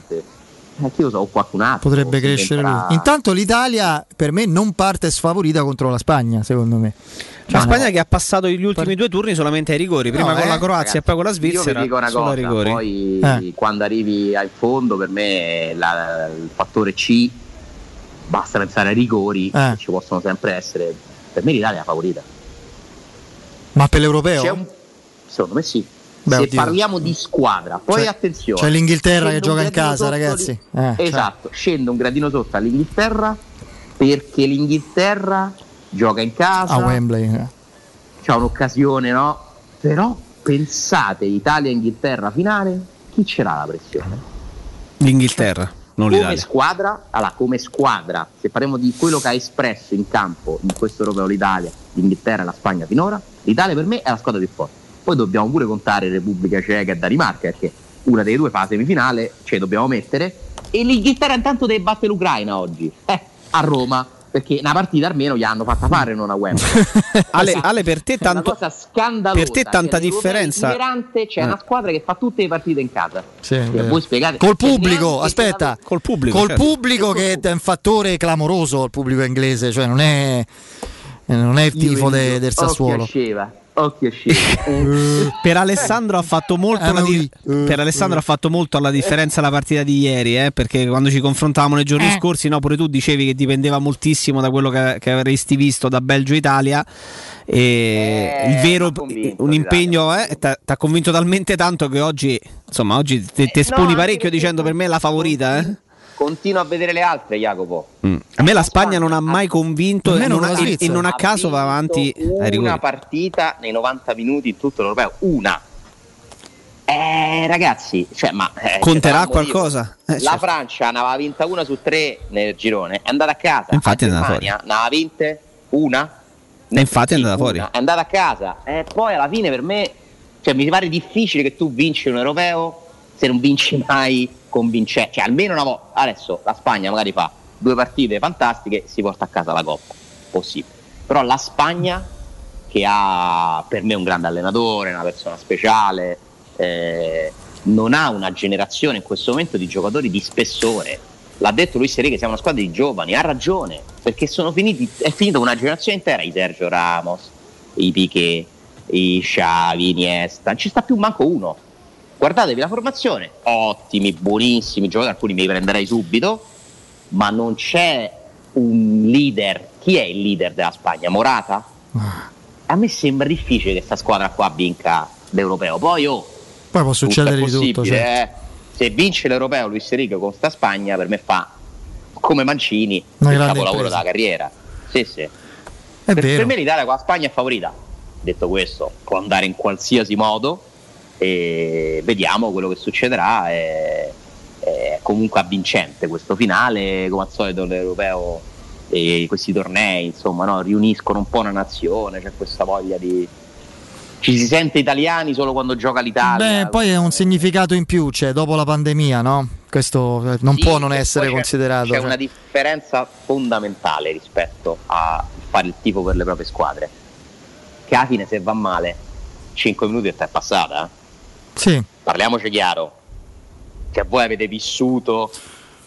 L'attaccante. Eh, so, o qualcun altro. Potrebbe crescere lui. Intanto l'Italia per me non parte sfavorita contro la Spagna, secondo me. La Ma Spagna no. che ha passato gli ultimi due turni solamente ai rigori, prima No, con eh, la Croazia e poi con la Io Svizzera. vi dico una cosa, rigori. poi Eh. quando arrivi al fondo per me la- il fattore C basta pensare ai rigori Eh. che ci possono sempre essere. Per me l'Italia è la favorita. Ma per l'europeo? C'è un- secondo me sì. Beh, Se oddio. parliamo di squadra, poi C'è- attenzione. c'è l'Inghilterra che gioca in casa, sotto ragazzi. Eh, cioè. esatto, scende un gradino sotto all'Inghilterra perché l'Inghilterra gioca in casa. A Wembley. eh. c'è un'occasione, no? Però pensate Italia-Inghilterra finale, chi ce l'ha la pressione? L'Inghilterra, non come l'Italia. squadra, allora, come squadra, se parliamo di quello che ha espresso in campo in questo europeo l'Italia, l'Inghilterra e la Spagna finora, l'Italia per me è la squadra più forte. Poi dobbiamo pure contare Repubblica Ceca e Danimarca, perché una delle due fa la semifinale, ce le dobbiamo mettere. E l'Inghilterra intanto deve battere l'Ucraina oggi, eh, a Roma, perché una partita almeno gli hanno fatta fare non a Wembley. [laughs] Ale, Ale, per te È una tanto. cosa scandalosa. per te tanta negli europei differenza- c'è Eh. una squadra che fa tutte le partite in casa. Sì, vero. voi spiegate Col cioè, pubblico, aspetta. se Col pubblico. Col certo. pubblico che è un fattore clamoroso il pubblico inglese, cioè non è, non è il tifo de- del Sassuolo. Occhio occhio a Sceva. [laughs] Per Alessandro ha fatto molto la di- per Alessandro ha fatto molto la differenza la partita di ieri, eh, perché quando ci confrontavamo nei giorni Eh. scorsi, no, pure tu dicevi che dipendeva moltissimo da quello che, che avresti visto da Belgio-Italia. E Eh, il vero convinto un impegno eh, ti ha convinto talmente tanto che oggi, insomma, oggi te, te Eh, esponi no, parecchio dicendo per me è la favorita. Eh? Continuo a vedere le altre, Jacopo. Mm. A me la Spagna non ha mai convinto e non, ha- e- non a caso va avanti rigori. Una partita nei 90 minuti in tutto l'europeo, una. Eh, ragazzi, cioè, ma eh, Conterà ci sarà un motivo. qualcosa? Eh, La certo. Francia ne aveva vinta una su tre nel girone, è andata a casa. Infatti è la andata Germania ne aveva vinte una. E infatti è andata fuori. una, È andata a casa. E poi alla fine per me, cioè, mi pare difficile che tu vinci un europeo se non vinci mai convincente. Cioè, almeno una volta. Adesso la Spagna magari fa due partite fantastiche, si porta a casa la Coppa. Possibile. Però la Spagna, che ha per me un grande allenatore, una persona speciale, eh, non ha una generazione in questo momento di giocatori di spessore. L'ha detto Luis Enrique, siamo una squadra di giovani, ha ragione, perché finiti, è finita una generazione intera, i Sergio Ramos, i Piquet, i Xavi, Iniesta, non ci sta più manco uno. Guardatevi la formazione, ottimi, buonissimi giocatori, alcuni mi prenderei subito, ma non c'è un leader. Chi è il leader della Spagna? Morata? A me sembra difficile che questa squadra qua vinca l'europeo. Poi oh, Poi può tutto succedere di tutto. certo. eh. Se vince l'europeo Luis Enrique con sta Spagna, per me fa come Mancini Una il capolavoro impresa. della carriera. Sì, sì. È Per, per me l'Italia con la Spagna è favorita. Detto questo, può andare in qualsiasi modo e vediamo quello che succederà. È, è comunque avvincente questo finale, come al solito l'europeo e questi tornei, insomma, no, riuniscono un po' una nazione, c'è questa voglia di... Ci si sente italiani solo quando gioca l'Italia. Beh, poi è un significato in più, cioè dopo la pandemia, no? Questo eh, non Sì, può non essere c'è- considerato. C'è cioè. una differenza fondamentale rispetto a fare il tifo per le proprie squadre. che alla fine se va male 5 minuti e te è passata. eh. Sì. Parliamoci chiaro, che voi avete vissuto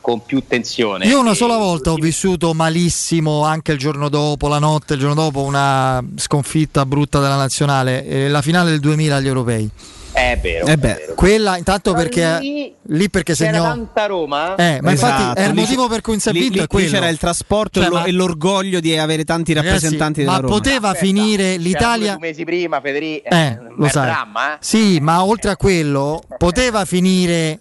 con più tensione. Io una sola volta ho vissuto malissimo anche il giorno dopo, la notte, il giorno dopo, una sconfitta brutta della nazionale, eh, la finale del 2000 agli europei. È vero. Eh è beh, vero. quella intanto Ma perché lì lì perché C'era segnò tanta Roma. Eh, ma infatti Esatto, è il motivo per cui è lì- lì- è quello. lì c'era il trasporto Cioè, e, lo- ma- e l'orgoglio di avere tanti Ragazzi, rappresentanti della ma Roma. poteva finire l'Italia Due mesi prima, Federico. Eh, lo sai. dramma, eh? Sì, ma oltre a quello poteva finire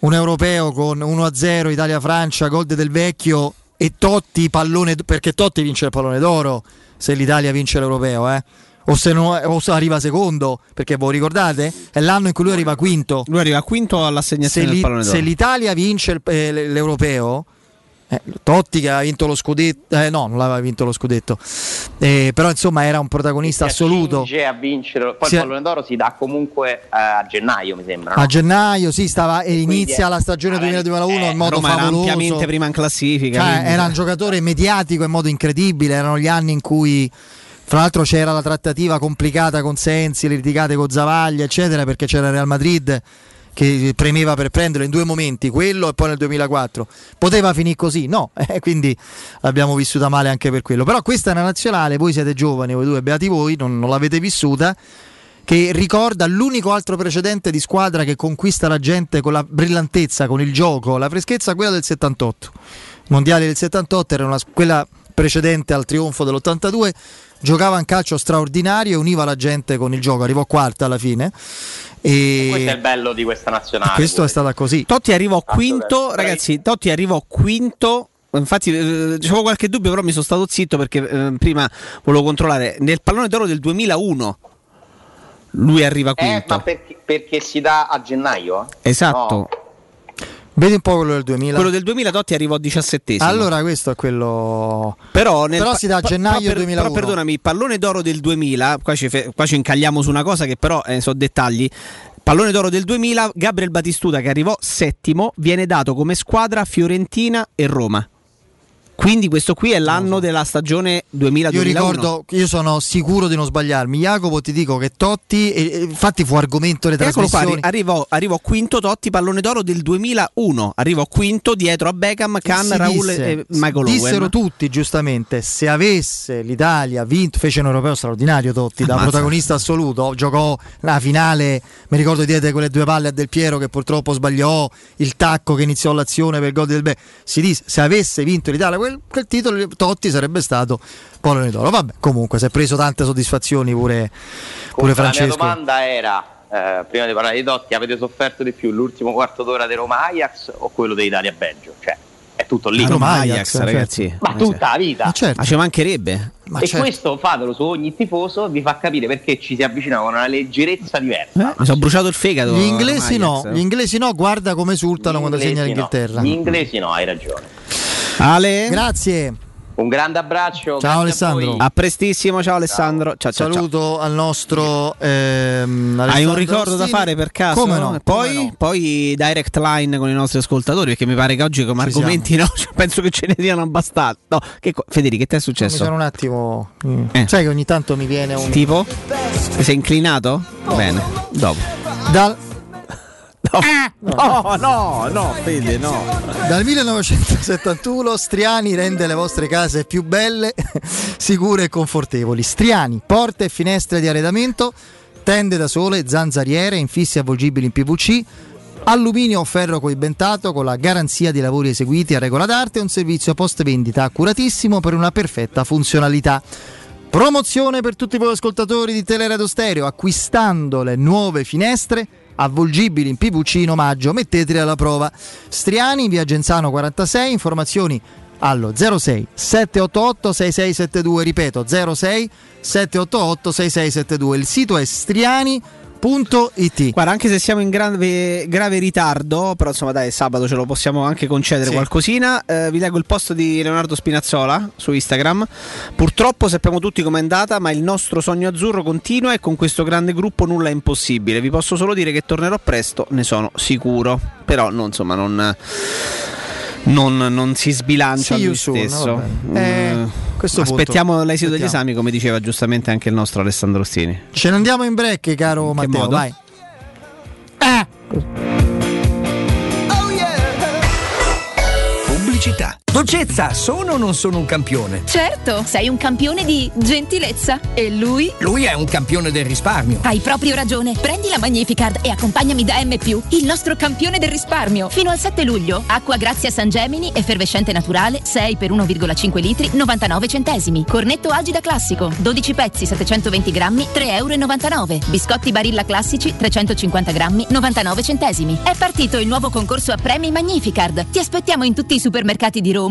un europeo con 1-0 Italia-Francia, gol del vecchio e Totti pallone perché Totti vince il pallone d'oro se l'Italia vince l'europeo, eh. O se, no, o se arriva secondo, perché voi ricordate? È l'anno in cui lui arriva quinto. Lui arriva quinto Se, all'assegnazione del l'i- pallone d'oro. se l'Italia vince il- eh, l'europeo, eh, Totti che aveva vinto lo scudetto, eh, no, non l'aveva vinto lo scudetto, eh, però insomma era un protagonista Si assoluto. a vincere. Poi Si- il pallone d'oro si dà comunque eh, a gennaio, mi sembra. no? A gennaio, sì, stava, e inizia è- la stagione 2001 in modo Roma era favoloso. ampiamente prima in classifica. Cioè, era un giocatore mediatico in modo incredibile. Erano gli anni in cui, fra l'altro, c'era la trattativa complicata con Sensi, le litigate con Zavaglia, eccetera, perché c'era il Real Madrid che premeva per prenderlo in due momenti, quello e poi nel 2004. Poteva finire così? No, [laughs] eh, quindi l'abbiamo vissuta male anche per quello. Però questa è una nazionale, voi siete giovani, voi due, beati voi, non, non l'avete vissuta che ricorda l'unico altro precedente di squadra che conquista la gente con la brillantezza, con il gioco, la freschezza, quella del 78. I mondiali del 78 era una, quella precedente al trionfo dell'82, giocava un calcio straordinario e univa la gente con il gioco, arrivò quarta alla fine. E Questo è il bello di questa nazionale. questo è stata così. Totti arrivò quinto, ragazzi, Totti arrivò quinto. Infatti, eh, avevo qualche dubbio, però mi sono stato zitto perché eh, prima volevo controllare. Nel pallone d'oro del 2001 lui arriva Eh, quinto. ma perché, perché si dà a gennaio? Esatto. No. Vedi un po' quello del 2000. Quello del 2000 Totti arrivò diciassettesimo. Allora questo è quello Però, nel Però si dà a gennaio per- 2001. Però perdonami, il pallone d'oro del 2000, qua ci, fe- qua ci incagliamo su una cosa che però eh, sono dettagli. Pallone d'oro del 2000, Gabriel Batistuta che arrivò settimo, viene dato come squadra Fiorentina e Roma. Quindi questo qui è l'anno della stagione 2000 Io ricordo, io sono sicuro di non sbagliarmi. Jacopo, ti dico che Totti, e, infatti fu argomento le qua, trasmissioni. arri- arrivò, arrivò quinto Totti, pallone d'oro del 2001. Arrivò quinto dietro a Beckham, Khan, Raul disse- e Michael Dissero Owen. tutti giustamente se avesse l'Italia vinto, fece un europeo straordinario Totti da Ammazza. protagonista assoluto, giocò la finale, mi ricordo diede quelle due palle a Del Piero che purtroppo sbagliò, il tacco che iniziò l'azione per il gol del Be. Si disse se avesse vinto l'Italia quel, quel titolo Totti sarebbe stato pallone d'oro. Vabbè, comunque si è preso tante soddisfazioni pure, pure Comunque, La mia Francesco. domanda era, eh, prima di parlare di Totti, avete sofferto di più l'ultimo quarto d'ora di Roma Ajax o quello di Italia Belgio? Cioè, è tutto lì. Ah, Roma Ajax, Ajax, ragazzi. Ma Eh, tutta la vita. Ma certo. Ma ci mancherebbe. Ma e certo. questo fatelo su ogni tifoso vi fa capire perché ci si avvicina con una leggerezza diversa. Eh, mi sono bruciato il fegato. Gli inglesi no, gli inglesi no, guarda come esultano quando segna no. l'Inghilterra. Gli inglesi no, hai ragione. Ale, Grazie. Un grande abbraccio. Ciao, a Alessandro. voi. a prestissimo. Ciao Alessandro. Ciao, ciao, ciao. Saluto al nostro ehm, Hai un ricordo da Ostini. fare per caso? Come no? Poi, come no. poi direct line con i nostri ascoltatori, perché mi pare che oggi come Ci argomenti no, [laughs] cioè, penso che ce ne siano abbastanza. No, che co- Federico, che ti è Mi successo? sono un attimo. mm. Eh. Sai che ogni tanto mi viene un. Tipo? Ti sei inclinato? Bene, dopo. Dal, No, no, no, Fede, no. dal 1971 Striani rende le vostre case più belle, [laughs] sicure e confortevoli. Striani, porte e finestre di arredamento, tende da sole, zanzariere, infissi avvolgibili in PVC. Alluminio o ferro coibentato con la garanzia di lavori eseguiti a regola d'arte e un servizio post vendita accuratissimo per una perfetta funzionalità. Promozione per tutti voi ascoltatori di Teleradio Stereo, acquistando le nuove finestre avvolgibili in PVC in omaggio, mettetele alla prova. Striani via Genzano 46, informazioni allo 06 788 6672, ripeto 06 788 6672. Il sito è striani.it. Guarda, anche se siamo in grave, grave ritardo, però insomma dai, sabato ce lo possiamo anche concedere Sì. qualcosina. eh, vi leggo il post di Leonardo Spinazzola su Instagram. Purtroppo sappiamo tutti com'è andata, ma il nostro sogno azzurro continua e con questo grande gruppo nulla è impossibile. Vi posso solo dire che tornerò presto, ne sono sicuro. Però no, insomma non... non, non si sbilancia Sì, lui stesso. bene. Eh, Mm, aspettiamo punto- l'esito degli esami, come diceva giustamente anche il nostro Alessandro Ostini. Ce ne andiamo in break, caro Matteo, modo? vai. Pubblicità. Dolcezza, sono o non sono un campione? Certo, sei un campione di gentilezza. E lui? Lui è un campione del risparmio. Hai proprio ragione. Prendi la Magnificard e accompagnami da M, il nostro campione del risparmio. Fino al 7 luglio, acqua Grazia San Gemini, effervescente naturale, 6 per 1,5 litri, 99 centesimi. Cornetto Agida classico, 12 pezzi, 720 grammi, 3,99 euro. Biscotti Barilla classici, 350 grammi, 99 centesimi. È partito il nuovo concorso a premi Magnificard. Ti aspettiamo in tutti i supermercati di Roma,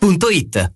maestroturismo.it.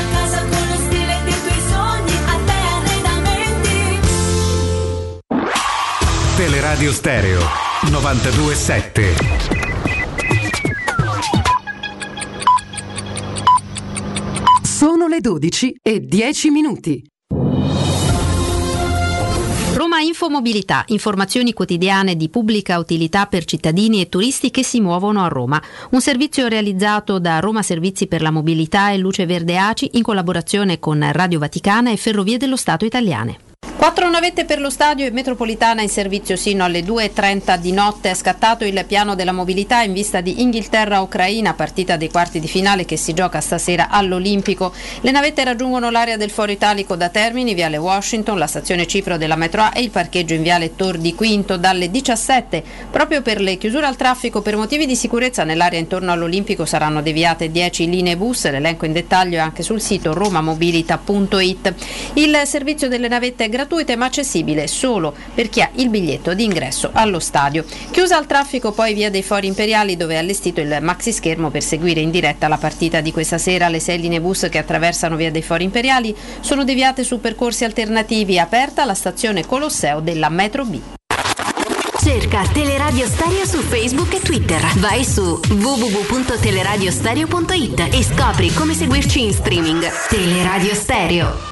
Teleradio Stereo 927. Sono le 12 e 10 minuti. Roma Infomobilità, informazioni quotidiane di pubblica utilità per cittadini e turisti che si muovono a Roma. Un servizio realizzato da Roma Servizi per la Mobilità e Luce Verde ACI in collaborazione con Radio Vaticana e Ferrovie dello Stato italiane. Quattro navette per lo stadio e metropolitana in servizio sino alle 2.30 di notte. È scattato il piano della mobilità in vista di Inghilterra-Ucraina, partita dei quarti di finale che si gioca stasera all'Olimpico. Le navette raggiungono l'area del Foro Italico da Termini, Viale Washington, la stazione Cipro della metro A e il parcheggio in Viale Tor di Quinto dalle 17. Proprio per le chiusure al traffico per motivi di sicurezza nell'area intorno all'Olimpico saranno deviate 10 linee bus. L'elenco in dettaglio è anche sul sito romamobilita.it. Il servizio delle navette è gratuito gratuita ma accessibile solo per chi ha il biglietto di ingresso allo stadio. Chiusa al traffico poi via dei Fori Imperiali dove è allestito il maxi schermo per seguire in diretta la partita di questa sera. Le sei linee bus che attraversano via dei Fori Imperiali sono deviate su percorsi alternativi aperta la stazione Colosseo della Metro B. Cerca Teleradio Stereo su Facebook e Twitter. Vai su www.teleradiostereo.it e scopri come seguirci in streaming. Teleradio Stereo.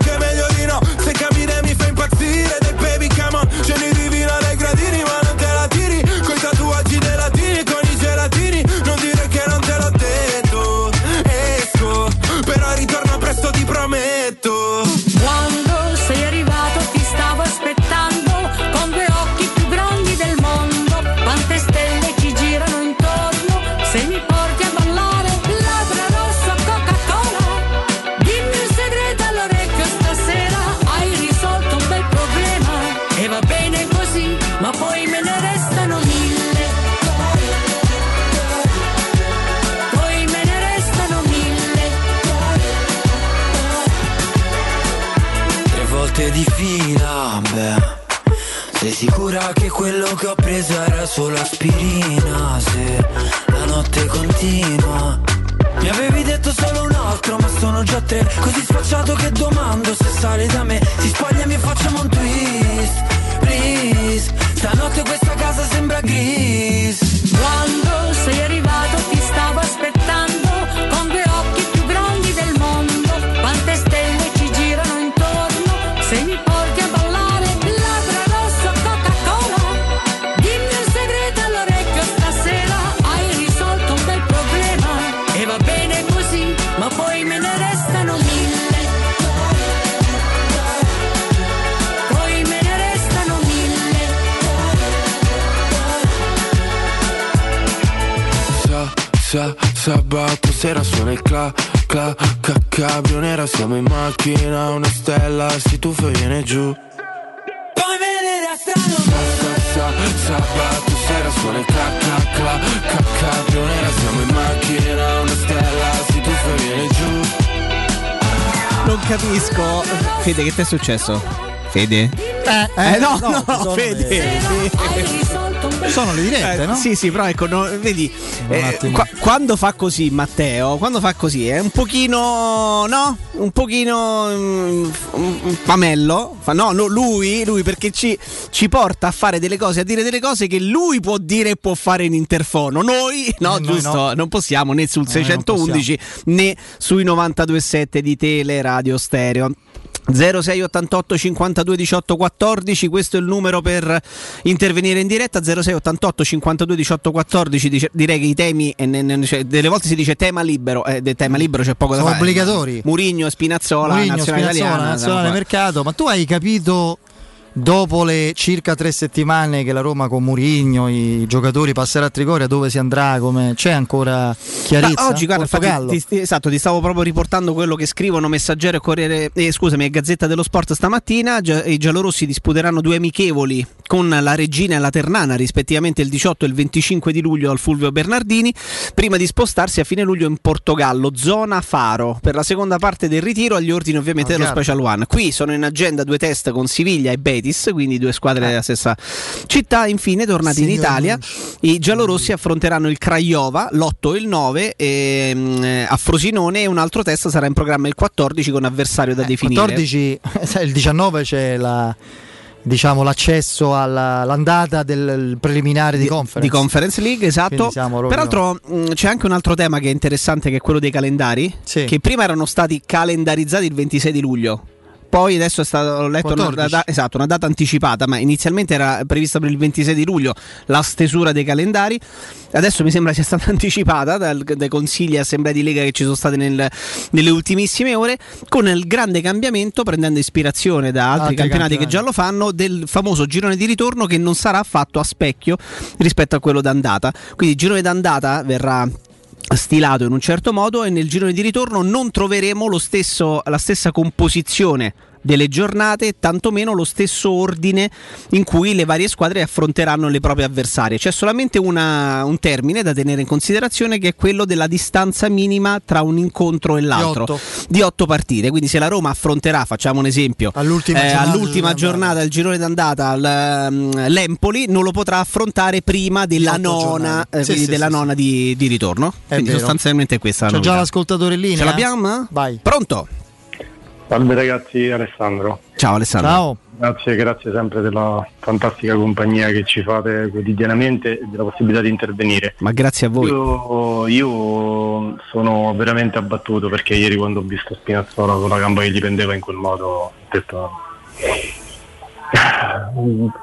sicura che quello che ho preso era solo aspirina? Se la notte continua. Mi avevi detto solo un altro, ma sono già tre. Così sfacciato che domando se sale da me. Si spogliami e facciamo un twist. Please. Stanotte questa casa sembra gris. Quando sei arrivato Sa, sa, sabato sera suona il cla, cla, ca, cabrio nera Siamo in macchina, una stella si tuffa e viene giù Poi me ne restano Sa, sa, sabato sera suona il cla, cla, cla, ca, cabrio nera Siamo in macchina, una stella si tuffa e viene giù Non capisco. Fede, che ti è successo? Fede? Eh, Eh, no, no, no, sono Fede. le- Sono le dirette, Eh, no? Sì, sì, però ecco, no, vedi, eh, qua- quando fa così Matteo, quando fa così è un pochino, no? Un pochino mm, un pamello, fa, no, no, lui, lui perché ci, ci porta a fare delle cose, a dire delle cose che lui può dire e può fare in interfono. Noi, no, Eh, noi giusto, no. non possiamo né sul Noi non 611 né sui 92.7 di Tele Radio Stereo. 0688 52 18 14 questo è il numero per intervenire in diretta. 0688 52 18 14 dice- direi che i temi e ne- cioè, delle volte si dice tema libero eh, del tema libero c'è poco da fare obbligatori. Murigno Spinazzola Mourinho, nazionale Spinazzola, italiana nazionale mercato, ma tu hai capito dopo le circa tre settimane che la Roma con Murigno, i giocatori passerà a Trigoria, dove si andrà? Come... C'è ancora chiarezza? Ma oggi, guarda, infatti, ti, ti- esatto, ti stavo proprio riportando quello che scrivono Messaggero e Corriere, eh, scusami, Gazzetta dello Sport stamattina. Gia- I giallorossi disputeranno due amichevoli con la Regina e la Ternana, rispettivamente il 18 e il 25 di luglio al Fulvio Bernardini, prima di spostarsi a fine luglio in Portogallo, zona Faro, per la seconda parte del ritiro agli ordini ovviamente Ah, dello chiaro. Special One. Qui sono in agenda due test con Siviglia e Betis, quindi due squadre della stessa città. Infine, tornati in Signor Italia, i giallorossi affronteranno il Craiova l'8 e il 9 ehm, eh, a Frosinone e un altro test sarà in programma il 14 con avversario da definire. 14, [laughs] sai, il 19 c'è la- diciamo, l'accesso alla- all'andata del preliminare di, conference. Di Conference League, esatto. Peraltro mh, c'è anche un altro tema che è interessante che è quello dei calendari, Sì. che prima erano stati calendarizzati il 26 di luglio. Poi adesso è stato ho letto una, 14. da- esatto, una data anticipata, ma inizialmente era prevista per il 26 di luglio la stesura dei calendari. Adesso mi sembra sia stata [laughs] anticipata dal- dai consigli e di lega che ci sono state nel- nelle ultimissime ore, con il grande cambiamento, prendendo ispirazione da altri, Altri campionati, che campionati. già lo fanno, del famoso girone di ritorno che non sarà fatto a specchio rispetto a quello d'andata. Quindi il girone d'andata verrà stilato in un certo modo e nel girone di ritorno non troveremo stesso, la stessa composizione delle giornate, tantomeno lo stesso ordine in cui le varie squadre affronteranno le proprie avversarie. C'è solamente una- un termine da tenere in considerazione che è quello della distanza minima tra un incontro e l'altro otto. di otto partite. Quindi se la Roma affronterà, facciamo un esempio, All'ultima eh, giornata all'ultima giornata del girone d'andata mm, l'Empoli non lo potrà affrontare prima della nona, eh, Sì, sì, della sì, nona di, di ritorno. Quindi vero. sostanzialmente è questa C'è già l'ascoltatore in linea? Ce l'abbiamo? Vai. Pronto? Salve ragazzi, Alessandro. Ciao Alessandro. Ciao. Grazie, grazie sempre della fantastica compagnia che ci fate quotidianamente e della possibilità di intervenire. Ma grazie a voi. Io, io sono veramente abbattuto perché ieri quando ho visto Spinazzola con la gamba che gli pendeva in quel modo ho detto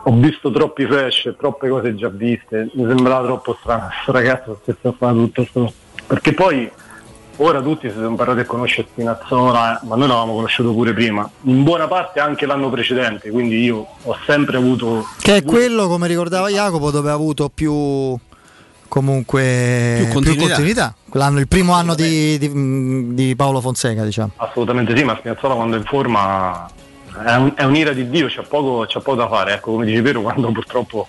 ho visto troppi flash, troppe cose già viste, mi sembrava troppo strano questo ragazzo stesse a fare tutto sto... perché poi ora tutti si sono imparati a conoscere Spinazzola, ma noi l'avevamo conosciuto pure prima, in buona parte anche l'anno precedente, quindi io ho sempre avuto Che è quello, come ricordava Jacopo, dove ha avuto più comunque Più continuità. Quell'anno- il primo anno di, di- di Paolo Fonseca, diciamo. Assolutamente sì, ma Spinazzola quando è in forma è, un- è un'ira di Dio, c'è poco, c'è poco da fare, ecco come dice Piero quando purtroppo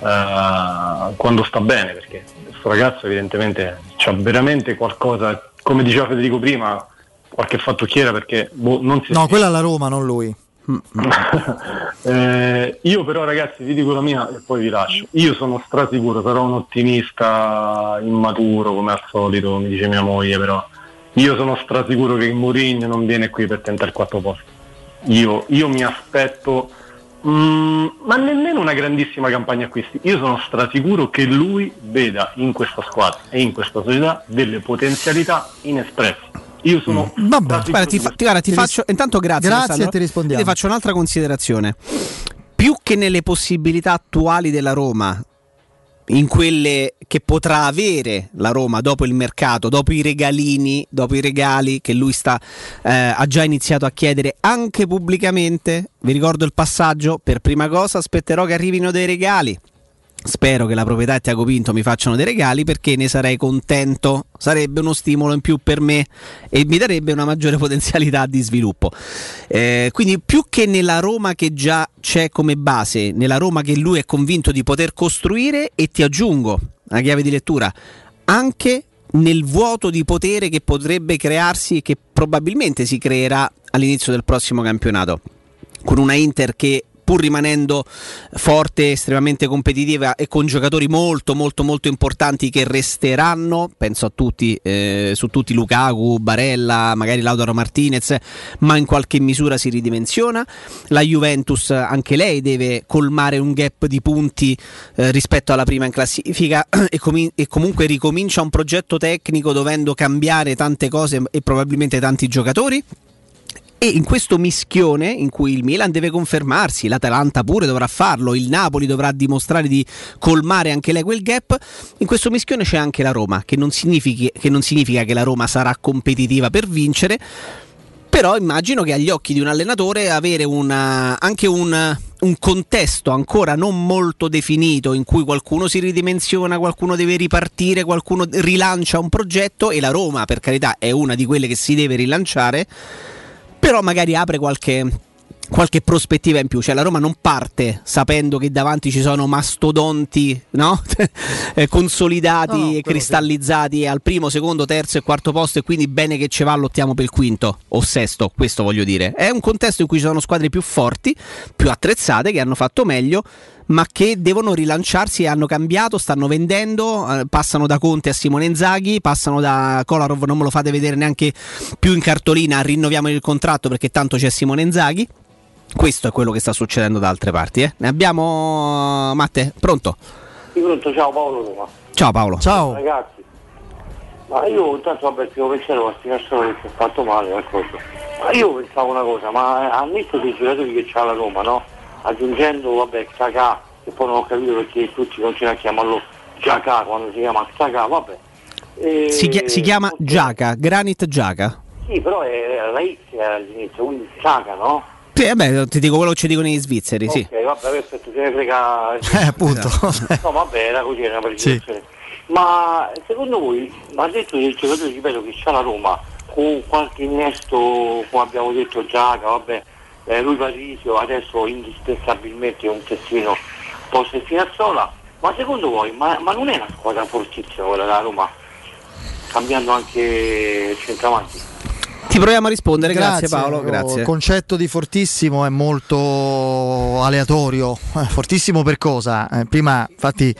eh, quando sta bene, perché questo ragazzo evidentemente c'ha veramente qualcosa, come diceva Federico prima, qualche fattucchiera perché boh, non si No, quella è la Roma, non lui. [laughs] Eh, io però ragazzi vi dico la mia e poi vi lascio. Io sono strasicuro, sarò un ottimista immaturo come al solito, mi dice mia moglie, però io sono strasicuro che Mourinho non viene qui per tentare il quarto posto. Io, io mi aspetto, mm, ma nemmeno una grandissima campagna acquisti. Io sono strasicuro che lui veda in questa squadra e in questa società delle potenzialità inespresse. Io sono Vabbè, strasicuro guarda, ti, fa- ti- guarda, ti Ti ris- faccio intanto grazie. Grazie ti rispondiamo. Ti faccio un'altra considerazione. Più che nelle possibilità attuali della Roma, in quelle che potrà avere la Roma dopo il mercato, dopo i regalini, dopo i regali che lui sta, eh, ha già iniziato a chiedere anche pubblicamente. Vi ricordo il passaggio: per prima cosa aspetterò che arrivino dei regali. Spero che la proprietà e Tiago Pinto mi facciano dei regali perché ne sarei contento. Sarebbe uno stimolo in più per me e mi darebbe una maggiore [laughs] potenzialità di sviluppo. Eh, quindi, più che nella Roma che già c'è come base, nella Roma che lui è convinto di poter costruire, e ti aggiungo una chiave di lettura, anche nel vuoto di potere che potrebbe crearsi e che probabilmente si creerà all'inizio del prossimo campionato con una Inter che pur rimanendo forte, estremamente competitiva e con giocatori molto molto molto importanti che resteranno, penso a tutti, eh, su tutti Lukaku, Barella, magari Lautaro Martinez, ma in qualche misura si ridimensiona. La Juventus anche lei deve colmare un gap di punti eh, rispetto alla prima in classifica [clears throat] e, comi- e comunque ricomincia un progetto tecnico dovendo cambiare tante cose e probabilmente tanti giocatori. E in questo mischione in cui il Milan deve confermarsi, l'Atalanta pure dovrà farlo, il Napoli dovrà dimostrare di colmare anche lei quel gap, in questo mischione c'è anche la Roma, che non, che non significa che la Roma sarà competitiva per vincere, però immagino che agli occhi di un allenatore avere una- anche un, un contesto ancora non molto definito in cui qualcuno si ridimensiona, qualcuno deve ripartire, qualcuno rilancia un progetto e la Roma per carità è una di quelle che si deve rilanciare, però magari apre qualche qualche prospettiva in più, cioè la Roma non parte sapendo che davanti ci sono mastodonti no? [laughs] Eh, consolidati No, no, e cristallizzati al primo, secondo, terzo e quarto posto e quindi bene che ce va lottiamo per il quinto o sesto, questo voglio dire. È un contesto in cui ci sono squadre più forti, più attrezzate, che hanno fatto meglio ma che devono rilanciarsi e hanno cambiato, stanno vendendo, eh, passano da Conte a Simone Inzaghi, passano da Kolarov, non me lo fate vedere neanche più in cartolina, rinnoviamo il contratto perché tanto c'è Simone Inzaghi. Questo è quello che sta succedendo da altre parti. Eh? Ne abbiamo Matte, pronto? Sì, pronto, ciao Paolo Roma. Ciao Paolo. Ragazzi, ma io intanto vabbè il primo pensiero a sti persone che si è fatto male, d'accordo. Ma io pensavo una cosa, ma al netto dei giocatori che c'ha la Roma, no? Aggiungendo, vabbè, Xhaka, che poi non ho capito perché tutti continuano a chiamarlo Giacà quando si chiama Xhaka, vabbè. E- Si, chia- si chiama Giaca, Granit Giaca. Sì, però è la X all'inizio, quindi Xhaka, no? Sì, vabbè, ti dico quello che ci dicono gli svizzeri, sì. Ok, vabbè, perfetto, se ne frega. [laughs] Eh, appunto. No, vabbè, era così, era una precisazione. Ma secondo voi, ma detto del giocatore, ripeto, che c'ha la Roma, con qualche innesto, come abbiamo detto Giaca, vabbè, eh, lui Patrizio adesso indispensabilmente è un terzino posto e Finazzola, ma secondo voi, ma, ma non è una squadra fortissima quella della Roma? Cambiando anche il centravanti. Ti proviamo a rispondere, grazie, Paolo, Oh, grazie. Il concetto di fortissimo è molto aleatorio. Eh, Fortissimo per cosa? Eh, prima, infatti,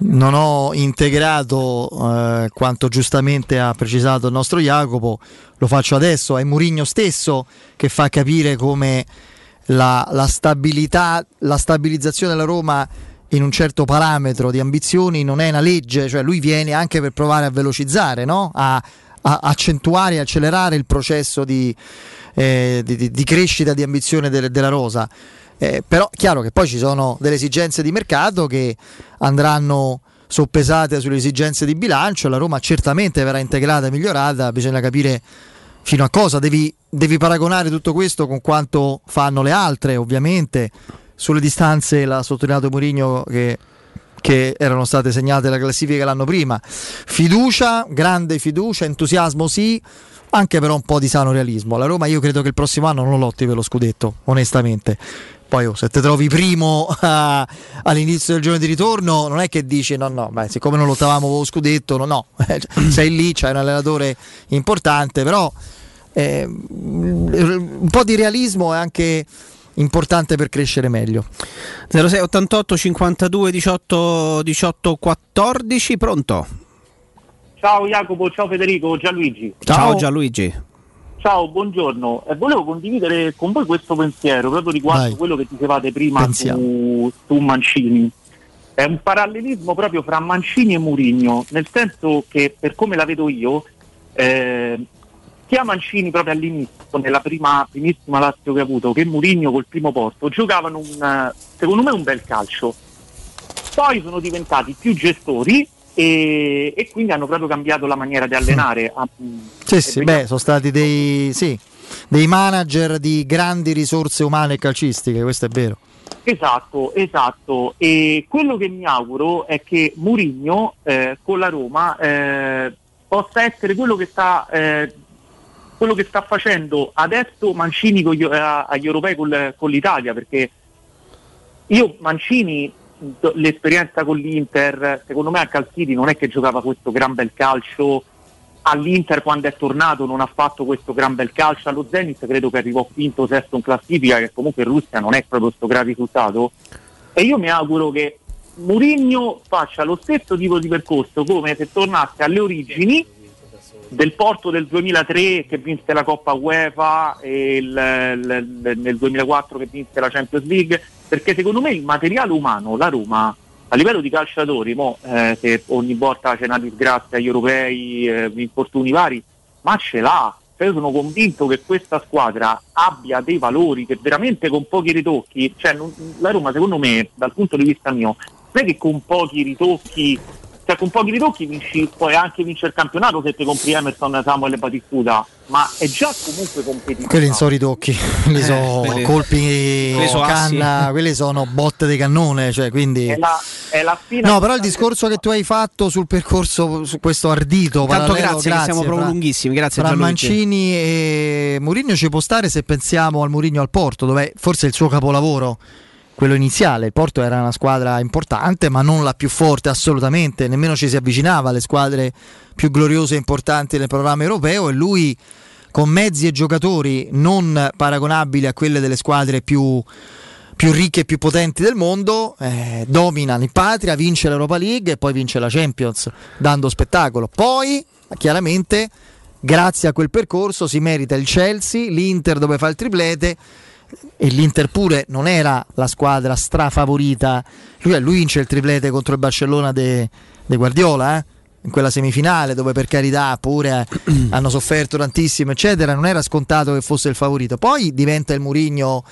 non ho integrato eh, quanto giustamente ha precisato il nostro Jacopo, lo faccio adesso. È Murigno stesso che fa capire come la, la stabilità, la stabilizzazione della Roma in un certo parametro di ambizioni non è una legge, cioè lui viene anche per provare a velocizzare, no? a, a accentuare e accelerare il processo di, eh, di- di- crescita di ambizione del- della Rosa. Eh, però è chiaro che poi ci sono delle esigenze di mercato che andranno soppesate sulle esigenze di bilancio, la Roma certamente verrà integrata e migliorata, bisogna capire fino a cosa, devi, devi paragonare tutto questo con quanto fanno le altre ovviamente, sulle distanze l'ha sottolineato Mourinho che, che erano state segnate la classifica l'anno prima, fiducia, grande fiducia, entusiasmo sì, anche però un po' di sano realismo, la Roma io credo che il prossimo anno non lotti per lo scudetto, onestamente. Poi oh, se ti trovi primo [laughs] ah, all'inizio del giorno di ritorno, non è che dici no, no, beh, siccome non lottavamo per lo scudetto, no, no, [laughs] sei lì, c'hai un allenatore importante, però eh, un po' di realismo è anche importante per crescere meglio. 06 88 52 18 18 14, pronto? Ciao Jacopo, ciao Federico, Gianluigi. Ciao, Gianluigi. Ciao, buongiorno. Eh, volevo condividere con voi questo pensiero proprio riguardo Vai. quello che dicevate prima su, su Mancini. È un parallelismo proprio fra Mancini e Murigno, nel senso che per come la vedo io, eh, sia Mancini proprio all'inizio, nella prima, primissima Lazio che ha avuto, che Murigno col primo posto, giocavano un, secondo me un bel calcio. Poi sono diventati più gestori e, e quindi hanno proprio cambiato la maniera di allenare. [laughs] Ah, Sì, sì, beh, sono stati dei, sì, dei manager di grandi risorse umane e calcistiche, questo è vero. Esatto, esatto. E quello che mi auguro è che Murigno eh, con la Roma eh, possa essere quello che sta eh, quello che sta facendo adesso Mancini con gli- eh, agli europei col- con l'Italia, perché io Mancini l'esperienza con l'Inter, secondo me a Calzini non è che giocava questo gran bel calcio all'Inter quando è tornato non ha fatto questo gran bel calcio. Allo Zenit credo che arrivò quinto o sesto in classifica che comunque in Russia non è proprio questo gran risultato. E io mi auguro che Mourinho faccia lo stesso tipo di percorso come se tornasse alle origini del Porto del 2003 che vinse la Coppa UEFA e il- il- nel 2004 che vinse la Champions League perché secondo me il materiale umano la Roma a livello di calciatori mo, eh, se ogni volta c'è una disgrazia agli europei eh, infortuni vari ma ce l'ha. Cioè, io sono convinto che questa squadra abbia dei valori che veramente con pochi ritocchi cioè non- la Roma secondo me dal punto di vista mio non è che con pochi ritocchi cioè con pochi ritocchi vinci, puoi anche vincere il campionato se ti compri Emerson, Samuel e Batistuta, ma è già comunque competitivo. Quelli non sono ritocchi, quelli Eh, sono quelli- colpi quelli sono assi. canna, quelli sono botte di cannone, cioè quindi... È la, è la fine No, però il discorso che tu hai fatto sul percorso, su questo ardito Tanto grazie, che siamo proprio fra- lunghissimi, grazie Gianluigi. Mancini e Mourinho ci può stare se pensiamo al Mourinho al Porto, dove forse è il suo capolavoro, quello iniziale. Il Porto era una squadra importante, ma non la più forte assolutamente, nemmeno ci si avvicinava alle squadre più gloriose e importanti del programma europeo e lui con mezzi e giocatori non paragonabili a quelle delle squadre più più ricche e più potenti del mondo, eh, domina in patria, vince l'Europa League e poi vince la Champions, dando spettacolo. Poi, chiaramente, grazie a quel percorso si merita il Chelsea, l'Inter dove fa il triplete e l'Inter pure non era la squadra strafavorita. Lui, lui vince il triplete contro il Barcellona de, de Guardiola, eh? in quella semifinale dove per carità pure eh, [clears throat] hanno sofferto tantissimo, eccetera. Non era scontato che fosse il favorito. Poi diventa il Murigno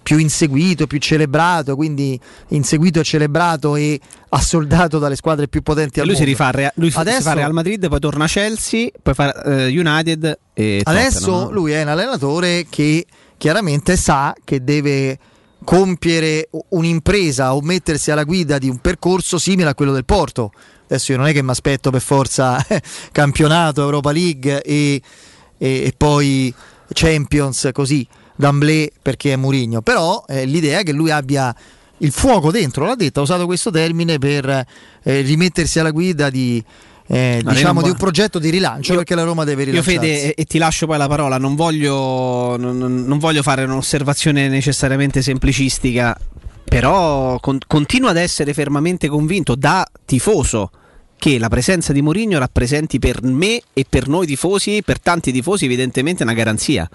più inseguito, più celebrato, quindi inseguito e celebrato e assoldato dalle squadre più potenti al lui si mondo. rifà, al Rea- lui si- si Adesso- fa Real Madrid, poi torna a Chelsea, poi fa eh, United e Adesso Tottenham, lui è un allenatore che chiaramente sa che deve compiere un'impresa o mettersi alla guida di un percorso simile a quello del Porto. Adesso io non è che mi aspetto per forza [laughs] campionato, Europa League e, e- e poi Champions così d'amblè perché è Murigno, però eh, l'idea è che lui abbia il fuoco dentro, l'ha detto, ha usato questo termine per eh, rimettersi alla guida di, eh, diciamo, io di un progetto di rilancio Io- perché la Roma deve Io rilanciarsi. Fede e, e ti lascio poi la parola, non voglio, non- non voglio fare un'osservazione necessariamente semplicistica, però con- continuo ad essere fermamente convinto da tifoso che la presenza di Mourinho rappresenti per me e per noi tifosi, per tanti tifosi evidentemente una garanzia.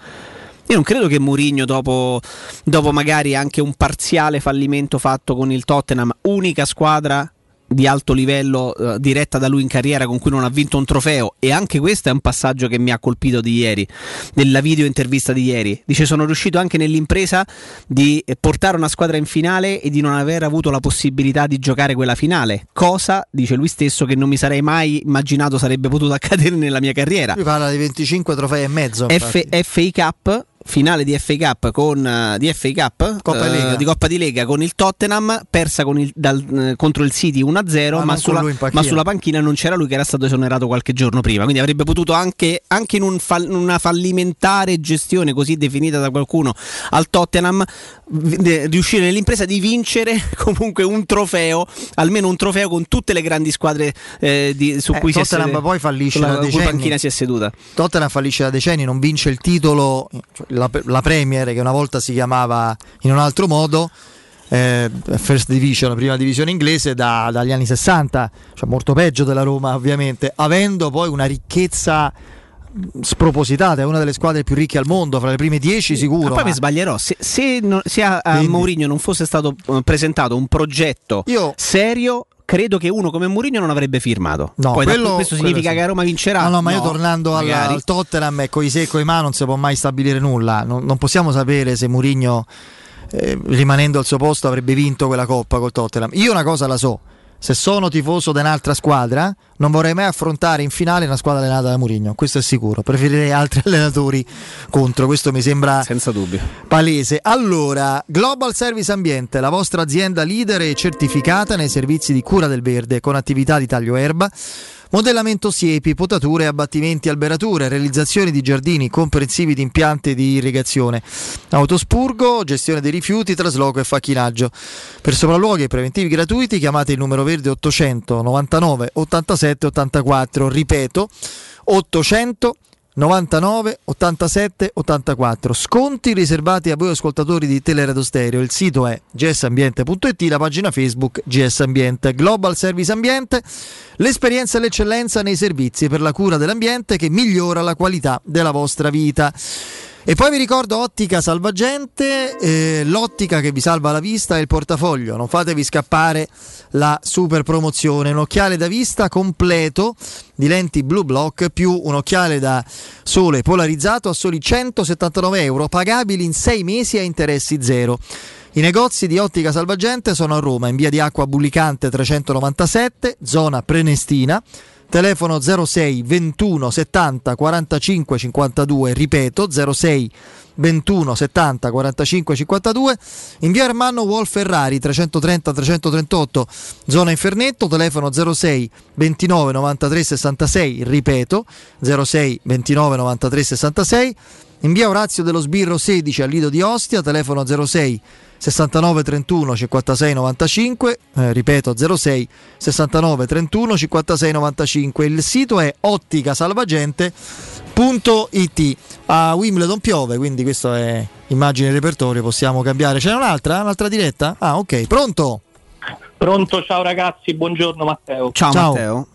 Io non credo che Mourinho dopo, dopo magari anche un parziale fallimento fatto con il Tottenham, unica squadra di alto livello eh, diretta da lui in carriera con cui non ha vinto un trofeo e anche questo è un passaggio che mi ha colpito di ieri nella video intervista di ieri dice sono riuscito anche nell'impresa di portare una squadra in finale e di non aver avuto la possibilità di giocare quella finale cosa dice lui stesso che non mi sarei mai immaginato sarebbe potuto accadere nella mia carriera Lui parla di 25 trofei e mezzo. F-. FA Cup finale di FA Cup con eh, di FA Cup Coppa eh, di Coppa di Lega con il Tottenham persa con il- dal- eh, contro il City 1-0 Ah, ma, non sulla, ma sulla panchina non c'era lui che era stato esonerato qualche giorno prima. Quindi avrebbe potuto anche, anche in un fall- una fallimentare gestione così definita da qualcuno al Tottenham riuscire nell'impresa di vincere [laughs] comunque un trofeo almeno un trofeo con tutte le grandi squadre eh, di- su Eh, cui si è Tottenham sede- poi fallisce da decenni. panchina si è seduta. Tottenham fallisce da decenni, non vince il titolo, cioè la, la Premier che una volta si chiamava in un altro modo, eh, First Division, prima divisione inglese, da- dagli anni 60, cioè molto peggio della Roma ovviamente, avendo poi una ricchezza spropositata, è una delle squadre più ricche al mondo, fra le prime 10 sicuro. Ma poi mi sbaglierò, se, se non- se a, a Mourinho non fosse stato eh, presentato un progetto serio, credo che uno come Mourinho non avrebbe firmato. No, poi quello- questo quello significa sì. che a Roma vincerà. No, no, ma io tornando al, al Tottenham e coi se e ma non si può mai stabilire nulla. Non, non possiamo sapere se Mourinho, eh, rimanendo al suo posto, avrebbe vinto quella coppa col Tottenham. Io una cosa la so. Se sono tifoso di un'altra squadra, non vorrei mai affrontare in finale una squadra allenata da Mourinho, questo è sicuro. Preferirei altri [laughs] allenatori contro, questo mi sembra senza dubbio. palese. Allora, Global Service Ambiente, la vostra azienda leader e certificata nei servizi di cura del verde con attività di taglio erba. Modellamento siepi, potature, abbattimenti, alberature, realizzazione di giardini comprensivi di impianti di irrigazione, autospurgo, gestione dei rifiuti, trasloco e facchinaggio. Per sopralluoghi e preventivi gratuiti chiamate il numero verde 800 99 87 84, ripeto 800 99 87 84 sconti riservati a voi ascoltatori di Teleradio Stereo. Il sito è gsambiente.it la pagina Facebook GS Ambiente. Global Service Ambiente l'esperienza e l'eccellenza nei servizi per la cura dell'ambiente che migliora la qualità della vostra vita e poi vi ricordo Ottica Salvagente, eh, l'ottica che vi salva la vista e il portafoglio. Non fatevi scappare la super promozione. Un occhiale da vista completo di lenti Blue Block più un occhiale da sole polarizzato a soli 179 euro, pagabili in 6 mesi a interessi zero. I negozi di Ottica Salvagente sono a Roma, in via di Acqua Bullicante 397, zona Prenestina. Telefono 06 21 70 45 52, ripeto 06 21 70 45 52 in via Armando Wolf Ferrari 330 338 zona Infernetto telefono 06 29 93 66 ripeto 06 29 93 66 in via Orazio dello Sbirro 16 al Lido di Ostia telefono 06 69 31 56 95 eh, ripeto 06 69 31 56 95 il sito è otticasalvagente.it a Wimbledon piove quindi questo è immagine e repertorio possiamo cambiare c'è un'altra? un'altra diretta? ah ok pronto? Pronto, ciao ragazzi, buongiorno Matteo. Ciao, Matteo.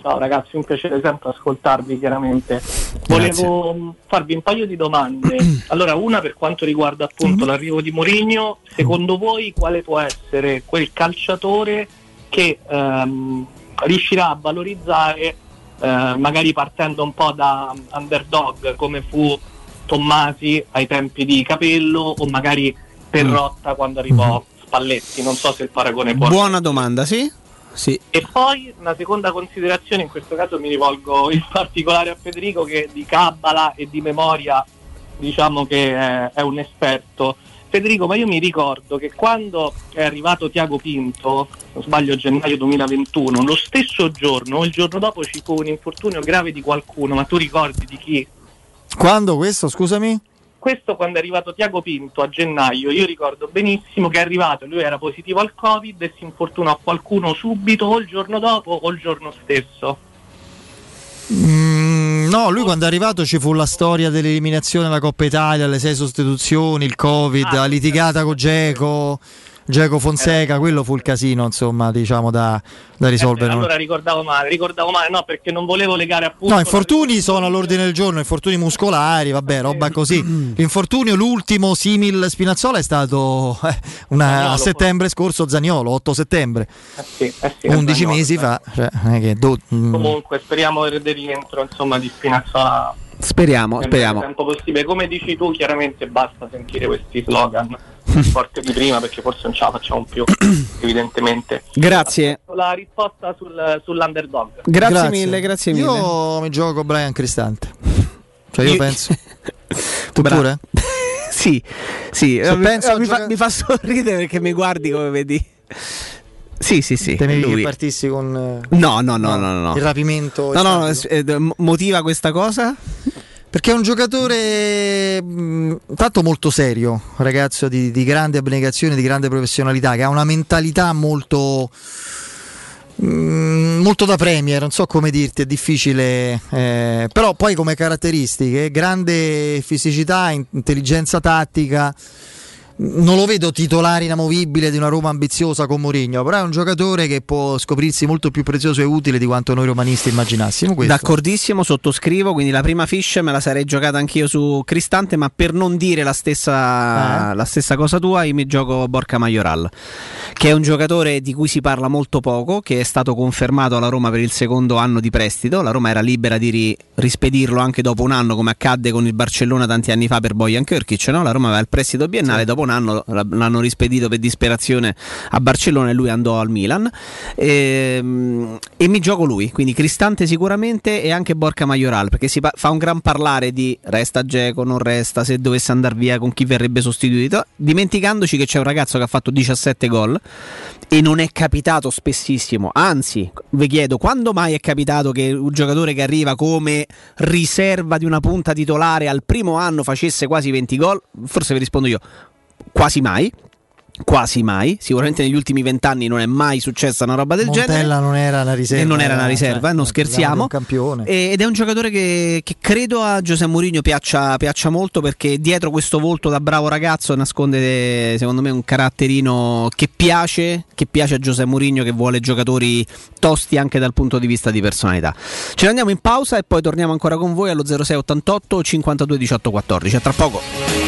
Ciao ragazzi, un piacere sempre ascoltarvi chiaramente. Volevo mh, farvi un paio di domande. [clears throat] Allora, una per quanto riguarda appunto l'arrivo di Mourinho, secondo voi quale può essere quel calciatore che ehm, riuscirà a valorizzare, eh, magari partendo un po' da underdog come fu Tommasi ai tempi di Capello o magari Perrotta quando arrivò Spalletti, non so se il paragone può Buona domanda, sì? Sì. e poi una seconda considerazione, in questo caso mi rivolgo in particolare a Federico che di Cabala e di memoria diciamo che è, è un esperto. Federico, ma io mi ricordo che quando è arrivato Tiago Pinto, non sbaglio gennaio 2021, lo stesso giorno o il giorno dopo ci fu un infortunio grave di qualcuno, ma tu ricordi di chi? quando questo scusami? Questo quando è arrivato Tiago Pinto a gennaio, io ricordo benissimo che è arrivato, lui era positivo al Covid e si infortunò a qualcuno subito o il giorno dopo o il giorno stesso. Mm, no, lui quando è arrivato ci fu la storia dell'eliminazione della Coppa Italia, le sei sostituzioni, il Covid, Ah, la litigata con Geco, Geco Fonseca, quello fu il casino, insomma, diciamo da, da risolvere. Eh, allora ricordavo male, ricordavo male, no, perché non volevo legare appunto. No, infortuni sono all'ordine del giorno, infortuni muscolari, vabbè, roba così. [clears throat] L'infortunio, l'ultimo simil Spinazzola è stato eh, una- Zaniolo, a settembre scorso, Zaniolo, 8 settembre, Eh sì, eh sì, 11 Zaniolo, mesi eh. fa. Cioè, do- mm. Comunque speriamo del rientro insomma di Spinazzola Speriamo, nel speriamo. tempo possibile. Come dici tu, chiaramente basta sentire questi slogan [laughs] forti di prima perché forse non ce la facciamo più, [coughs] evidentemente. Grazie. La risposta sul- sull'underdog. Grazie, mille, grazie mille. Io mi gioco Brian Cristante. Cioè io Io- penso. [laughs] tu Bra- pure? [laughs] sì, sì. Se mi, penso mi fa, gioca- mi fa sorridere perché mi guardi come vedi. Sì, sì, sì. Temevi lui. che partissi con eh, No, no, no, no, no. il rapimento. No, no, islamico? eh, motiva questa cosa? Perché è un giocatore mh, tanto molto serio, ragazzo di, di grande abnegazione, di grande professionalità, che ha una mentalità molto, mh, molto da premier, non so come dirti, è difficile, eh, però poi come caratteristiche, grande fisicità, in- intelligenza tattica. Non lo vedo titolare inamovibile di una Roma ambiziosa con Mourinho, però è un giocatore che può scoprirsi molto più prezioso e utile di quanto noi romanisti immaginassimo. Questo. D'accordissimo, sottoscrivo, quindi la prima fish me la sarei giocata anch'io su Cristante, ma per non dire la stessa, Eh? la stessa cosa tua, io mi gioco Borca Majoral, che è un giocatore di cui si parla molto poco, che è stato confermato alla Roma per il secondo anno di prestito, la Roma era libera di ri- rispedirlo anche dopo un anno, come accadde con il Barcellona tanti anni fa per Bojan Kirkic, no? la Roma aveva il prestito biennale, dopo un anno l- l'hanno rispedito per disperazione a Barcellona e lui andò al Milan. Ehm, E, mi gioco lui, quindi Cristante sicuramente e anche Borca Majoral, perché si fa un gran parlare di resta Geco, non resta, se dovesse andare via con chi verrebbe sostituito, dimenticandoci che c'è un ragazzo che ha fatto 17 gol e non è capitato spessissimo, anzi vi chiedo quando mai è capitato che un giocatore che arriva come riserva di una punta titolare al primo anno facesse quasi 20 gol? Forse vi rispondo io, quasi mai. Quasi mai, sicuramente negli ultimi vent'anni non è mai successa una roba del Montella genere. non era una riserva. E non era una eh, riserva, cioè, non scherziamo. Un campione. Ed è un giocatore che, che credo a Giuseppe Mourinho piaccia, piaccia molto perché dietro questo volto da bravo ragazzo nasconde secondo me un caratterino che piace, che piace a Giuseppe Mourinho che vuole giocatori tosti anche dal punto di vista di personalità. Ce ne andiamo in pausa e poi torniamo ancora con voi allo 0688 52 18 14. A tra poco.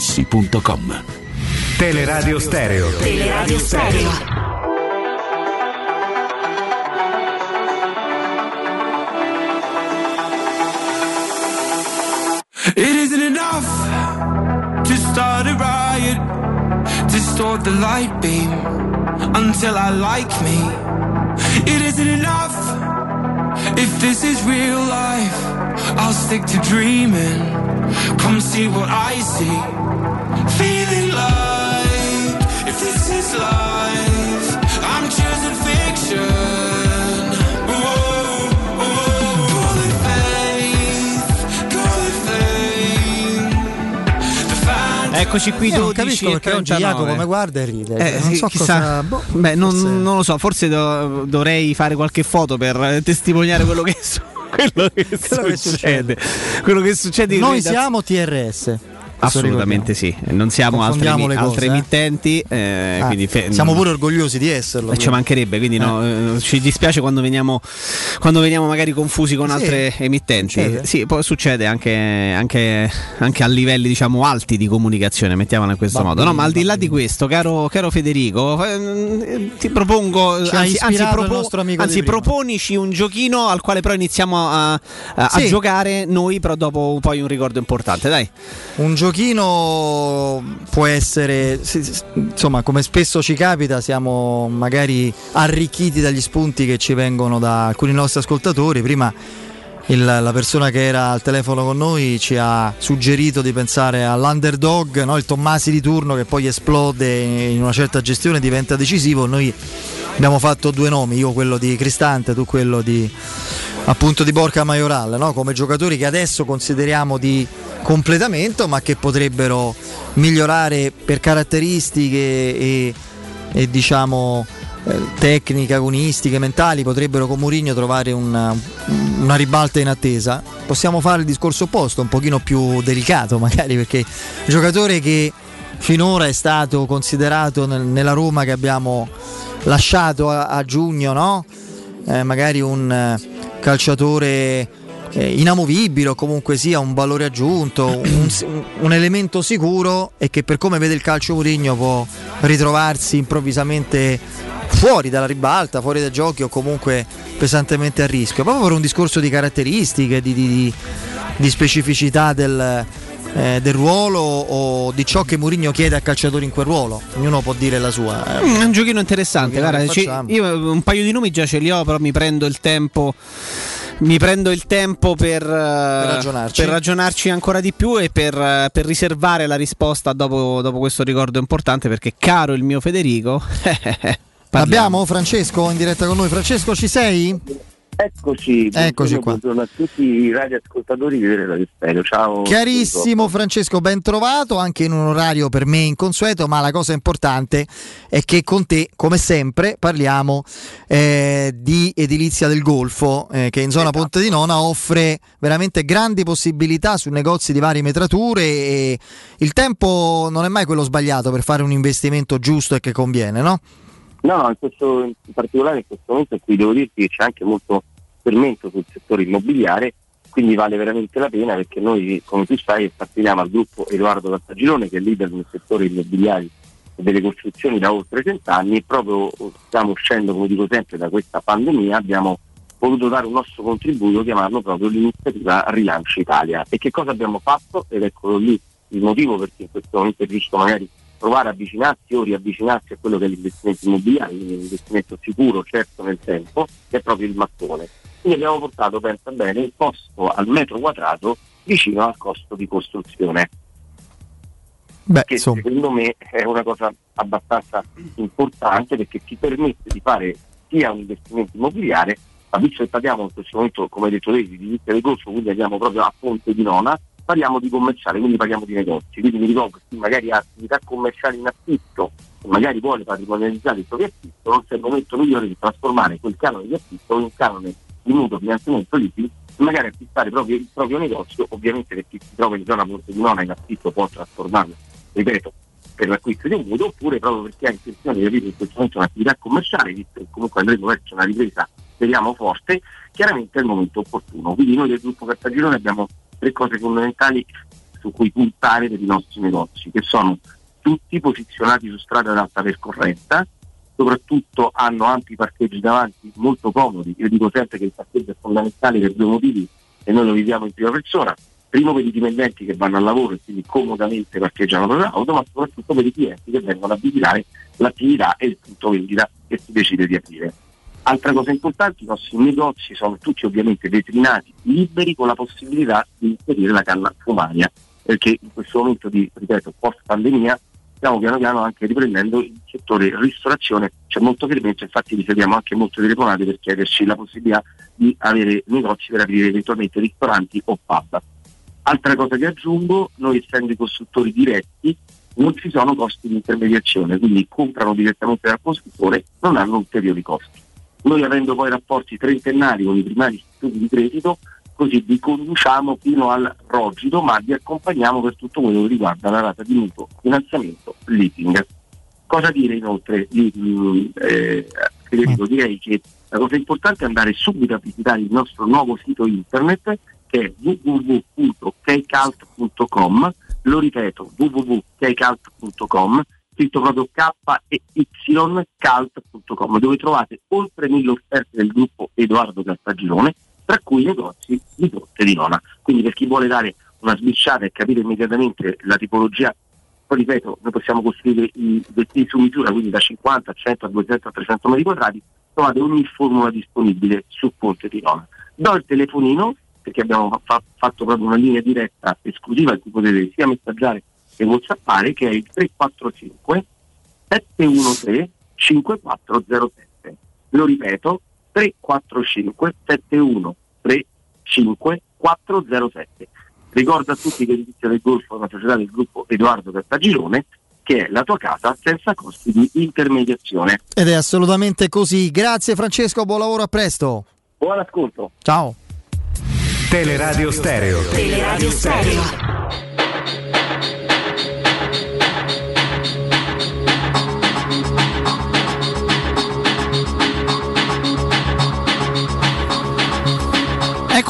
artigianamaterassi.com. Teleradio Stereo. Teleradio Stereo. It isn't enough to start a riot, distort the light beam until I like me. It isn't enough if this is real life. I'll stick to dreaming. Come see what I see. Feeling like if this is life, I'm choosing fiction. Eccoci qui Io non 12 capisco e perché oggi 39. Jacopo mi guarda e ride. Eh, non so chissà. cosa. boh, Beh, non, non lo so, forse do- dovrei fare qualche foto per eh, testimoniare quello che, su- [laughs] quello che Quello che succede. Quello che succede Noi siamo TRS. Assolutamente sì, non siamo altre, le altre cose, eh. emittenti. eh, Ah, quindi fe- siamo pure orgogliosi di esserlo. Eh, ci mancherebbe, quindi no, eh, ci dispiace quando veniamo, quando veniamo magari confusi con Sì, altre emittenti. Sì, poi succede anche, anche- anche a livelli diciamo alti di comunicazione, mettiamola in questo Va modo. bene, no, ma al di là di questo, caro, caro Federico, ti propongo, anzi, anzi, amico anzi, proponici un giochino al quale però iniziamo a, a- a Sì. giocare noi, però dopo poi un ricordo importante, dai. Un giochino può essere, insomma, come spesso ci capita, siamo magari arricchiti dagli spunti che ci vengono da alcuni nostri ascoltatori. Prima il- la persona che era al telefono con noi ci ha suggerito di pensare all'underdog, no? il Tommasi di turno che poi esplode in una certa gestione, diventa decisivo. Noi abbiamo fatto due nomi, io quello di Cristante, tu quello di appunto di Borca Majoral, no? come giocatori che adesso consideriamo di completamento ma che potrebbero migliorare per caratteristiche e, e, diciamo eh, tecniche, agonistiche, mentali, potrebbero con Mourinho trovare una, una ribalta in attesa. Possiamo fare il discorso opposto, un pochino più delicato magari perché il giocatore che finora è stato considerato nel- nella Roma che abbiamo lasciato a, a giugno, no? Eh, magari un eh, calciatore eh, inamovibile o comunque sia un valore aggiunto, [coughs] un, un- elemento sicuro e che per come vede il calcio Mourinho può ritrovarsi improvvisamente fuori dalla ribalta, fuori dai giochi o comunque pesantemente a rischio. Proprio per un discorso di caratteristiche, di, di- di- specificità del, eh, del ruolo o di ciò che Mourinho chiede a calciatori in quel ruolo. Ognuno può dire la sua. eh. Mm, è un giochino interessante. Un giochino guarda, ci- io un paio di nomi già ce li ho, però mi prendo il tempo. Mi prendo il tempo per, per ragionarci. ragionarci ancora di più e per, eh, per riservare la risposta dopo, dopo questo ricordo importante perché caro il mio Federico [laughs] parliamo. Abbiamo Francesco in diretta con noi. Francesco, ci sei? Eccoci, Eccoci buongiorno, qua. buongiorno a tutti i radioascoltatori di Radio Stereo. Ciao. Chiarissimo Francesco, ben trovato, anche in un orario per me inconsueto, ma la cosa importante è che con te, come sempre, parliamo eh, di edilizia del Golfo, eh, che in zona Esatto. Ponte di Nona offre veramente grandi possibilità su negozi di varie metrature e il tempo non è mai quello sbagliato per fare un investimento giusto e che conviene, no? No, in, questo, in particolare in questo momento in cui devo dirti che c'è anche molto fermento sul settore immobiliare, quindi vale veramente la pena perché noi, come tu sai, apparteniamo al gruppo Edoardo Cattagirone che è leader nel settore immobiliare e delle costruzioni da oltre cent'anni e proprio stiamo uscendo, come dico sempre, da questa pandemia, abbiamo voluto dare un nostro contributo, chiamarlo proprio l'iniziativa Rilancio Italia. E che cosa abbiamo fatto? Ed eccolo lì il motivo perché in questo momento è giusto magari provare a avvicinarsi o riavvicinarsi a quello che è l'investimento immobiliare, quindi un investimento sicuro, certo nel tempo, che è proprio il mattone. Quindi abbiamo portato, pensa bene, il costo al metro quadrato vicino al costo di costruzione. Beh, che secondo me è una cosa abbastanza importante perché ti permette di fare sia un investimento immobiliare, ma visto che parliamo in questo momento, come hai detto te, di diritto del golfo, quindi andiamo proprio a Ponte di Nona, parliamo di commerciale, quindi parliamo di negozi. Quindi mi ricordo che chi magari ha attività commerciali in affitto e magari vuole patrimonializzare il proprio affitto, non c'è il momento migliore di trasformare quel canone di affitto in un canone di mutuo finanziamento liquido e magari acquistare proprio il proprio negozio, ovviamente per chi si trova in zona Ponte di Nona in affitto può trasformarlo, ripeto, per l'acquisto di un mutuo, oppure proprio perché ha intenzione di aprire in questo momento un'attività commerciale, visto che comunque andremo verso una ripresa, speriamo forte, chiaramente è il momento opportuno. Quindi noi del gruppo Cartagirone abbiamo tre cose fondamentali su cui puntare per i nostri negozi, che sono tutti posizionati su strada ad alta percorrenza, soprattutto hanno ampi parcheggi davanti molto comodi. Io dico sempre che il parcheggio è fondamentale per due motivi e noi lo viviamo in prima persona. Primo per i dipendenti che vanno al lavoro e quindi comodamente parcheggiano la loro auto, ma soprattutto per i clienti che vengono a visitare l'attività e il punto vendita che si decide di aprire. Altra cosa importante, i nostri negozi sono tutti ovviamente veterinati, liberi con la possibilità di inserire la canna fumaria, perché in questo momento di, ripeto, post pandemia stiamo piano piano anche riprendendo il settore ristorazione, c'è molto fermento, infatti riceviamo anche molte telefonate per chiederci la possibilità di avere negozi per aprire eventualmente ristoranti o pub. Altra cosa che aggiungo, noi essendo i costruttori diretti non ci sono costi di intermediazione, quindi comprano direttamente dal costruttore, non hanno ulteriori costi. Noi avendo poi rapporti trentennali con i primari istituti di credito, così vi conduciamo fino al rogido, ma vi accompagniamo per tutto quello che riguarda la rata di mutuo, finanziamento, leasing. Cosa dire inoltre? Eh, Federico, direi che la cosa importante è andare subito a visitare il nostro nuovo sito internet che è www.kcalt.com, lo ripeto, www.kcalt.com, scritto proprio K e Y calt.com, dove trovate oltre mille offerte del gruppo Edoardo Cartagirone, tra cui negozi di Torte di Nona. Quindi per chi vuole dare una sbicciata e capire immediatamente la tipologia, poi ripeto, noi possiamo costruire i vestiti su misura, quindi da 50 a 100 a 200 a 300 metri quadrati, trovate ogni formula disponibile su Ponte di Nona. Do il telefonino perché abbiamo fa- fatto proprio una linea diretta esclusiva in cui potete sia messaggiare che whatsappare che è il 345 713 5407 lo ripeto 345 713 5407 ricordo a tutti che l'edizio del Golfo è una società del gruppo Edoardo Cartagirone che è la tua casa senza costi di intermediazione Ed è assolutamente così. Grazie Francesco, buon lavoro, a presto. buon ascolto Ciao. Teleradio Stereo. Teleradio Stereo.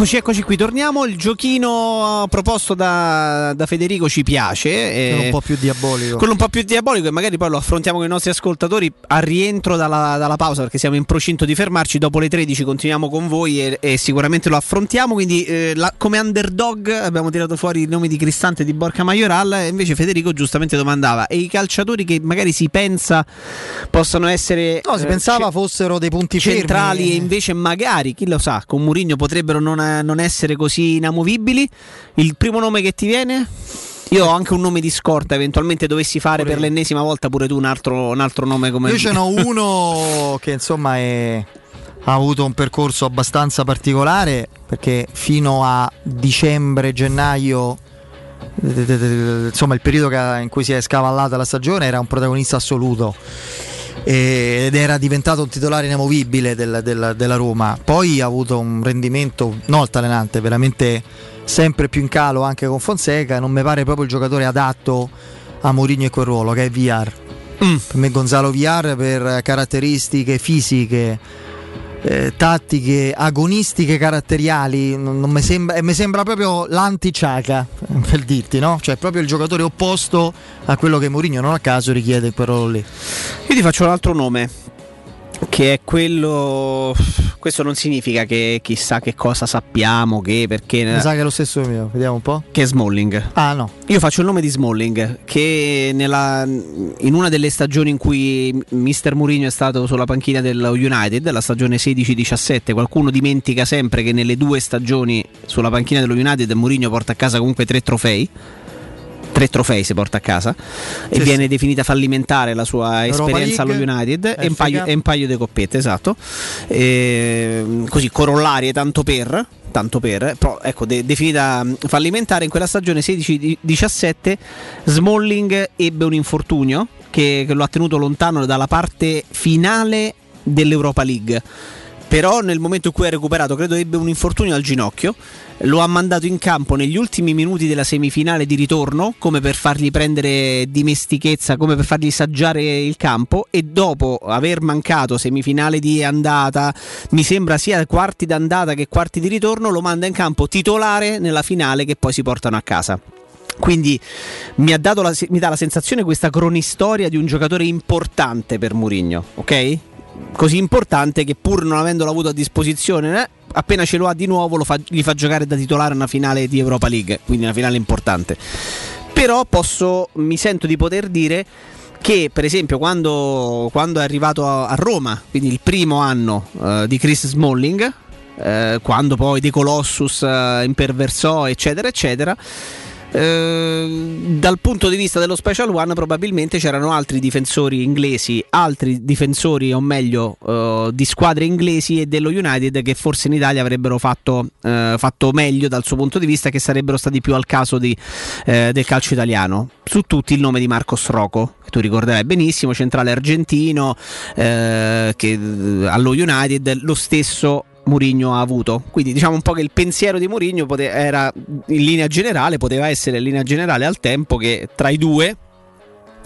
Eccoci, eccoci qui, torniamo. Il giochino proposto da, da Federico ci piace. Quello eh, un po' più diabolico. quello un po' più diabolico e magari poi lo affrontiamo con i nostri ascoltatori a rientro dalla, dalla pausa perché siamo in procinto di fermarci. Dopo le 13 continuiamo con voi e, e sicuramente lo affrontiamo. Quindi eh, la- come underdog abbiamo tirato fuori i nomi di Cristante e di Borca Majoral e invece Federico giustamente domandava e i calciatori che magari si pensa possano essere... No, si eh, pensava ce- fossero dei punti centrali e fermi. invece magari, chi lo sa, con Mourinho potrebbero non, non essere così inamovibili. Il primo nome che ti viene? Io ho anche un nome di scorta, eventualmente dovessi fare per l'ennesima volta pure tu un altro, un altro nome come Io ce n'ho [laughs] uno che insomma è- ha avuto un percorso abbastanza particolare perché fino a dicembre, gennaio, insomma il periodo in cui si è scavallata la stagione era un protagonista assoluto ed era diventato un titolare inamovibile del- del- della Roma. Poi ha avuto un rendimento non altalenante, veramente sempre più in calo anche con Fonseca. Non mi pare proprio il giocatore adatto a Mourinho e quel ruolo che è VR. Mm. Per me Gonzalo VR per caratteristiche fisiche, eh, tattiche, agonistiche caratteriali, non, non mi sembra, e mi sembra proprio l'anti-Ciaca, [laughs] per dirti, no? Cioè proprio il giocatore opposto a quello che Mourinho non a caso richiede in quel ruolo lì. Io ti faccio un altro nome, che è quello... Questo non significa che chissà che cosa sappiamo, che perché... Mi sa che è lo stesso mio, vediamo un po'. Che è Smalling. Ah no. Io faccio il nome di Smalling, che nella- in una delle stagioni in cui Mister Mourinho è stato sulla panchina dello United, la stagione 16-17, qualcuno dimentica sempre che nelle due stagioni sulla panchina dello United Mourinho porta a casa comunque tre trofei. Tre trofei si porta a casa e Sì, viene definita fallimentare la sua Europa esperienza allo League, United e un, paio, e un paio di coppette, esatto. Ehm, così corollarie tanto per, tanto per però ecco, de- definita mh, fallimentare in quella stagione 16-17 Smalling ebbe un infortunio che, che lo ha tenuto lontano dalla parte finale dell'Europa League. Però nel momento in cui ha recuperato, credo ebbe un infortunio al ginocchio, lo ha mandato in campo negli ultimi minuti della semifinale di ritorno, come per fargli prendere dimestichezza, come per fargli saggiare il campo e dopo aver mancato semifinale di andata, mi sembra sia quarti d'andata che quarti di ritorno, lo manda in campo titolare nella finale che poi si portano a casa. Quindi mi, la, mi dà la sensazione questa cronistoria di un giocatore importante per Mourinho, ok? Così importante che pur non avendolo avuto a disposizione, eh, appena ce lo ha di nuovo fa- gli fa giocare da titolare una finale di Europa League, quindi una finale importante. Però posso, mi sento di poter dire che per esempio quando, quando è arrivato a, a Roma, quindi il primo anno eh, di Chris Smalling, eh, quando poi De Colossus eh, imperversò eccetera eccetera, eh, dal punto di vista dello Special One probabilmente c'erano altri difensori inglesi, altri difensori o meglio eh, di squadre inglesi e dello United che forse in Italia avrebbero fatto, eh, fatto meglio dal suo punto di vista che sarebbero stati più al caso di, eh, del calcio italiano. Su tutti il nome di Marcos Rocco, che tu ricorderai benissimo, centrale argentino eh, che eh, allo United lo stesso Mourinho ha avuto. Quindi diciamo un po' che il pensiero di Mourinho pote- era in linea generale, poteva essere in linea generale al tempo che tra i due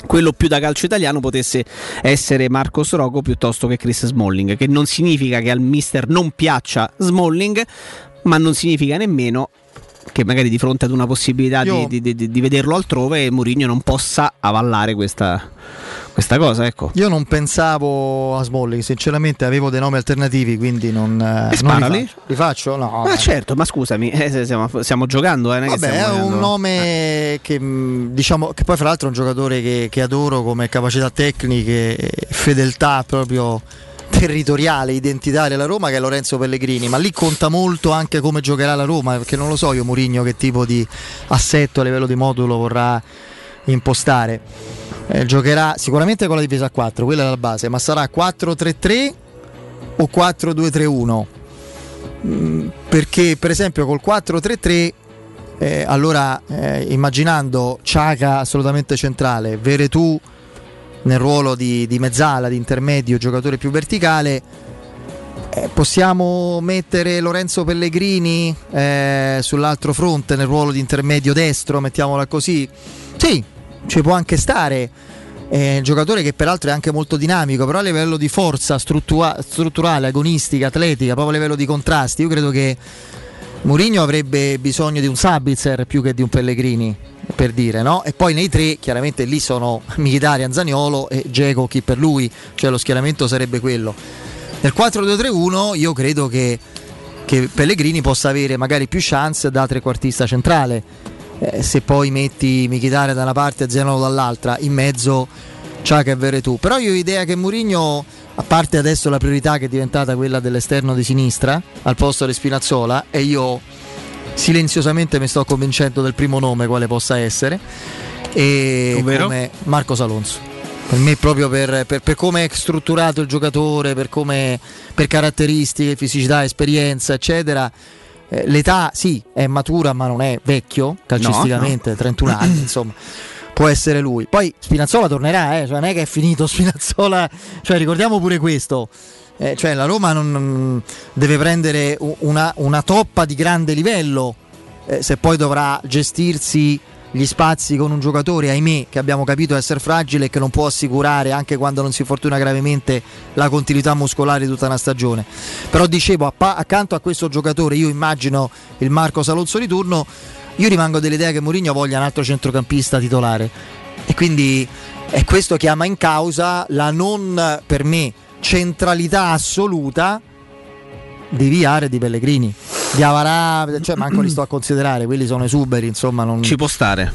quello più da calcio italiano potesse essere Marcos Rocco piuttosto che Chris Smalling, che non significa che al mister non piaccia Smalling, ma non significa nemmeno che magari di fronte ad una possibilità Io- di, di- di- di vederlo altrove Mourinho non possa avallare questa, questa cosa. Ecco. Io non pensavo a Smalling, sinceramente avevo dei nomi alternativi, quindi non, eh, non li faccio. Li faccio? No. Ma certo, ma scusami, eh, stiamo, stiamo giocando, eh, Vabbè, è un nome che mh, diciamo che poi fra l'altro è un giocatore che, che adoro come capacità tecniche, e fedeltà proprio territoriale, identitaria alla Roma che è Lorenzo Pellegrini, ma lì conta molto anche come giocherà la Roma, perché non lo so io Mourinho che tipo di assetto a livello di modulo vorrà impostare. Eh, giocherà sicuramente con la difesa a 4, quella è la base, ma sarà 4-3-3 o 4-2-3-1? Mm, perché per esempio col 4-3-3 eh, allora eh, immaginando Ciaca assolutamente centrale, Veretù nel ruolo di, di mezzala, di intermedio, giocatore più verticale, eh, possiamo mettere Lorenzo Pellegrini eh, sull'altro fronte nel ruolo di intermedio destro, mettiamola così? Sì, ci può anche stare. È un giocatore che peraltro è anche molto dinamico, però a livello di forza struttua- strutturale, agonistica, atletica, proprio a livello di contrasti, io credo che Mourinho avrebbe bisogno di un Sabitzer più che di un Pellegrini, per dire, no? E poi nei tre, chiaramente lì sono [laughs] Mkhitaryan, Zaniolo e Geco chi per lui, cioè lo schieramento sarebbe quello. Nel 4-2-3-1 io credo che, che Pellegrini possa avere magari più chance da trequartista centrale. Eh, se poi metti Mkhitaryan da una parte e Zaniolo dall'altra, in mezzo Ciaca e Veretù. Però io ho idea che Mourinho, a parte adesso la priorità che è diventata quella dell'esterno di sinistra, al posto di Spinazzola, e io silenziosamente mi sto convincendo del primo nome quale possa essere, e Ovvero? come Marcos Alonso. Per me proprio per, per- per come è strutturato il giocatore, per, come, per caratteristiche, fisicità, esperienza, eccetera. eh, l'età sì, è matura ma non è vecchio calcisticamente, 31 anni insomma. Può essere lui. Poi Spinazzola tornerà, eh, cioè non è che è finito [laughs] Spinazzola, cioè ricordiamo pure questo. Eh, cioè la Roma non, non- deve prendere una, una toppa di grande livello eh, se poi dovrà gestirsi gli spazi con un giocatore, ahimè, che abbiamo capito essere fragile e che non può assicurare, anche quando non si fortuna gravemente, la continuità muscolare di tutta una stagione. Però dicevo, accanto a questo giocatore, io immagino il Marco Salozzo di turno, io rimango dell'idea che Mourinho voglia un altro centrocampista titolare. E quindi è questo chiama in causa la non, per me, centralità assoluta di Viare e di Pellegrini. Di Avarà, cioè manco li sto a considerare, quelli sono esuberi, insomma, non... Ci può stare.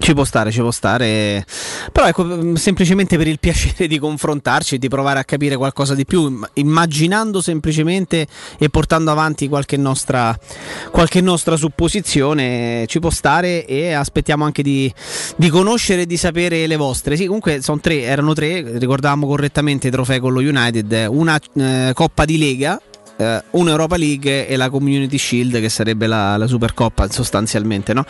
Ci può stare, ci può stare. Però ecco, mh, semplicemente per il [laughs] piacere di confrontarci e di provare a capire qualcosa di più, im- immaginando semplicemente e portando avanti qualche nostra, qualche nostra supposizione, ci può stare e aspettiamo anche di, di conoscere e di sapere le vostre. Sì, comunque sono tre, erano tre, ricordavamo correttamente i trofei con lo United, una eh, Coppa di Lega. Eh, un'Europa League e la Community Shield che sarebbe la, la Supercoppa sostanzialmente no?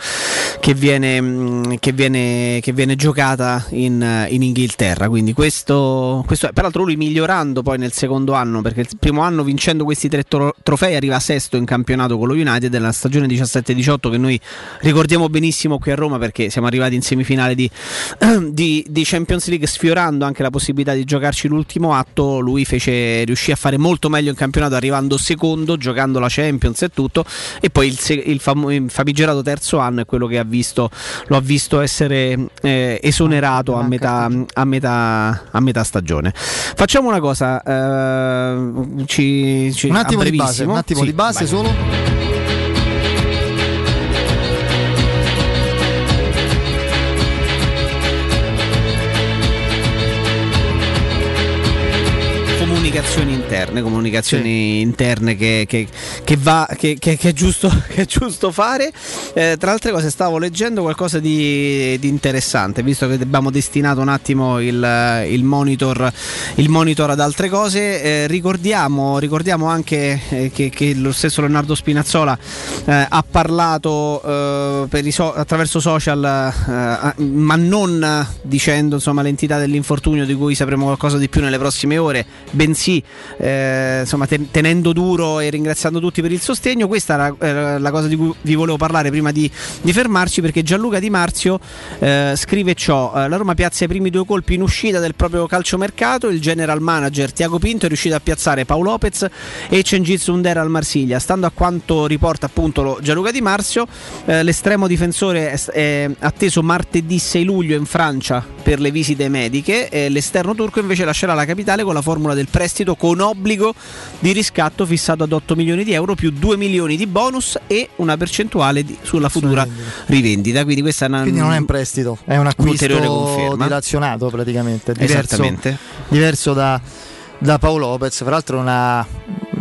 che, viene, mh, che, viene, che viene giocata in, eh, in Inghilterra quindi questo, questo è peraltro lui migliorando poi nel secondo anno perché il primo anno vincendo questi tre tro- trofei arriva sesto in campionato con lo United nella stagione 17-18 che noi ricordiamo benissimo qui a Roma perché siamo arrivati in semifinale di, [clears throat] di, di Champions League sfiorando anche la possibilità di giocarci l'ultimo atto lui fece, riuscì a fare molto meglio in campionato arrivando secondo giocando la Champions e tutto e poi il, il famo- il famigerato terzo anno è quello che ha visto, lo ha visto essere eh, esonerato a metà, a, metà, a metà stagione facciamo una cosa eh, ci, ci- Un attimo di base, un attimo Sì, di base vai. solo. Comunicazioni interne, comunicazioni interne che, che- che va, che, è giusto, [laughs] che è giusto fare. Eh, tra altre cose stavo leggendo qualcosa di, di interessante, visto che abbiamo destinato un attimo il, il monitor, il monitor ad altre cose. eh, ricordiamo, ricordiamo anche eh, che, lo stesso Leonardo Spinazzola eh, ha parlato eh, so- attraverso social, eh, ma non dicendo insomma, l'entità dell'infortunio di cui sapremo qualcosa di più nelle prossime ore, bensì eh, insomma, ten- tenendo duro e ringraziando tutti per il sostegno. Questa era era la cosa di cui vi volevo parlare prima di, di fermarci, perché Gianluca Di Marzio eh, scrive ciò: eh, La Roma piazza i primi due colpi in uscita del proprio calciomercato. Il general manager Tiago Pinto è riuscito a piazzare Paolo Lopez e Cengiz Under al Marsiglia. Stando a quanto riporta appunto Gianluca Di Marzio, eh, l'estremo difensore è, è atteso martedì 6 luglio in Francia per le visite mediche. e l'esterno turco invece lascerà la capitale con la formula del prestito con obbligo di riscatto fissato ad 8 milioni di euro più 2 milioni di bonus e una percentuale di- sulla futura rivendita. Quindi questa è una, Quindi non è un prestito, è un acquisto dilazionato praticamente. Diverso, Esattamente. diverso da, da Paolo Lopez. Fra l'altro una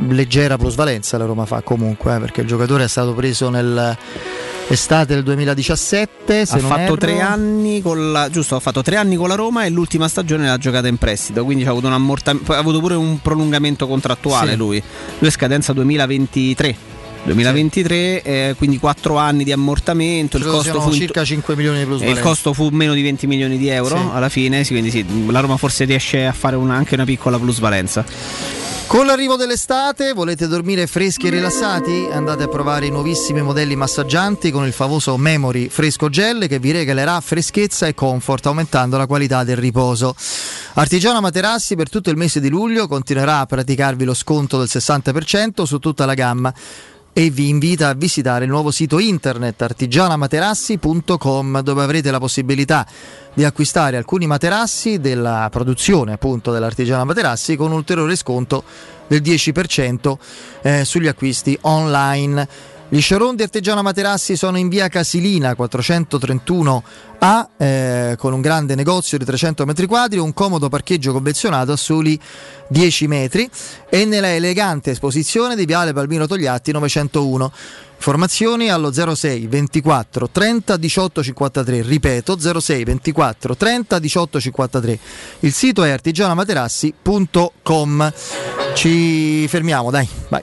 leggera plusvalenza la Roma fa comunque, eh, perché il giocatore è stato preso nell'estate del 2017. Se ha fatto erro. tre anni con la giusto, ha fatto tre anni con la Roma e l'ultima stagione l'ha giocata in prestito, quindi ha avuto, ha avuto pure un prolungamento contrattuale Sì. lui. Lui è scadenza 2023. 2023, eh, quindi 4 anni di ammortamento. Il costo, fu circa 5 milioni di e il plusvalenza. costo fu meno di 20 milioni di euro Sì. alla fine. sì, quindi sì, la Roma forse riesce a fare una- anche una piccola plusvalenza. Con l'arrivo dell'estate volete dormire freschi e rilassati? Andate a provare i nuovissimi modelli massaggianti con il famoso Memory Fresco Gel che vi regalerà freschezza e comfort aumentando la qualità del riposo. Artigiana Materassi per tutto il mese di luglio continuerà a praticarvi lo sconto del 60% su tutta la gamma e vi invita a visitare il nuovo sito internet artigianamaterassi.com dove avrete la possibilità di acquistare alcuni materassi della produzione appunto dell'Artigiana Materassi con un ulteriore sconto del 10% eh, sugli acquisti online. Gli showroom di Artigiana Materassi sono in via Casilina 431A eh, con un grande negozio di 300 metri quadri, un comodo parcheggio convenzionato a soli 10 metri e nella elegante esposizione di Viale Palmiro Togliatti 901. Informazioni allo 06 24 30 18 53, ripeto 06 24 30 18 53. Il sito è artigianamaterassi.com. Ci fermiamo, dai, vai.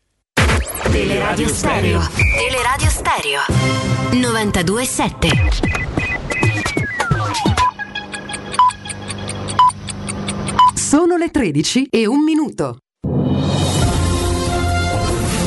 Teleradio Stereo. Teleradio Stereo. 92.7. Sono le 13 e un minuto.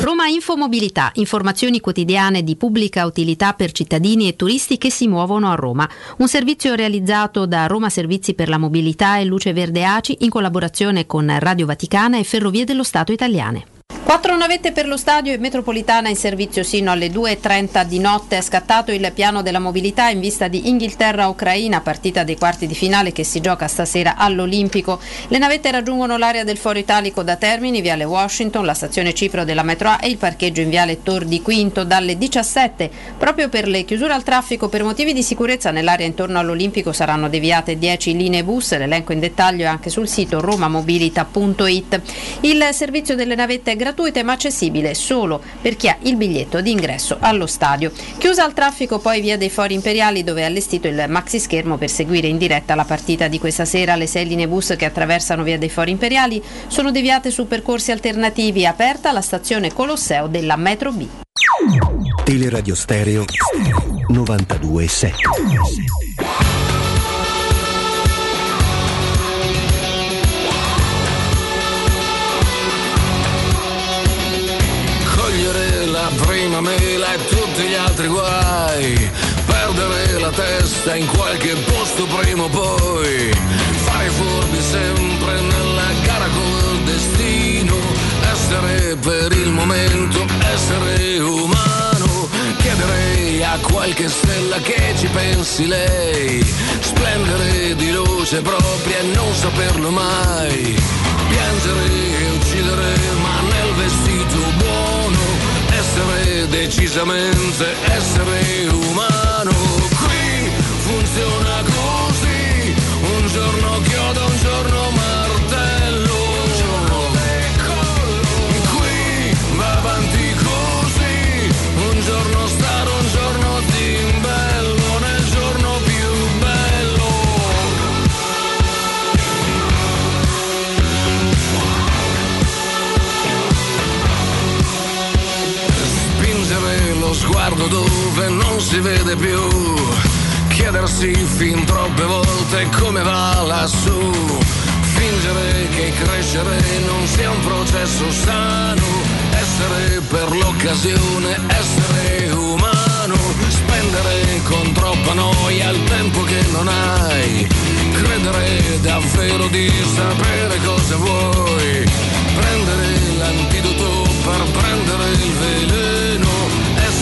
Roma Infomobilità, informazioni quotidiane di pubblica utilità per cittadini e turisti che si muovono a Roma. Un servizio realizzato da Roma Servizi per la Mobilità e Luce Verde ACI in collaborazione con Radio Vaticana e Ferrovie dello Stato italiane. Quattro navette per lo stadio e metropolitana in servizio sino alle 2.30 di notte. È scattato il piano della mobilità in vista di Inghilterra-Ucraina, partita dei quarti di finale che si gioca stasera all'Olimpico. Le navette raggiungono l'area del Foro Italico da Termini, Viale Washington, la stazione Cipro della metro A e il parcheggio in Viale Tor di Quinto dalle 17. Proprio per le chiusure al traffico per motivi di sicurezza nell'area intorno all'Olimpico saranno deviate 10 linee bus. L'elenco in dettaglio è anche sul sito romamobilita.it. Il servizio delle navette è gratuito ma accessibile solo per chi ha il biglietto di ingresso allo stadio. Chiusa al traffico poi via dei Fori Imperiali dove è allestito il maxi schermo per seguire in diretta la partita di questa sera. Le sei linee bus che attraversano via dei Fori Imperiali sono deviate su percorsi alternativi. Aperta la stazione Colosseo della Metro B. Teleradio Stereo 92.7 prima mela e tutti gli altri guai. Perdere la testa in qualche posto prima o poi. Fare furbi sempre nella gara col destino. Essere per il momento, essere umano. Chiederei a qualche stella che ci pensi lei. Splendere di luce propria e non saperlo mai. Piangere e uccidere ma nel vestito buono. Essere decisamente essere umano. Non niente più. Chiedersi fin troppe volte come va lassù. Fingere che crescere non sia un processo sano. Essere per l'occasione, essere umano. Spendere con troppa noia il tempo che non hai. Credere davvero di sapere cosa vuoi. Prendere l'antidoto per prendere il veleno.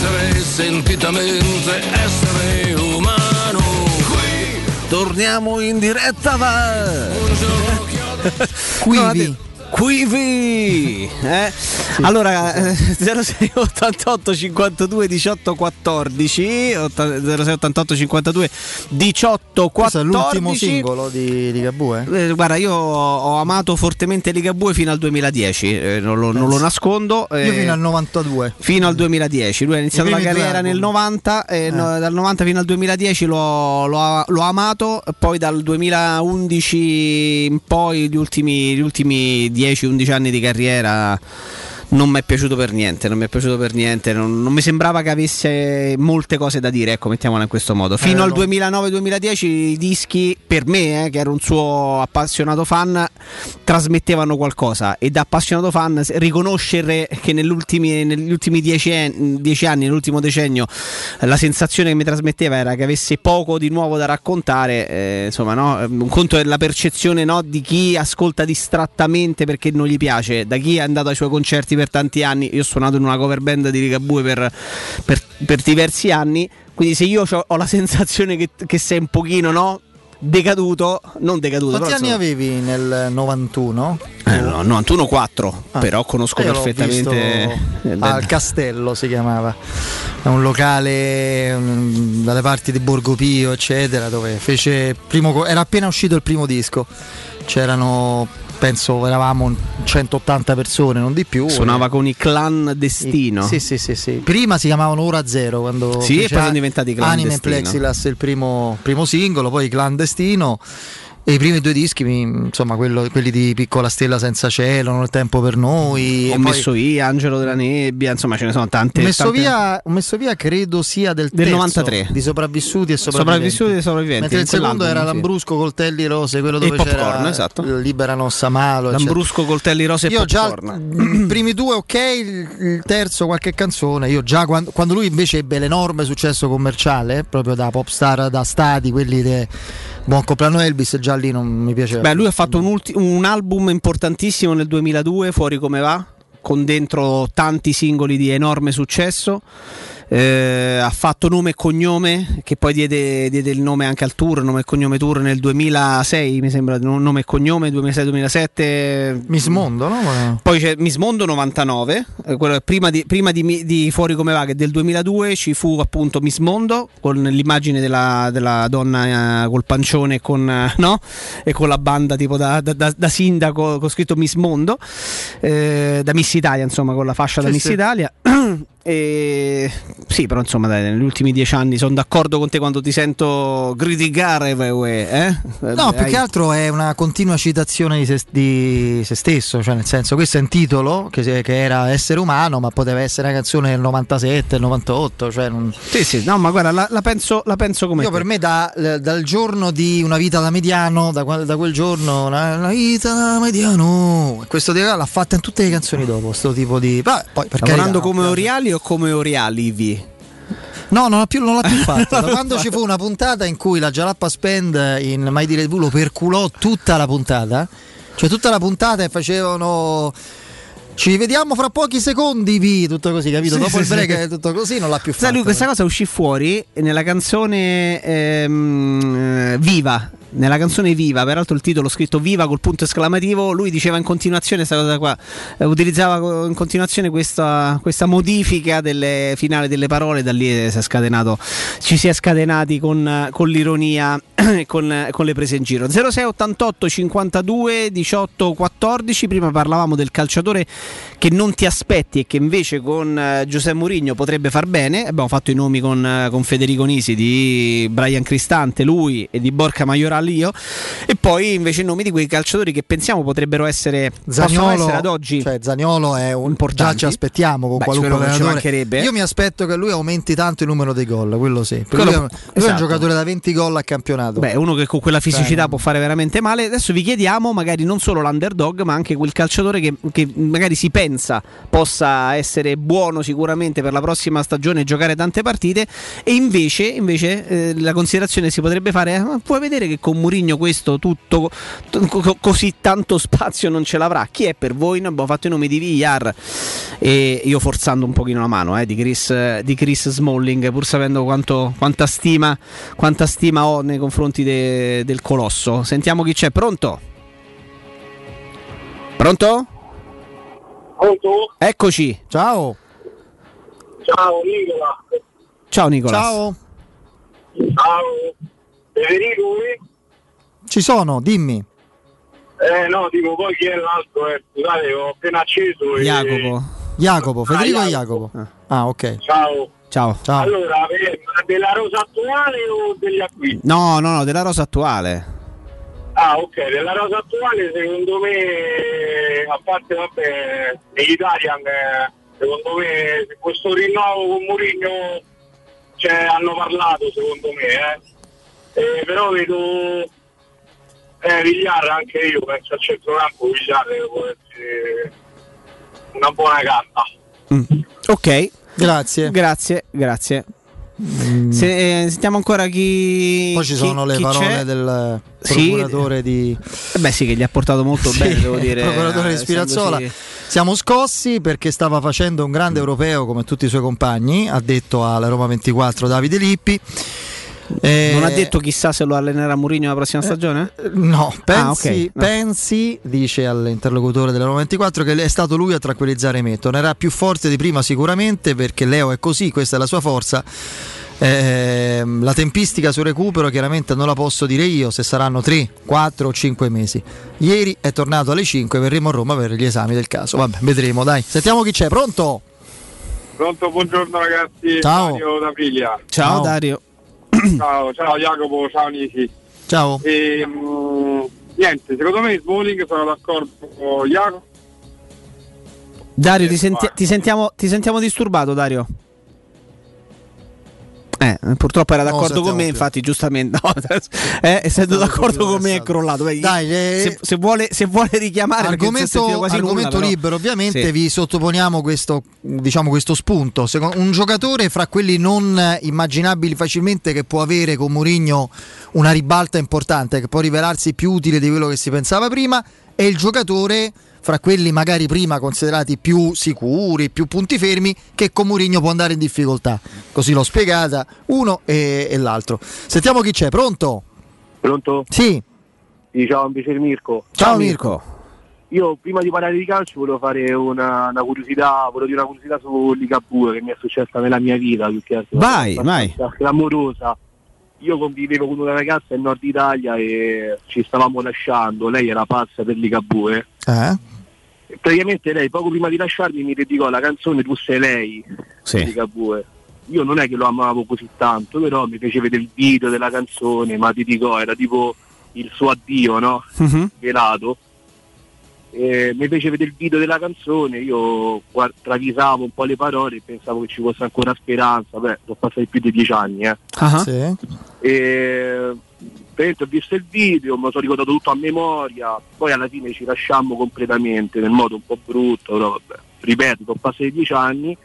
Essere sentitamente, essere umano. Qui Torniamo in diretta, va! [laughs] Quivi. Quivi! Eh? Allora, eh, 06 88 52 18 14 otta- 06 88 52 18 Questo è 14 l'ultimo singolo di Ligabue. Eh, guarda, io ho amato fortemente Ligabue fino al 2010, eh, non, lo, non lo nascondo. Io eh, fino al 92. fino al 2010. Lui ha iniziato la carriera nel album. 90 e no- dal 90 fino al 2010 l'ho, l'ho- l'ho amato, poi dal 2011 in poi gli ultimi, gli ultimi 10-11 anni di carriera non mi è piaciuto per niente, non mi è piaciuto per niente, non, non mi sembrava che avesse molte cose da dire, ecco, mettiamola in questo modo. Fino Eh, al no. 2009-2010 i dischi, per me, eh, che ero un suo appassionato fan, trasmettevano qualcosa e da appassionato fan riconoscere che negli ultimi, dieci, en- dieci anni, nell'ultimo decennio, eh, la sensazione che mi trasmetteva era che avesse poco di nuovo da raccontare, eh, insomma, no? un conto è la percezione no, di chi ascolta distrattamente perché non gli piace, da chi è andato ai suoi concerti per tanti anni, io ho suonato in una cover band di Ligabue per, per, per diversi anni, quindi se io ho la sensazione che, che sei un pochino no, decaduto, non decaduto, Quanti anni insomma- avevi nel 91? eh, no, 91-4, Ah. però conosco Eh, perfettamente. Al Castello si chiamava. È un locale mm, dalle parti di Borgo Pio, eccetera, dove fece primo era appena uscito il primo disco. C'erano penso eravamo 180 persone, non di più. Suonava con i clan Destino. Sì, sì, sì, sì. Prima si chiamavano Ora Zero quando Sì, e poi sono diventati Anime Clandestino. Plexiglass il primo, primo singolo, poi Clandestino. E i primi due dischi, insomma, quello- quelli di Piccola Stella Senza Cielo, Non il tempo per noi. Ho e poi- messo via Angelo della Nebbia, insomma ce ne sono tante. ho messo, tante- via, ho messo via, credo sia del, Del terzo, 93. di sopravvissuti e sopravviventi. Sopravvissuti e sopravviventi, Mentre il secondo era. Lambrusco, Coltelli Rose, quello E dove Popcorn, c'era esatto. Liberano Samalo. eccetera. Lambrusco, coltelli rose e Io popcorn. i [clears throat] primi due ok, il, terzo qualche canzone. Io già quando, quando lui invece ebbe l'enorme successo commerciale, proprio da pop star, da stadi, quelli di Buon compleanno Elvis, già lì non mi piaceva. Beh, lui ha fatto un, ulti- un album importantissimo nel 2002, Fuori come va, con dentro tanti singoli di enorme successo. Eh, ha fatto nome e cognome, che poi diede, diede il nome anche al tour, nome e cognome tour nel 2006, mi sembra, no- nome e cognome 2006-2007. Miss Mondo, no? Poi c'è Miss Mondo 99, eh, quello prima, di, prima di di Fuori come va, che del 2002 ci fu appunto Miss Mondo con l'immagine della, della donna eh, col pancione con, eh, no? e con la banda tipo da, da- da- da sindaco con scritto Miss Mondo, eh, da Miss Italia, insomma, con la fascia da Sì, Miss sì. Italia. [clears throat] E sì, però insomma, dai, negli ultimi dieci anni sono d'accordo con te quando ti sento criticare. Eh? No, più che altro è una continua citazione di se, di se stesso, cioè nel senso questo è un titolo che, che era essere umano, ma poteva essere una canzone del 97, del 98, cioè non... Sì, sì, no, ma guarda, la, la penso, la penso come Io te. per me da- dal giorno di una vita da mediano, da, quel- da quel giorno, una, una vita da mediano, questo di- l'ha fatta in tutte le canzoni dopo, sto tipo di... Vabbè, poi per Lavorando carità, come Oriali o come Orialivi? No, non, l'ha più, non l'ha più [laughs] fatta. Da quando ci fu una puntata in cui la Jalappa Spend in Mai Dire TV lo perculò tutta la puntata, cioè tutta la puntata e facevano. Ci vediamo fra pochi secondi, vi, tutto così, capito? Sì, Dopo sì, il break sì. è tutto così, non l'ha più fatta. Sai, lui questa cosa uscì fuori nella canzone ehm, eh, Viva. Nella canzone Viva, peraltro il titolo scritto Viva col punto esclamativo, lui diceva in continuazione questa cosa qua, eh, utilizzava in continuazione questa, questa modifica delle finali delle parole, da lì si è scatenato, ci si è scatenati con, con l'ironia [clears throat] con, con le prese in giro. 06 88 52 18 14. Prima parlavamo del calciatore che non ti aspetti e che invece con eh, Giuseppe Mourinho potrebbe far bene. Abbiamo fatto i nomi con, eh, con Federico Nisi di Brian Cristante, lui e di Borca Maioral io. E poi invece i nomi di quei calciatori che pensiamo potrebbero essere, Zaniolo, essere ad oggi. cioè Zaniolo è un già ci aspettiamo con Beh, qualunque allenatore. mancherebbe. Io mi aspetto che lui aumenti tanto il numero dei gol, quello sì. Quello- lui, è un- lui è un esatto. giocatore da 20 gol a campionato. Beh, uno che con quella fisicità Cioè, può fare veramente male. Adesso vi chiediamo, magari non solo l'underdog, ma anche quel calciatore che, che magari si pensa possa essere buono sicuramente per la prossima stagione giocare tante partite. E invece, invece eh, la considerazione si potrebbe fare: "Ma puoi vedere che con Murigno questo tutto co- così tanto [laughs] spazio non ce l'avrà. Chi è per voi? Noi abbiamo fatto i nomi di Villar e io forzando un pochino la mano eh, di, Chris, di Chris Smalling, pur sapendo quanto- quanta, stima, quanta stima ho nei confronti de- del colosso. Sentiamo chi c'è, pronto? Pronto? Pronto? Eccoci. Ciao. Ciao Nicola. Ciao Nicola. Ciao. Ciao. Federico? Ci sono, dimmi. Eh no, dico poi chi è l'altro, eh. Scusate, ho appena acceso e... Jacopo. Jacopo, Federico Ah, e Jacopo. Ah, ok. Ciao. Ciao. Allora, per- della rosa attuale o degli acquisti? No, no, no, della rosa attuale. Ah, ok, della rosa attuale secondo me, a parte vabbè, l'Italian, eh, secondo me questo rinnovo con Mourinho cioè, hanno parlato secondo me, eh. Eh, però vedo eh, Vigliar anche io penso al centrocampo Vigliar può essere una buona carta. Ok. Grazie. Grazie, grazie. Se- eh, sentiamo ancora chi. Poi ci chi- sono le parole c'è. del Sì. procuratore di Eh Beh, sì, che gli ha portato molto Sì, bene, devo dire. il procuratore di eh, Spirazzola. essendosi- Siamo scossi perché stava facendo un grande europeo come tutti i suoi compagni, ha detto alla Roma 24 Davide Lippi. Eh, Non ha detto chissà se lo allenerà Mourinho la prossima stagione? No, pensi, Ah, ok, no. pensi, dice all'interlocutore della Roma 24, che è stato lui a tranquillizzare me. Tornerà più forte di prima sicuramente perché Leo è così, questa è la sua forza. Ehm, la tempistica sul recupero chiaramente non la posso dire io se saranno 3, 4 o 5 mesi. Ieri è tornato alle 5, verremo a Roma per gli esami del caso. Vabbè, vedremo, dai. Sentiamo chi c'è, pronto? Pronto, buongiorno ragazzi, Ciao. Dario da Piglia. Ciao, Dario. [clears throat] Ciao, ciao Jacopo, ciao Nisi. Ciao. E, mm, niente, secondo me Smalling sono d'accordo con Jacopo. Dario, ti, senti- ti sentiamo, ti sentiamo disturbato, Dario. Eh, purtroppo era d'accordo con sentiamo me, più. infatti, giustamente. No, eh, essendo d'accordo con me è crollato. Beh, Dai, eh, se, se vuole, se vuole richiamare, Argomento, quasi argomento nulla, però- libero, ovviamente Sì. vi sottoponiamo questo, diciamo, questo spunto. Secondo- un giocatore fra quelli non immaginabili facilmente che può avere con Mourinho una ribalta importante, che può rivelarsi più utile di quello che si pensava prima, è il giocatore fra quelli magari prima considerati più sicuri, più punti fermi, che con Mourinho può andare in difficoltà. Così l'ho spiegata, uno e, e l'altro. Sentiamo chi c'è, pronto? Pronto? Sì. Sì, ciao, invece Mirko. Ciao, Mirko. Io prima di parlare di calcio volevo fare una, una curiosità, volevo dire una curiosità su Ligabue che mi è successa nella mia vita, più che altro. Vai, Abbastanza Clamorosa. Io convivevo con una ragazza in Nord Italia e ci stavamo lasciando, lei era pazza per Ligabue. Eh? Praticamente lei poco prima di lasciarmi mi dedicò la canzone Tu sei lei Sì. di Ligabue. Io non è che lo amavo così tanto, però mi fece vedere il video della canzone, ma ti dico, era tipo il suo addio, no? Mhm. Velato. E mi fece vedere il video della canzone, io travisavo un po' le parole e pensavo che ci fosse ancora speranza, beh, sono passati più di dieci anni, eh. Sì. E praticamente ho visto il video, mi sono ricordato tutto a memoria, poi alla fine ci lasciammo completamente nel modo un po' brutto, però vabbè, ripeto, sono passati dieci anni,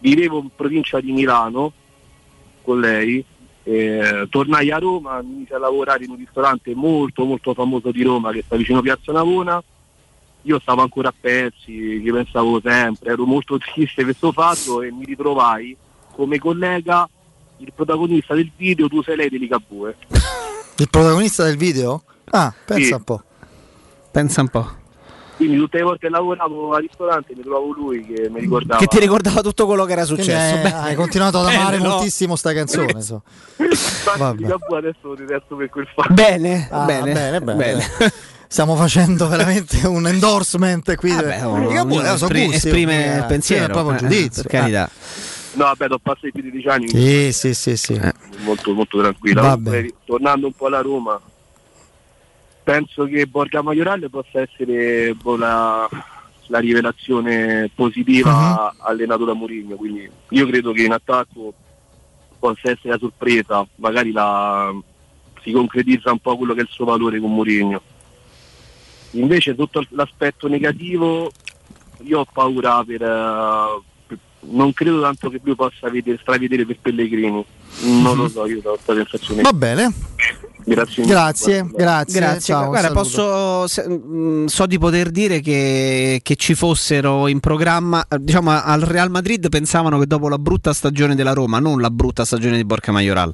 vivevo in provincia di Milano con lei, eh, tornai a Roma, mi iniziai a lavorare in un ristorante molto molto famoso di Roma che sta vicino a Piazza Navona, io stavo ancora a pezzi, ci pensavo sempre, ero molto [laughs] triste per questo fatto e mi ritrovai come collega il protagonista del video Tu sei lei di Ligabue. [laughs] Il protagonista del video? Ah, pensa Sì. un po'. Pensa un po'. Quindi tutte le volte che lavoravo al ristorante mi trovavo lui che mi ricordava. Che ti ricordava tutto quello che era successo. Quindi, eh, Beh, hai continuato ad amare bene, no? moltissimo sta canzone. so. Adesso lo detesto per quel fatto. Bene, Ah, bene, bene, bene. bene. Stiamo facendo veramente un endorsement qui. Vabbè, oh, ognuno eh, so espri- gusti, esprime eh, il pensiero, esprime proprio eh, giudizio. per carità. No, vabbè, ho passato più di 10 anni. Sì, sì, sì, sì. molto molto tranquilla. Va Comunque, tornando un po' alla Roma, penso che Borga Maioral possa essere boh, la, la rivelazione positiva allenato da Mourinho. Quindi io credo che in attacco possa essere la sorpresa, magari la, si concretizza un po' quello che è il suo valore con Mourinho. Invece tutto l'aspetto negativo io ho paura per, eh, per- non credo tanto che lui possa vedere, stravedere per Pellegrini. Non lo so, io ho questa sensazione. Va bene. Grazie. Grazie, grazie. Grazie, Ciao, guarda, posso, se- mh, so di poter dire che, che ci fossero in programma, diciamo al Real Madrid pensavano che dopo la brutta stagione della Roma, non la brutta stagione di Borca Majoral,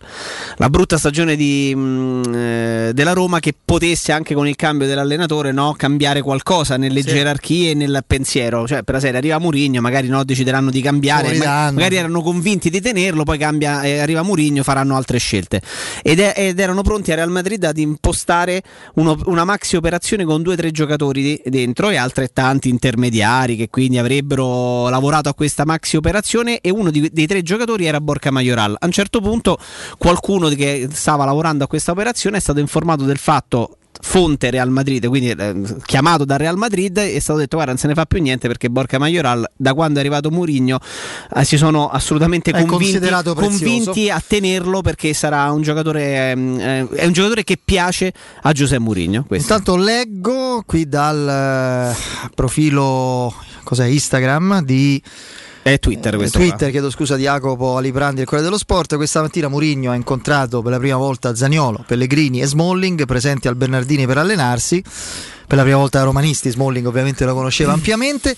la brutta stagione di, mh, eh, della Roma che potesse anche con il cambio dell'allenatore no, cambiare qualcosa nelle Sì. gerarchie e nel pensiero, cioè per la serie arriva Mourinho, magari no, decideranno di cambiare, ma- magari erano convinti di tenerlo, poi cambia, eh, arriva Mourinho, faranno altre scelte. Ed, è- ed erano pronti a Real Madrid ad impostare uno- una maxi operazione con due o tre giocatori di- dentro e altrettanti intermediari che quindi avrebbero lavorato a questa maxi operazione e uno di- dei tre giocatori era Borca Majoral. A un certo punto qualcuno che stava lavorando a questa operazione è stato informato del fatto fonte Real Madrid, quindi eh, chiamato da Real Madrid, è stato detto guarda non se ne fa più niente perché Borca Majoral da quando è arrivato Mourinho eh, si sono assolutamente convinti, convinti a tenerlo perché sarà un giocatore ehm, eh, è un giocatore che piace a Giuseppe Mourinho. Intanto leggo qui dal eh, profilo Instagram di È Twitter questo Twitter, qua. chiedo scusa di Jacopo Aliprandi del Corriere dello Sport. Questa mattina Mourinho ha incontrato per la prima volta Zaniolo, Pellegrini e Smalling presenti al Bernardini per allenarsi. Per la prima volta da romanisti, Smalling ovviamente lo conosceva [clears throat] ampiamente.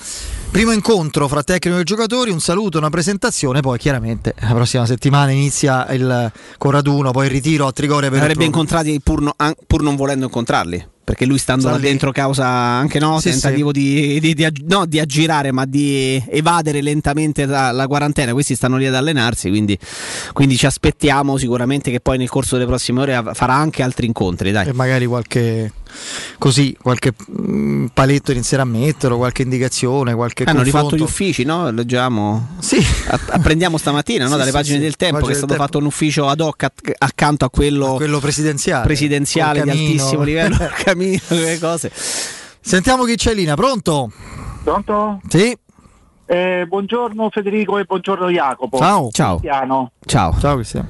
Primo incontro fra tecnico e giocatori, un saluto, una presentazione, poi chiaramente la prossima settimana inizia il Coraduno, poi il ritiro a Trigoria per Avrebbe incontrati pur, no- pur non volendo incontrarli. Perché lui stando Sta là dentro causa anche no, Sì, tentativo Di, di- di ag- no, di aggirare, ma di evadere lentamente da- la quarantena. Questi stanno lì ad allenarsi, quindi, quindi ci aspettiamo sicuramente che poi nel corso delle prossime ore farà anche altri incontri. Dai. e magari qualche così qualche mm, paletto inizierà a metterlo, qualche indicazione, qualche Hanno rifatto confronto. gli uffici, no? Leggiamo. Sì. App- Apprendiamo stamattina no? Sì, dalle sì, pagine sì. del tempo Pagine che è stato Tempo. fatto un ufficio ad hoc accanto a quello, quello presidenziale, presidenziale di altissimo livello. [laughs] Camino, quelle cose. Sentiamo chi c'è in linea, pronto? Pronto? Sì. Eh, buongiorno Federico e buongiorno Jacopo. Ciao. Ciao. Cristiano. Ciao. Ciao Cristiano.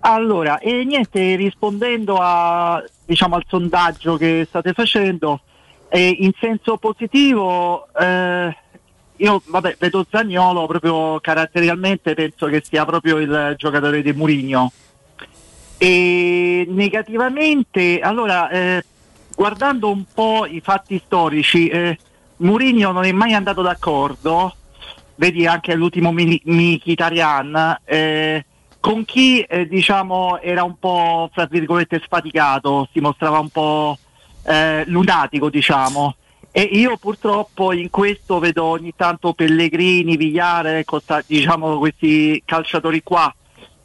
Allora, e niente, rispondendo a, diciamo, al sondaggio che state facendo, eh, in senso positivo, eh, io vabbè, vedo Zagnolo proprio caratterialmente, penso che sia proprio il giocatore di Murigno. E negativamente, allora, eh, guardando un po' i fatti storici, eh, Mourinho non è mai andato d'accordo, vedi anche l'ultimo Mkhitaryan, eh, con chi eh, diciamo era un po' fra virgolette sfaticato, si mostrava un po' eh, lunatico diciamo. E io purtroppo in questo vedo ogni tanto Pellegrini, Vigliare, Costa- diciamo questi calciatori qua.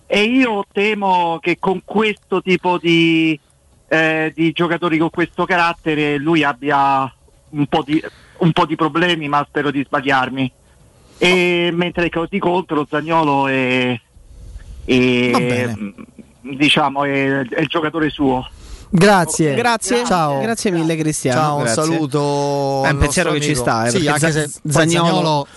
E io temo che con questo tipo di, eh, di giocatori con questo carattere lui abbia un po' di, un po' di problemi, ma spero di sbagliarmi. E mentre di contro Zagnolo è, bene. mh, diciamo è, è il giocatore suo. Grazie. Grazie. Ciao. Grazie mille Cristiano. Ciao, un grazie. saluto. È un pensiero che nostro ci amico. sta. eh, Sì, anche se poi Zaniolo, Zaniolo-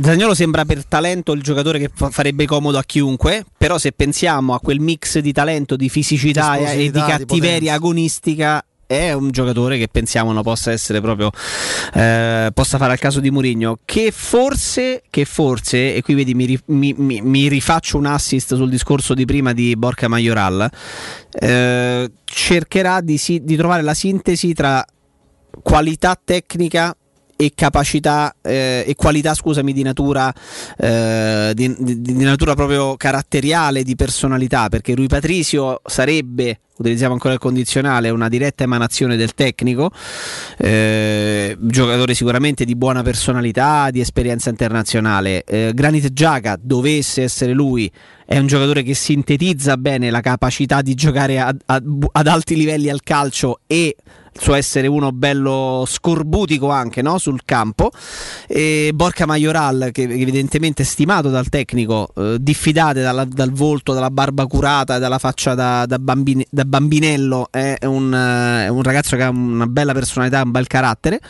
Zaniolo sembra per talento il giocatore che fa- farebbe comodo a chiunque, però se pensiamo a quel mix di talento, di fisicità Di e- e di di cattiveria potenza. agonistica è un giocatore che pensiamo non possa essere proprio eh, possa fare al caso di Mourinho che forse, che forse e qui vedi mi, mi- mi- mi rifaccio un assist sul discorso di prima di Borca Majoral eh, cercherà di, di trovare la sintesi tra qualità tecnica e capacità eh, e qualità, scusami, di natura, eh, di, di- di natura proprio caratteriale, di personalità, perché Rui Patricio sarebbe utilizziamo ancora il condizionale, una diretta emanazione del tecnico, eh, giocatore sicuramente di buona personalità, di esperienza internazionale. Eh, Granit Giaga, dovesse essere lui, è un giocatore che sintetizza bene la capacità di giocare ad, ad- ad alti livelli al calcio e il suo essere uno bello scorbutico anche no? sul campo e Borca Majoral che evidentemente è stimato dal tecnico eh, diffidate dalla- dal volto dalla barba curata dalla faccia da, da bambine- da bambinello è un, eh, un ragazzo che ha una bella personalità un bel carattere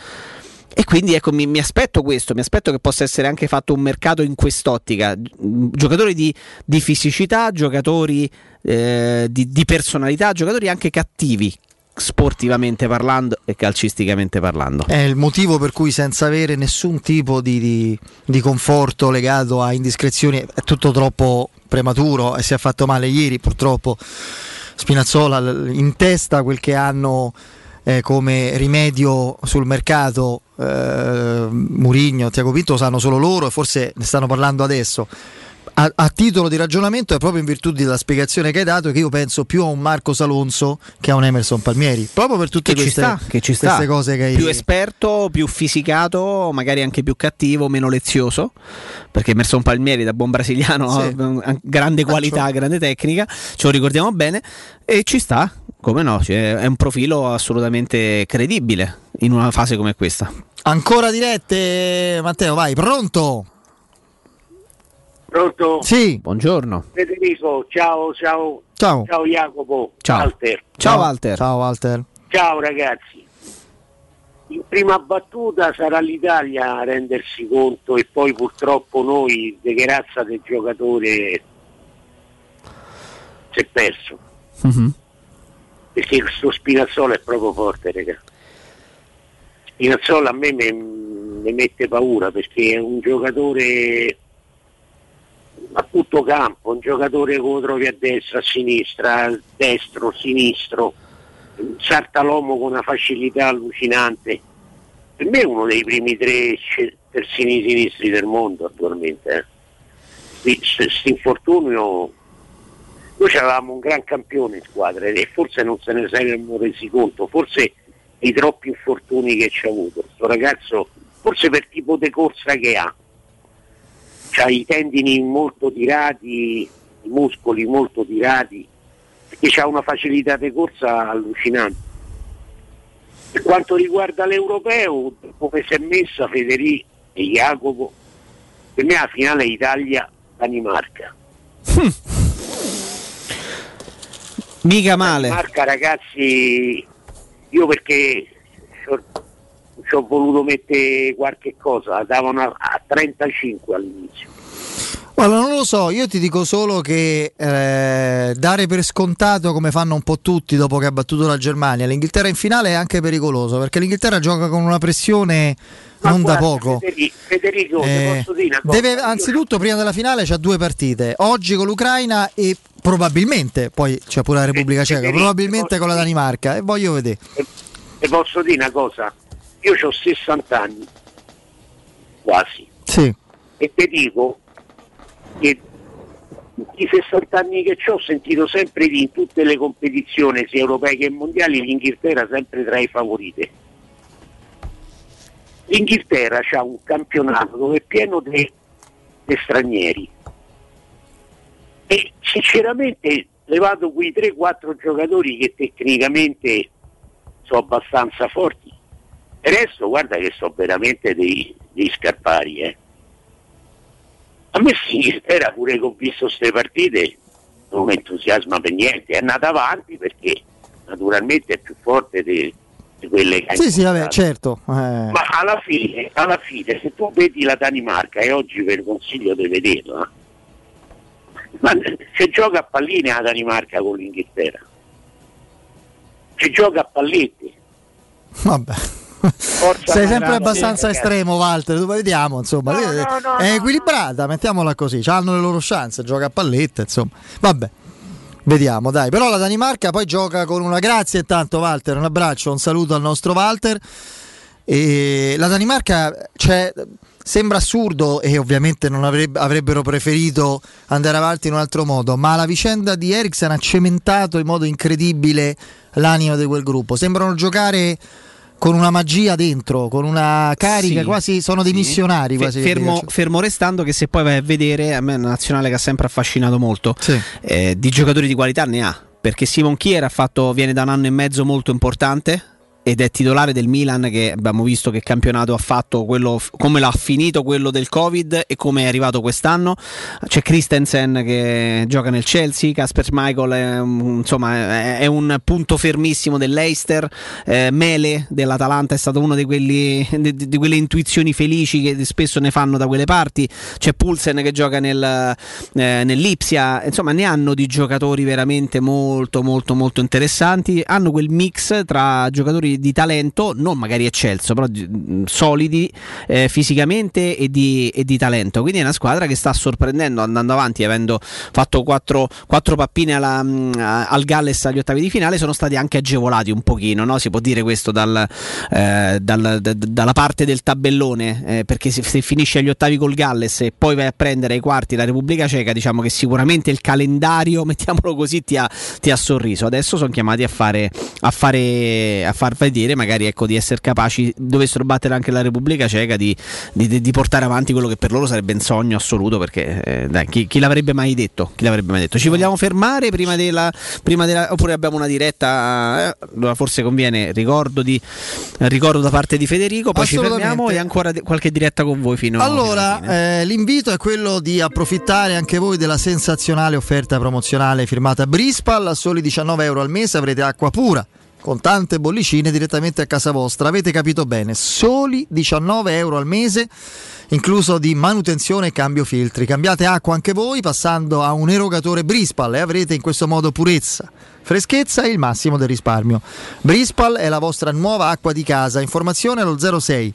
e quindi ecco, mi, mi aspetto questo, mi aspetto che possa essere anche fatto un mercato in quest'ottica. Gi- Giocatori di, di fisicità, giocatori eh, di, di personalità, giocatori anche cattivi, sportivamente parlando e calcisticamente parlando. È il motivo per cui senza avere nessun tipo di, di- di conforto legato a indiscrezioni è tutto troppo prematuro e si è fatto male ieri purtroppo Spinazzola in testa quel che hanno eh, come rimedio sul mercato eh, Murigno, Tiago Pinto sanno solo loro e forse ne stanno parlando adesso a, a titolo di ragionamento è proprio in virtù della spiegazione che hai dato che io penso più a un Marco Salonso che a un Emerson Palmieri proprio per tutte queste, sta, queste cose che hai più esperto, più fisicato, magari anche più cattivo, meno lezioso, perché Emerson Palmieri da buon brasiliano Sì. ha grande qualità, grande tecnica, ce lo ricordiamo bene e ci sta, come no, cioè, è un profilo assolutamente credibile in una fase come questa. Ancora dirette, Matteo, vai, pronto? Pronto? Sì. Buongiorno. Federico, ciao, ciao. Ciao. Ciao Jacopo. Ciao. Walter. Ciao Walter. Ciao Walter. Ciao ragazzi. In prima battuta sarà l'Italia a rendersi conto e poi purtroppo noi, de che razza del giocatore si è perso. Perché questo Spinazzola è proprio forte, raga. Spinazzola a me mi, mi mette paura perché è un giocatore a tutto campo, un giocatore che lo trovi a destra, a sinistra, a destro, sinistro, salta l'uomo con una facilità allucinante. Per me è uno dei primi tre terzini sinistri del mondo attualmente. Questo infortunio, noi avevamo un gran campione in squadra e forse non se ne saremmo resi conto, forse i troppi infortuni che ci ha avuto. Questo ragazzo, forse per tipo di corsa che ha, ha i tendini molto tirati, i muscoli molto tirati, perché ha una facilità di corsa allucinante. Per quanto riguarda l'europeo, come si è messa Federico e Jacopo, per me la finale è Italia-Danimarca. Mica male. Danimarca ragazzi, io perché ci ho voluto mettere qualche cosa, davano a, a 35 all'inizio. Allora, non lo so, io ti dico solo che eh, dare per scontato come fanno un po' tutti dopo che ha battuto la Germania, l'Inghilterra in finale è anche pericoloso perché l'Inghilterra gioca con una pressione Ma non da guarda, poco. Federico, Federico, Eh, deve, anzitutto, prima della finale c'ha due partite, oggi con l'Ucraina e probabilmente, poi c'è pure la Repubblica Ceca, probabilmente con la Danimarca e voglio vedere. Ti posso dire una cosa? Io ho 60 anni, quasi, Sì. e ti dico che i 60 anni che ho ho sentito sempre di in tutte le competizioni, sia europee che mondiali, l'Inghilterra sempre tra i favoriti. L'Inghilterra ha un campionato dove è pieno di stranieri e sinceramente levato quei 3-4 giocatori che tecnicamente sono abbastanza forti, il resto guarda che sono veramente dei, dei scarpari. Eh. A me l'Inghilterra pure che ho visto queste partite non mi entusiasma per niente, è andata avanti perché naturalmente è più forte di, di quelle che Sì, sì, vabbè, certo. eh. Ma alla fine, alla fine, se tu vedi la Danimarca, e oggi lo consiglio di vederla, ma se gioca a palline la Danimarca con l'Inghilterra, se gioca a palletti, Vabbè. Forza Sei sempre abbastanza ragazzi. estremo, Walter. Vediamo, insomma. No, no, no, è equilibrata, mettiamola così. Hanno le loro chance, gioca a palletta, insomma. Vabbè. Vediamo, dai. Però la Danimarca poi gioca con una grazia intanto, Walter. Un abbraccio, un saluto al nostro Walter. E la Danimarca cioè, sembra assurdo e ovviamente non avreb- avrebbero preferito andare avanti in un altro modo, ma la vicenda di Eriksen ha cementato in modo incredibile l'anima di quel gruppo. Sembrano giocare con una magia dentro, con una carica, Sì, quasi sono dei sì. missionari. Quasi fermo, fermo restando che se poi vai a vedere, a me è una nazionale che ha sempre affascinato molto, Sì. eh, di giocatori di qualità ne ha, perché Simon Kier ha fatto, viene da un anno e mezzo molto importante ed è titolare del Milan che abbiamo visto che campionato ha fatto quello, come l'ha finito quello del Covid e come è arrivato quest'anno. C'è Christensen che gioca nel Chelsea Casper Michael è, insomma è un punto fermissimo dell'Eister eh, Mele dell'Atalanta è stato uno di, quelli, di, di quelle intuizioni felici che spesso ne fanno da quelle parti. C'è Pulsen che gioca nel, eh, nell'Ipsia. Insomma ne hanno di giocatori veramente molto molto molto interessanti. Hanno quel mix tra giocatori di talento non magari eccelso però mh, solidi eh, fisicamente e di, e di talento quindi è una squadra che sta sorprendendo andando avanti avendo fatto quattro, quattro pappine alla- a- al Galles agli ottavi di finale sono stati anche agevolati un pochino no? si può dire questo dal, eh, dal- d- dalla parte del tabellone eh, perché se, se finisci agli ottavi col Galles e poi vai a prendere ai quarti la Repubblica Ceca diciamo che sicuramente il calendario [laughs] mettiamolo così ti ha, ti ha sorriso adesso sono chiamati a fare a fare a far vedere magari ecco di essere capaci dovessero battere anche la Repubblica Ceca di, di- di- portare avanti quello che per loro sarebbe un sogno assoluto perché eh, dai, chi, chi l'avrebbe mai detto? Chi l'avrebbe mai detto? Ci vogliamo fermare prima della, prima della oppure abbiamo una diretta eh, forse conviene ricordo, di, ricordo da parte di Federico poi ci fermiamo e ancora de- qualche diretta con voi fino Allora, eh, l'invito è quello di approfittare anche voi della sensazionale offerta promozionale firmata Brispal. A soli 19 euro al mese avrete acqua pura con tante bollicine direttamente a casa vostra. Avete capito bene, soli 19 euro al mese, incluso di manutenzione e cambio filtri. Cambiate acqua anche voi passando a un erogatore Brispal e avrete in questo modo purezza. Freschezza e il massimo del risparmio. Brispal è la vostra nuova acqua di casa. Informazione allo 06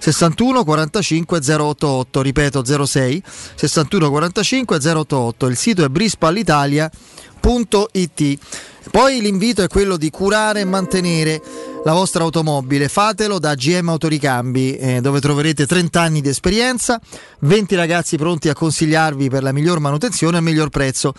61 45 088, ripeto 06 61 45 088. Il sito è brispalitalia.it. Poi l'invito è quello di curare e mantenere la vostra automobile. Fatelo da GM Autoricambi, eh, dove troverete 30 anni di esperienza, 20 ragazzi pronti a consigliarvi per la miglior manutenzione il miglior prezzo.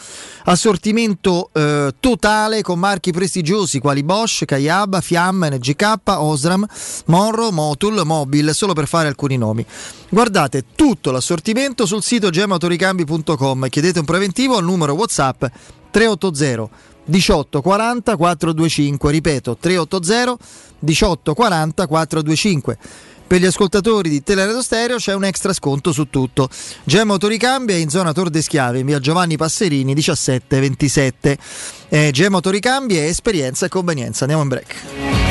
Assortimento eh, totale con marchi prestigiosi quali Bosch, Kayab, Fiamma, NGK, Osram, Monro, Motul, Mobil, solo per fare alcuni nomi. Guardate tutto l'assortimento sul sito gemautoricambi.com chiedete un preventivo al numero WhatsApp 380 18 40 425, ripeto 380 18 40 425. Per gli ascoltatori di Teleradio Stereo c'è un extra sconto su tutto. Gemma Autoricambi è in zona Tor de Schiave, in via Giovanni Passerini 1727. Eh, Gemma Autoricambi è esperienza e convenienza. Andiamo in break.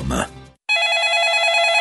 Roma.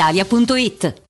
brispalitalia.it.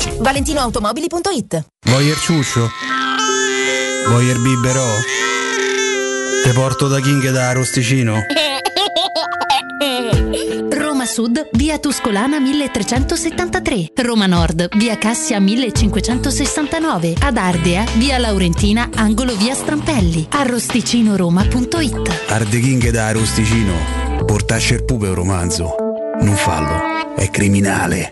valentinoautomobili.it Vuoi il ciuscio? Vuoi il biberò? Te porto da King da Rosticino? [laughs] Roma Sud, via Tuscolana 1373. Roma Nord, via Cassia 1569. Ad Ardea, via Laurentina, angolo via Strampelli. Arrosticinoroma.it. Arde King da Rosticino. Portasce il pupe un romanzo. Non fallo, è criminale.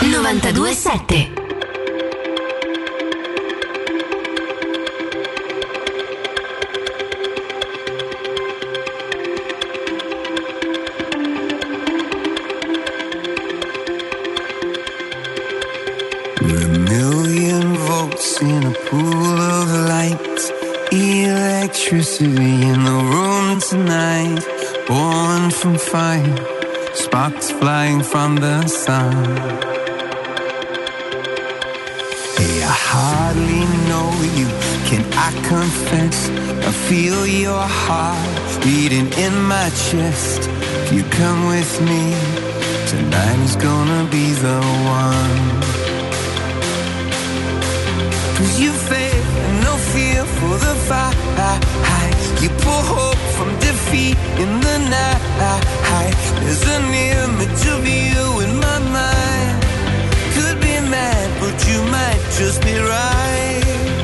927 We're a million volts in a pool of light. Electricity in the room tonight. Born from fire. Sparks flying from the sun. I hardly know you. Can I confess? I feel your heart beating in my chest. If you come with me, tonight is gonna be the one. Cause you and no fear for the fight. You pull hope from defeat in the night. There's an image of you in my mind. You might just be right.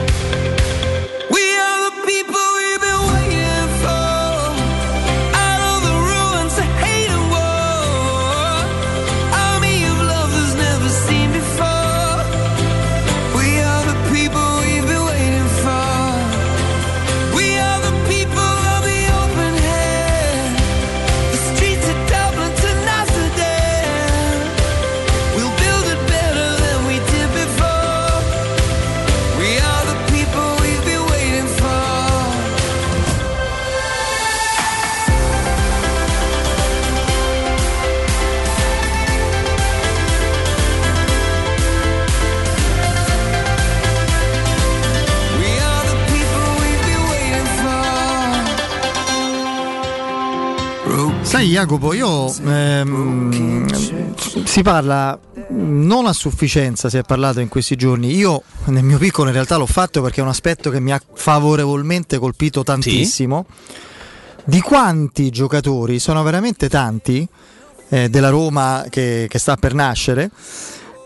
Jacopo, io ehm, si parla non a sufficienza, si è parlato in questi giorni. Io nel mio piccolo in realtà l'ho fatto perché è un aspetto che mi ha favorevolmente colpito tantissimo. Di quanti giocatori, sono veramente tanti, eh, della Roma che, che sta per nascere,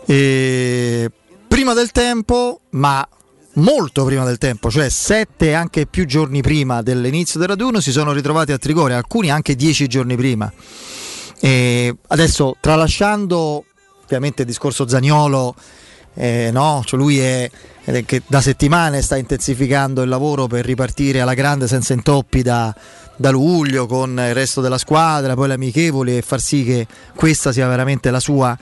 e prima del tempo, ma molto prima del tempo, cioè sette anche più giorni prima dell'inizio del raduno, si sono ritrovati a Trigoria, alcuni anche dieci giorni prima. E adesso, tralasciando ovviamente il discorso Zagnolo, eh, no? cioè lui è, è che da settimane sta intensificando il lavoro per ripartire alla grande senza intoppi da, da luglio con il resto della squadra, poi le amichevoli e far sì che questa sia veramente la sua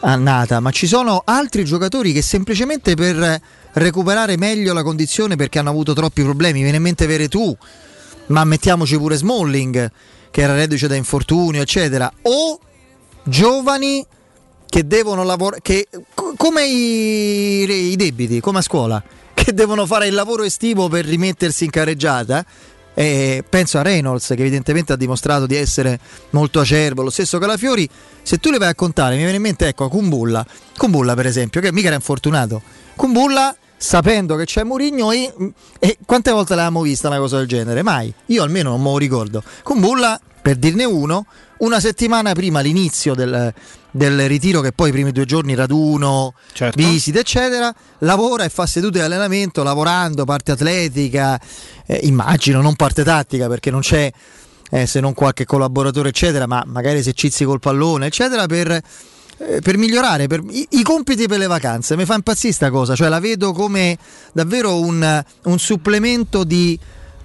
annata, ma ci sono altri giocatori che semplicemente per recuperare meglio la condizione perché hanno avuto troppi problemi, viene in mente Veretù, ma mettiamoci pure Smalling che era reduce da infortunio, eccetera, o giovani che devono lavorare, come i, i debiti, come a scuola, [laughs] che devono fare il lavoro estivo per rimettersi in carreggiata. Eh, penso a Reynolds che evidentemente ha dimostrato di essere molto acerbo, lo stesso Calafiori, se tu le vai a contare mi viene in mente ecco Kumbulla, Kumbulla per esempio che mica era infortunato, Kumbulla sapendo che c'è Mourinho e, e, quante volte l'abbiamo vista una cosa del genere? Mai, io almeno non me lo ricordo, Kumbulla per dirne uno, una settimana prima l'inizio del, del ritiro che poi i primi due giorni raduno, certo. visite eccetera, lavora e fa sedute di allenamento lavorando, parte atletica, eh, immagino non parte tattica perché non c'è eh, se non qualche collaboratore eccetera, ma magari esercizi col pallone eccetera per, per migliorare per, i, i, compiti per le vacanze. Mi fa impazzire sta cosa, cioè la vedo come davvero un, un supplemento di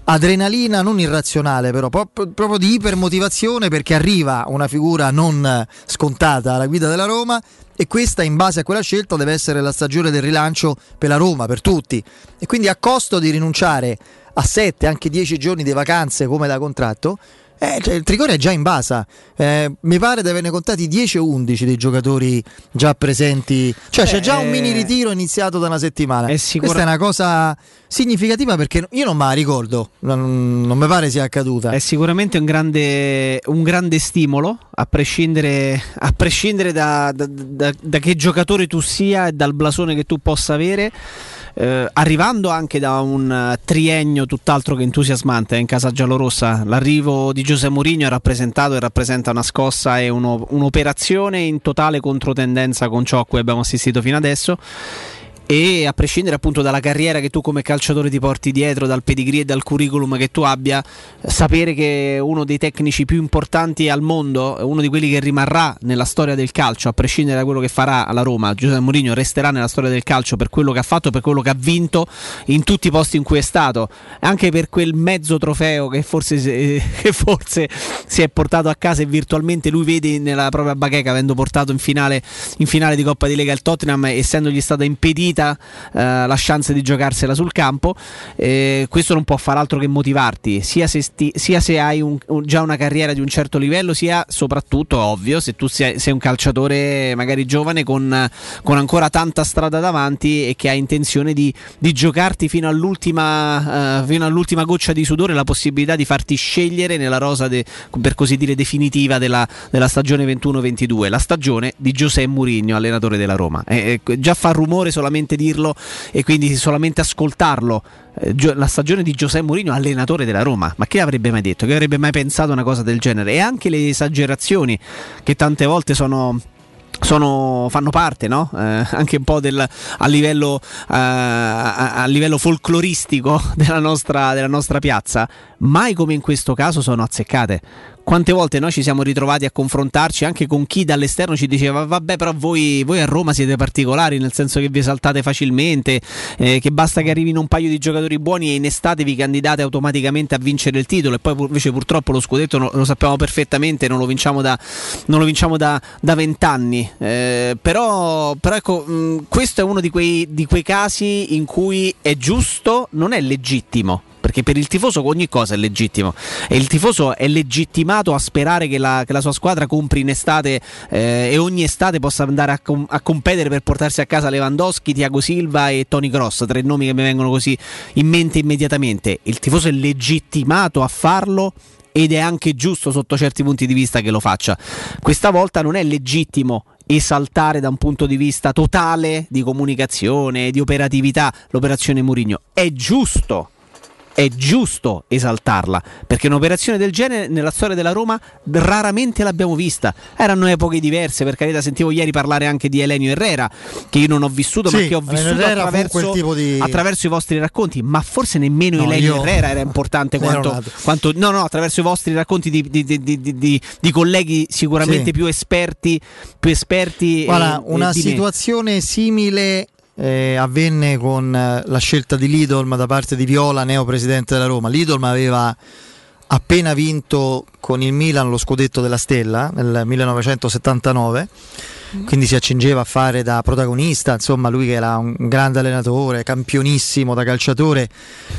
adrenalina non irrazionale però proprio di ipermotivazione perché arriva una figura non scontata alla guida della Roma e questa in base a quella scelta deve essere la stagione del rilancio per la Roma, per tutti e quindi a costo di rinunciare a 7, anche 10 giorni di vacanze come da contratto eh, cioè, il Trigoria è già in basa, eh, mi pare di averne contati 10 o 11 dei giocatori già presenti, cioè Beh, c'è già un mini eh, ritiro iniziato da una settimana. È sicura... Questa è una cosa significativa perché io non me la ricordo, non, non mi pare sia accaduta. È sicuramente un grande, un grande stimolo, a prescindere, a prescindere da, da, da, da che giocatore tu sia e dal blasone che tu possa avere eh, arrivando anche da un eh, triennio tutt'altro che entusiasmante in casa giallorossa. L'arrivo di Giuseppe Mourinho ha rappresentato e rappresenta una scossa e uno, un'operazione in totale controtendenza con ciò a cui abbiamo assistito fino adesso e a prescindere appunto dalla carriera che tu come calciatore ti porti dietro, dal pedigree e dal curriculum che tu abbia, sapere che uno dei tecnici più importanti al mondo, uno di quelli che rimarrà nella storia del calcio, a prescindere da quello che farà alla Roma, Giuseppe Mourinho resterà nella storia del calcio per quello che ha fatto, per quello che ha vinto in tutti i posti in cui è stato, anche per quel mezzo trofeo che forse, [laughs] che forse si è portato a casa e virtualmente lui vede nella propria bacheca avendo portato in finale, in finale di Coppa di Lega il Tottenham, essendogli stata impedita vita eh, la chance di giocarsela sul campo. Eh, questo non può far altro che motivarti, sia se, sti, sia se hai un, un, già una carriera di un certo livello, sia soprattutto, ovvio, se tu sei, sei un calciatore magari giovane con, con, ancora tanta strada davanti e che ha intenzione di, di giocarti fino all'ultima, uh, fino all'ultima goccia di sudore la possibilità di farti scegliere nella rosa de, per così dire definitiva della, della stagione 21-22, la stagione di Giuseppe Mourinho, allenatore della Roma. Eh, già fa rumore solamente solamente dirlo e quindi solamente ascoltarlo. Eh, la stagione di Giuseppe Mourinho, allenatore della Roma, ma chi avrebbe mai detto? Che avrebbe mai pensato una cosa del genere? E anche le esagerazioni che tante volte sono sono, fanno parte no? eh, anche un po' del, a, livello, eh, a, a, livello, folcloristico [laughs] della nostra, della nostra piazza, mai come in questo caso sono azzeccate quante volte noi ci siamo ritrovati a confrontarci anche con chi dall'esterno ci diceva vabbè però voi, voi a Roma siete particolari nel senso che vi esaltate facilmente eh, che basta che arrivino un paio di giocatori buoni e in estate vi candidate automaticamente a vincere il titolo. E poi invece purtroppo lo scudetto no, lo sappiamo perfettamente non lo vinciamo da, lo vinciamo da, da vent'anni. Eh, però, però ecco mh, questo è uno di quei, di quei casi in cui è giusto non è legittimo perché per il tifoso ogni cosa è legittimo e il tifoso è legittimato a sperare che la, che la sua squadra compri in estate eh, e ogni estate possa andare a, com- a, competere per portarsi a casa Lewandowski, Tiago Silva e Tony Cross, tre nomi che mi vengono così in mente immediatamente. Il tifoso è legittimato a farlo ed è anche giusto sotto certi punti di vista che lo faccia. Questa volta non è legittimo esaltare da un punto di vista totale di comunicazione, di operatività l'operazione Murigno. È giusto è giusto esaltarla perché un'operazione del genere nella storia della Roma raramente l'abbiamo vista. Erano epoche diverse, per carità, sentivo ieri parlare anche di Elenio Herrera, che io non ho vissuto, Sì, ma che ho vissuto attraverso, di- attraverso i vostri racconti. Ma forse nemmeno No, Elenio io- Herrera era importante [laughs] quanto, quanto- no, no, attraverso i vostri racconti di, di- di- colleghi sicuramente Sì. più esperti, più esperti. Guarda, eh, una me. situazione simile eh, avvenne con eh, la scelta di Lidolm da parte di Viola, neo presidente della Roma. Lidolm aveva appena vinto con il Milan lo scudetto della Stella nel 1979 quindi si accingeva a fare da protagonista, insomma lui che era un grande allenatore, campionissimo da calciatore,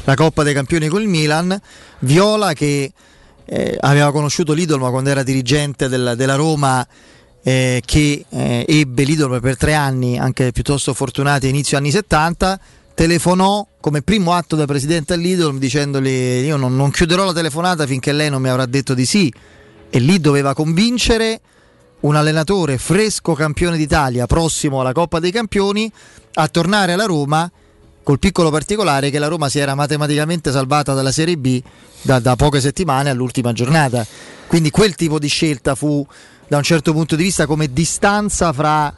la Coppa dei Campioni col Milan, Viola che eh, aveva conosciuto l'Idolma quando era dirigente del- della Roma eh, che eh, ebbe l'Idolma per tre anni, anche piuttosto fortunati inizio anni 70, telefonò come primo atto da presidente all'Idolm dicendogli io non, non chiuderò la telefonata finché lei non mi avrà detto di sì e lì doveva convincere un allenatore fresco campione d'Italia, prossimo alla Coppa dei Campioni, a tornare alla Roma col piccolo particolare che la Roma si era matematicamente salvata dalla Serie B da, da poche settimane all'ultima giornata. Quindi quel tipo di scelta fu da un certo punto di vista come distanza fra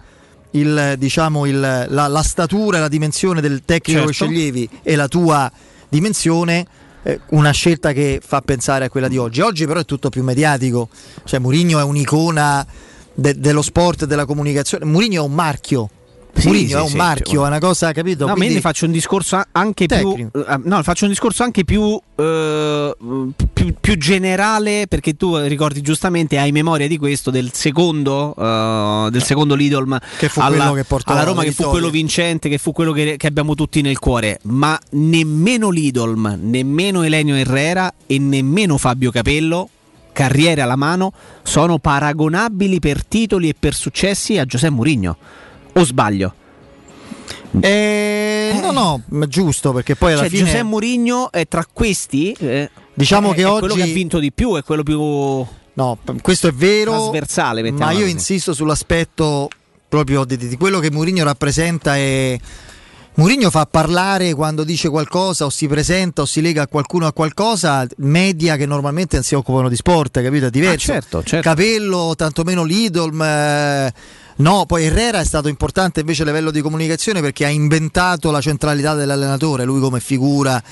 il, diciamo, il- la, la statura e la dimensione del tecnico che Certo. sceglievi e la tua dimensione eh, una scelta che fa pensare a quella di oggi. Oggi però è tutto più mediatico, cioè Mourinho è un'icona de- dello sport e della comunicazione. Mourinho è un marchio. Sì, Mourinho sì, è un sì, marchio, cioè, è una cosa, capito? No, ma io ne faccio un discorso anche più, Tecnico. eh, no, faccio un discorso anche più, eh, più, più generale perché tu ricordi giustamente, hai memoria di questo, del secondo, eh, del secondo Lidl Che fu alla, quello che portò alla Roma, che fu quello vincente, che fu quello che, che abbiamo tutti nel cuore. Ma nemmeno Lidl, nemmeno Elenio Herrera e nemmeno Fabio Capello carriere alla mano, sono paragonabili per titoli e per successi a Giuseppe Mourinho. O sbaglio? Eh, no, no, ma giusto perché poi alla Cioè, fine Giuseppe Mourinho è tra questi. eh, Diciamo è- che è oggi- quello che ha vinto di più, è quello più. No, questo è vero. Trasversale, ma io insisto sull'aspetto proprio di, di quello che Mourinho rappresenta e Mourinho fa parlare quando dice qualcosa o si presenta o si lega a qualcuno a qualcosa, media che normalmente non si occupano di sport, capito? È diverso. Ah, certo, certo. Capello, tantomeno Lidl. eh, No, poi Herrera è stato importante invece a livello di comunicazione perché ha inventato la centralità dell'allenatore, lui come figura.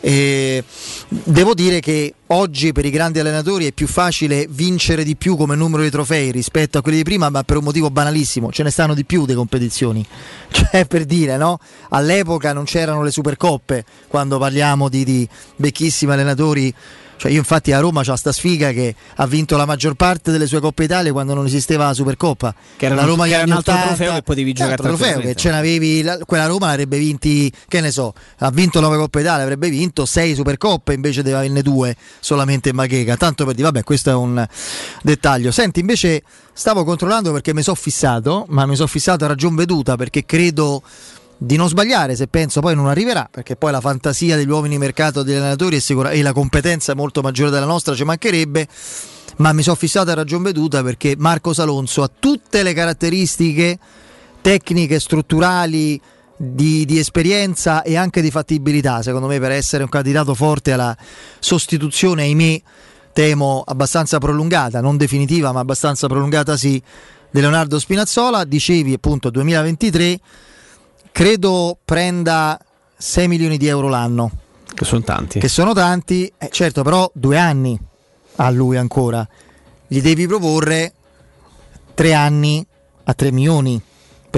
E devo dire che oggi per i grandi allenatori è più facile vincere di più come numero di trofei rispetto a quelli di prima, ma per un motivo banalissimo, ce ne stanno di più di competizioni. [laughs] Cioè per dire, no? All'epoca non c'erano le supercoppe quando parliamo di, di vecchissimi allenatori. Cioè io infatti a Roma c'ho sta sfiga che ha vinto la maggior parte delle sue Coppe Italia quando non esisteva la Supercoppa. Che era la Roma che era un altro 80, trofeo che potevi giocare trofeo che ce n'avevi la- quella Roma l'avrebbe vinti, che ne so, ha vinto 9 Coppe Italia, avrebbe vinto 6 Supercoppe invece di averne due solamente in Maghega. Tanto per dire, vabbè, questo è un dettaglio. Senti, invece stavo controllando perché mi sono fissato, ma mi sono fissato a ragion veduta perché credo di non sbagliare se penso poi non arriverà perché poi la fantasia degli uomini mercato degli allenatori sicura e la competenza molto maggiore della nostra ci mancherebbe. Ma mi sono fissato a ragion veduta perché Marco Salonso ha tutte le caratteristiche tecniche strutturali di, di esperienza e anche di fattibilità secondo me per essere un candidato forte alla sostituzione ahimè temo abbastanza prolungata non definitiva ma abbastanza prolungata sì di Leonardo Spinazzola. Dicevi appunto 2023 credo prenda 6 milioni di euro l'anno. Che sono tanti. Che sono tanti, eh, certo, però due anni a lui ancora. Gli devi proporre tre anni a 3 milioni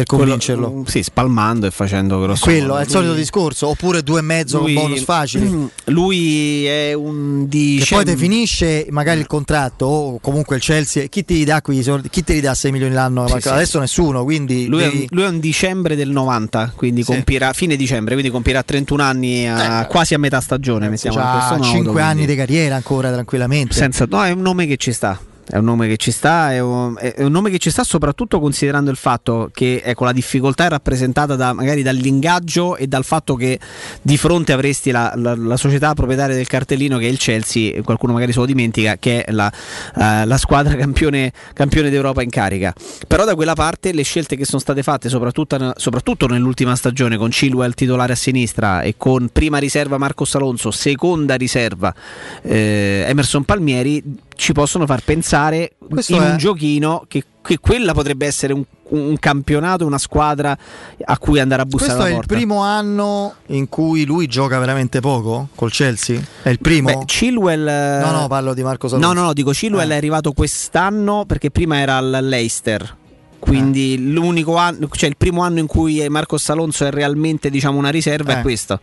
per convincerlo. Quello- sì, spalmando e facendo grosso. Quello modo. è il solito Lui- discorso, oppure due e mezzo lui- con bonus facili. [clears throat] Lui è un Che diciamo, poi ti finisce magari il contratto o comunque il Chelsea, chi ti dà soldi? Chi te li dà 6 milioni l'anno? Sì, sì. Adesso nessuno, quindi Lui, è devi- un, lui è un dicembre del 90, quindi Sì. compirà fine dicembre, quindi compirà 31 anni a- quasi a metà stagione. Mettiamo in questo ha modo, 5 anni quindi di carriera ancora tranquillamente. senza, no, è un nome che ci sta. È un nome che ci sta, è un, è un nome che ci sta soprattutto considerando il fatto che ecco, la difficoltà è rappresentata da, magari dall'ingaggio e dal fatto che di fronte avresti la, la, la società proprietaria del cartellino che è il Chelsea, qualcuno magari se lo dimentica, che è la, eh, la squadra campione, campione d'Europa in carica. Però da quella parte le scelte che sono state fatte, soprattutto, soprattutto nell'ultima stagione, con Chilwell titolare a sinistra e con prima riserva Marcos Alonso, seconda riserva eh, Emerson Palmieri, ci possono far pensare Questo in è- un giochino che, che quella potrebbe essere un, un campionato, una squadra a cui andare a bussare Questo è alla il porta. primo anno in cui lui gioca veramente poco col Chelsea? È il primo? Beh, Chilwell. No, no, parlo di Marco Salonso. No, no, no, dico Chilwell Eh. è arrivato quest'anno perché prima era al Leicester. Quindi Eh. l'unico anno, cioè il primo anno in cui Marcos Alonso è realmente diciamo una riserva Eh. è questo.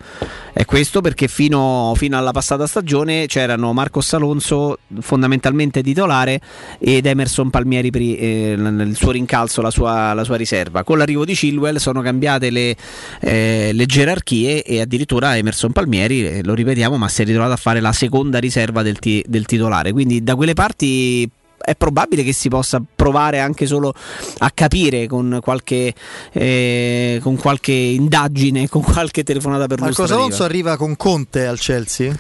È questo perché fino, fino alla passata stagione c'erano Marcos Alonso fondamentalmente titolare ed Emerson Palmieri per eh, nel suo rincalzo, la sua, la sua riserva. Con l'arrivo di Chilwell sono cambiate le, eh, le gerarchie e addirittura Emerson Palmieri, eh, lo ripetiamo, ma si è ritrovato a fare la seconda riserva del, ti- del titolare. Quindi da quelle parti è probabile che si possa provare anche solo a capire con qualche, eh, con qualche indagine, con qualche telefonata per Marco Alonso arriva con Conte al Chelsea?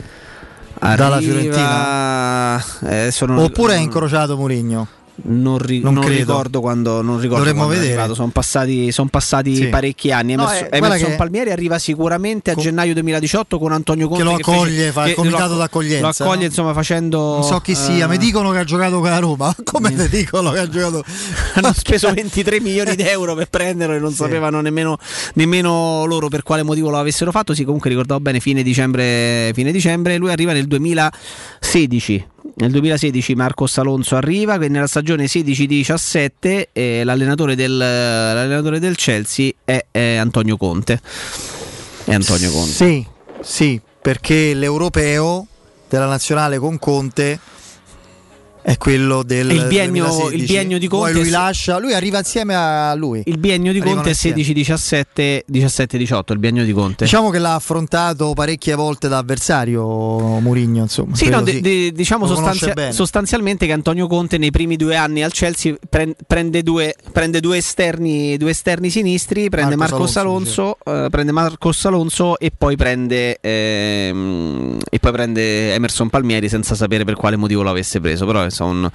Arriva- Dalla Fiorentina? Eh, sono- Oppure è incrociato Mourinho? Non, ri- Non non ricordo quando non ricordo Dovremmo vedere. Sono passati, son passati Sì. parecchi anni. No, Emerson, eh, guarda Emerson che- Palmieri arriva sicuramente a gennaio 2018 con Antonio Conte lo fece- accoglie, fa il che comitato lo- d'accoglienza, Lo accoglie no? insomma facendo Non so chi sia, eh, mi dicono che ha giocato con la Roma. [laughs] Come ti dicono che ha giocato? [laughs] hanno speso 23 milioni di euro per prenderlo e non sapevano nemmeno, nemmeno loro per quale motivo lo avessero fatto. Sì, comunque ricordavo bene, fine dicembre, fine dicembre. Lui arriva nel 2016. Nel 2016 Marcos Alonso arriva, quindi nella stagione 16-17 eh, l'allenatore, del, l'allenatore del Chelsea è, è Antonio Conte. È Antonio Conte. Sì, sì, perché l'europeo della nazionale con Conte è quello del il biennio- 2016. il biennio di Conte Poi lui lascia, lui arriva insieme a lui. Il biennio di Arrivano Conte è insieme. 16-17, 17-18, il biennio di Conte. Diciamo che l'ha affrontato parecchie volte da avversario Murigno, insomma. Sì, no, de- de- diciamo sostanzia- sostanzialmente che Antonio Conte nei primi due anni al Chelsea pren- prende, due, prende due esterni, due esterni sinistri, prende Marcos Alonso, eh, prende Marcos Alonso e poi prende, ehm, e poi prende Emerson Palmieri senza sapere per quale motivo lo avesse preso. Però sono,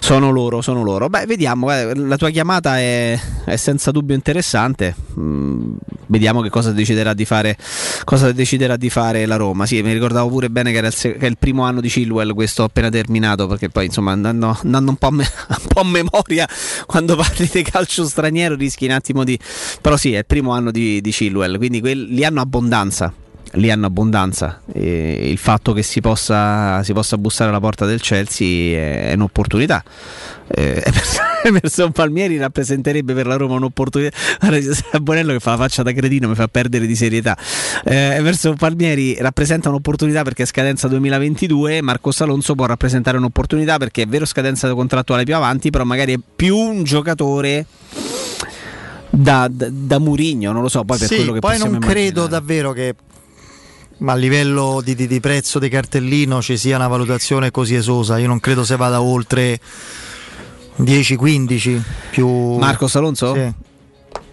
sono loro, sono loro. Beh, vediamo, la tua chiamata è, è senza dubbio interessante. Mm, vediamo che cosa deciderà di fare cosa deciderà di fare la Roma. Sì, mi ricordavo pure bene che era il, che è il primo anno di Chilwell, questo appena terminato, perché poi insomma andando, andando un, po me- [laughs] un po' a memoria quando parli di calcio straniero rischi un attimo di... però sì, è il primo anno di, di Chilwell, quindi quel- li hanno abbondanza. Li hanno abbondanza e il fatto che si possa, si possa bussare alla porta del Chelsea è, è un'opportunità. Eh, [laughs] Emerson Palmieri rappresenterebbe per la Roma un'opportunità. Guarda, Bonello che fa la faccia da cretino, mi fa perdere di serietà. Eh, Emerson Palmieri rappresenta un'opportunità perché è scadenza 2022. Marcos Alonso può rappresentare un'opportunità perché è vero scadenza contrattuale più avanti, però magari è più un giocatore da, da, da Murigno, non lo so. Poi per Sì, quello che poi non immaginare. credo davvero che ma a livello di, di- di prezzo di cartellino ci sia una valutazione così esosa. Io non credo se vada oltre 10-15 più Marcos Alonso? Sì.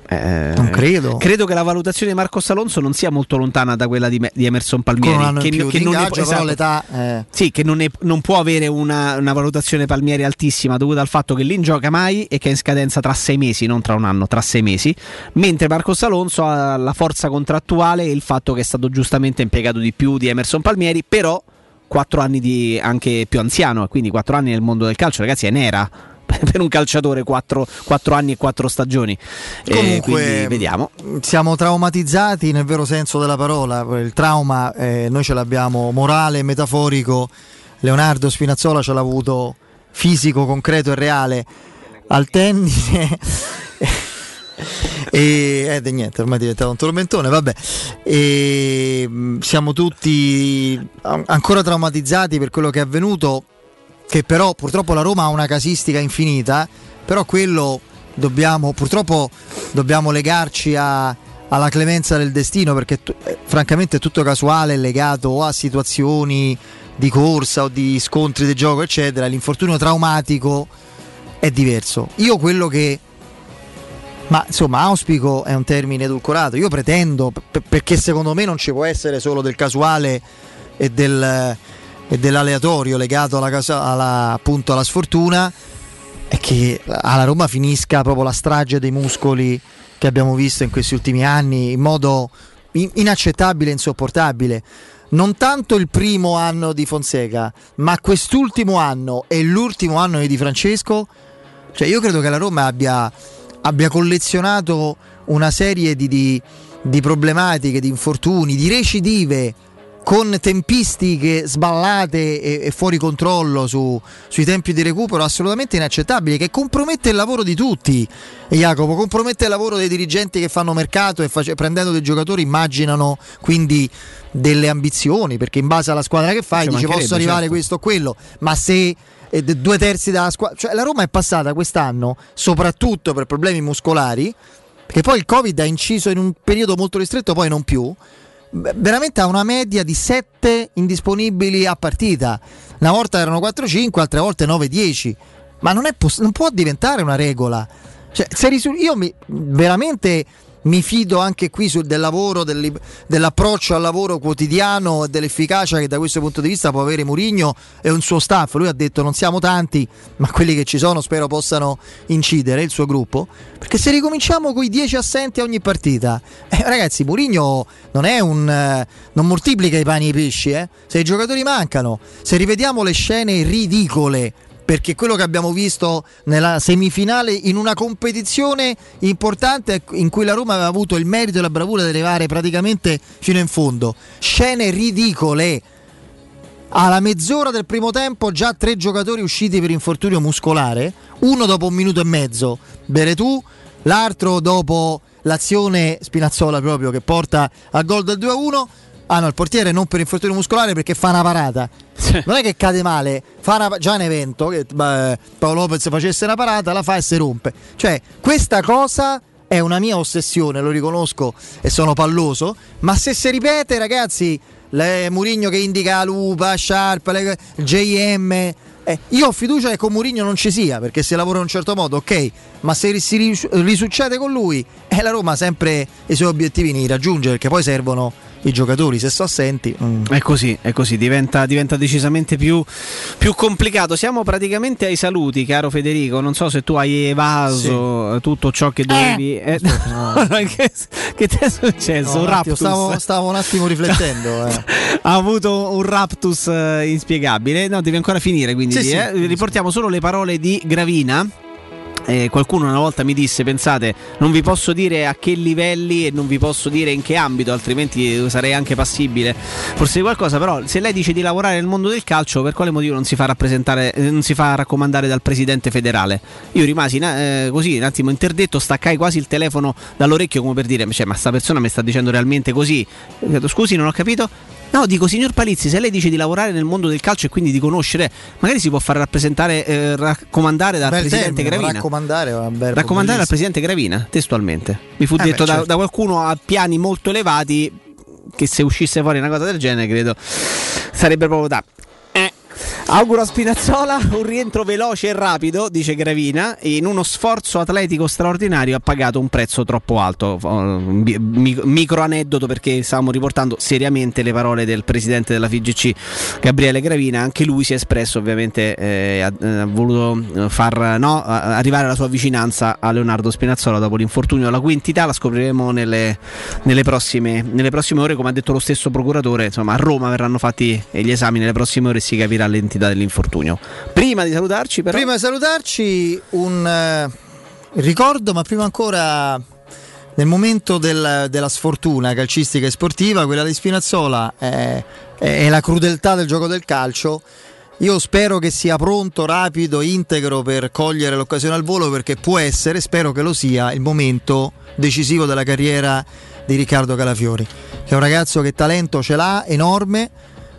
Eh, Non credo. Credo che la valutazione di Marcos Alonso non sia molto lontana da quella di, di Emerson Palmieri. Che, che non, ne, ingaggio, esatto. l'età eh, Sì, che non, ne- non può avere una, una valutazione Palmieri altissima dovuta al fatto che lì gioca mai e che è in scadenza tra sei mesi, non tra un anno, tra sei mesi. Mentre Marcos Alonso ha la forza contrattuale e il fatto che è stato giustamente impiegato di più di Emerson Palmieri, però quattro anni di anche più anziano, quindi quattro anni nel mondo del calcio, ragazzi, è nera. [laughs] Per un calciatore, quattro, quattro anni e quattro stagioni. Eh, Comunque, quindi vediamo. siamo traumatizzati nel vero senso della parola. Il trauma eh, noi ce l'abbiamo morale, metaforico. Leonardo Spinazzola ce l'ha avuto fisico, concreto e reale al tendine. [laughs] e è niente, ormai è diventato un tormentone, vabbè. E, mh, siamo tutti an- ancora traumatizzati per quello che è avvenuto, che però purtroppo la Roma ha una casistica infinita, però quello dobbiamo purtroppo dobbiamo legarci a- alla clemenza del destino perché tu- eh, francamente è tutto casuale, è legato a situazioni di corsa o di scontri di gioco, eccetera, l'infortunio traumatico è diverso. Io quello che ma insomma, auspico è un termine edulcorato. Io pretendo, p- perché secondo me non ci può essere solo del casuale e, del, e dell'aleatorio legato alla, casa- alla- appunto alla sfortuna, è che alla Roma finisca proprio la strage dei muscoli che abbiamo visto in questi ultimi anni in modo in- inaccettabile insopportabile. Non tanto il primo anno di Fonseca, ma quest'ultimo anno e l'ultimo anno di Di Francesco. Cioè, io credo che la Roma abbia, abbia collezionato una serie di, di- di problematiche, di infortuni, di recidive con tempistiche sballate e, e fuori controllo su- sui tempi di recupero assolutamente inaccettabili, che compromette il lavoro di tutti. Jacopo, compromette il lavoro dei dirigenti che fanno mercato e face- prendendo dei giocatori immaginano quindi delle ambizioni, perché in base alla squadra che fai Ci dici posso arrivare certo. questo o quello, ma se eh, due terzi della squadra, cioè la Roma è passata quest'anno soprattutto per problemi muscolari, perché poi il Covid ha inciso in un periodo molto ristretto, poi non più. Veramente ha una media di 7 indisponibili a partita. Una volta erano 4-5, altre volte 9-10. Ma non, poss- non può diventare una regola. Cioè, risu- io mi, veramente mi fido anche qui sul, del lavoro, del- dell'approccio al lavoro quotidiano e dell'efficacia che da questo punto di vista può avere Murigno e un suo staff. Lui ha detto non siamo tanti, ma quelli che ci sono spero possano incidere, il suo gruppo. Perché se ricominciamo con i 10 assenti a ogni partita, eh, ragazzi, Murigno non è un. eh, non moltiplica i pani e i pesci, eh. Se i giocatori mancano, se rivediamo le scene ridicole perché quello che abbiamo visto nella semifinale in una competizione importante in cui la Roma aveva avuto il merito e la bravura di arrivare praticamente fino in fondo. Scene ridicole. Alla mezz'ora del primo tempo già tre giocatori usciti per infortunio muscolare, uno dopo un minuto e mezzo, Beretù, l'altro dopo l'azione Spinazzola proprio che porta al gol del 2-1. Ah no, il portiere non per infortunio muscolare perché fa una parata. Non è che cade male, fa una- già un evento che beh, Paolo Lopez facesse una parata, la fa e si rompe. Cioè, questa cosa è una mia ossessione, lo riconosco e sono palloso, ma se si ripete, ragazzi, le, Murigno che indica lupa, Sharp, le- JM, eh, io ho fiducia che con Murigno non ci sia, perché se lavora in un certo modo, ok, ma se si ris- risuccede con lui, eh, la Roma ha sempre i suoi obiettivi di raggiungere, perché poi servono i giocatori, se sono assenti... mm. È così, è così, diventa, diventa decisamente più, più complicato. Siamo praticamente ai saluti, caro Federico. Non so se tu hai evaso eh, tutto ciò che dovevi. eh, [laughs] [laughs] che, che ti è successo? No, un attimo, raptus? stavo, stavo un attimo riflettendo. eh. [laughs] ha avuto un raptus eh, inspiegabile. No, devi ancora finire. Quindi Sì, sì, eh. riportiamo solo le parole di Gravina. Eh, qualcuno una volta mi disse: Pensate, non vi posso dire a che livelli e non vi posso dire in che ambito, altrimenti sarei anche passibile forse qualcosa. Però, se lei dice di lavorare nel mondo del calcio, per quale motivo non si fa rappresentare, eh, non si fa raccomandare dal presidente federale? Io rimasi eh, così un attimo interdetto, staccai quasi il telefono dall'orecchio come per dire: cioè, Ma sta persona mi sta dicendo realmente così? Scusi, non ho capito. No, dico signor Palizzi, se lei dice di lavorare nel mondo del calcio e quindi di conoscere, magari si può far rappresentare, eh, raccomandare dal Bel presidente termine, Gravina. Raccomandare, Raccomandare bellissimo. presidente Gravina, testualmente. Mi fu Eh detto beh, da, certo. da qualcuno a piani molto elevati che se uscisse fuori una cosa del genere, credo sarebbe proprio da. Eh. Auguro a Spinazzola un rientro veloce e rapido, dice Gravina, e in uno sforzo atletico straordinario ha pagato un prezzo troppo alto. Oh, micro aneddoto perché stavamo riportando seriamente le parole del presidente della FIGC, Gabriele Gravina. Anche lui si è espresso, ovviamente, eh, ha, ha voluto eh, far no, arrivare alla sua vicinanza a Leonardo Spinazzola dopo l'infortunio alla quintità. La scopriremo nelle, nelle prossime, nelle prossime ore, come ha detto lo stesso procuratore. Insomma, a Roma verranno fatti gli esami nelle prossime ore e si capirà l'entità dell'infortunio. Prima di salutarci, però. Prima di salutarci, un eh, ricordo, ma prima ancora nel momento del- della sfortuna calcistica e sportiva, quella di Spinazzola è, è la crudeltà del gioco del calcio. Io spero che sia pronto, rapido, integro per cogliere l'occasione al volo perché può essere, spero che lo sia, il momento decisivo della carriera di Riccardo Calafiori, che è un ragazzo che talento ce l'ha, enorme,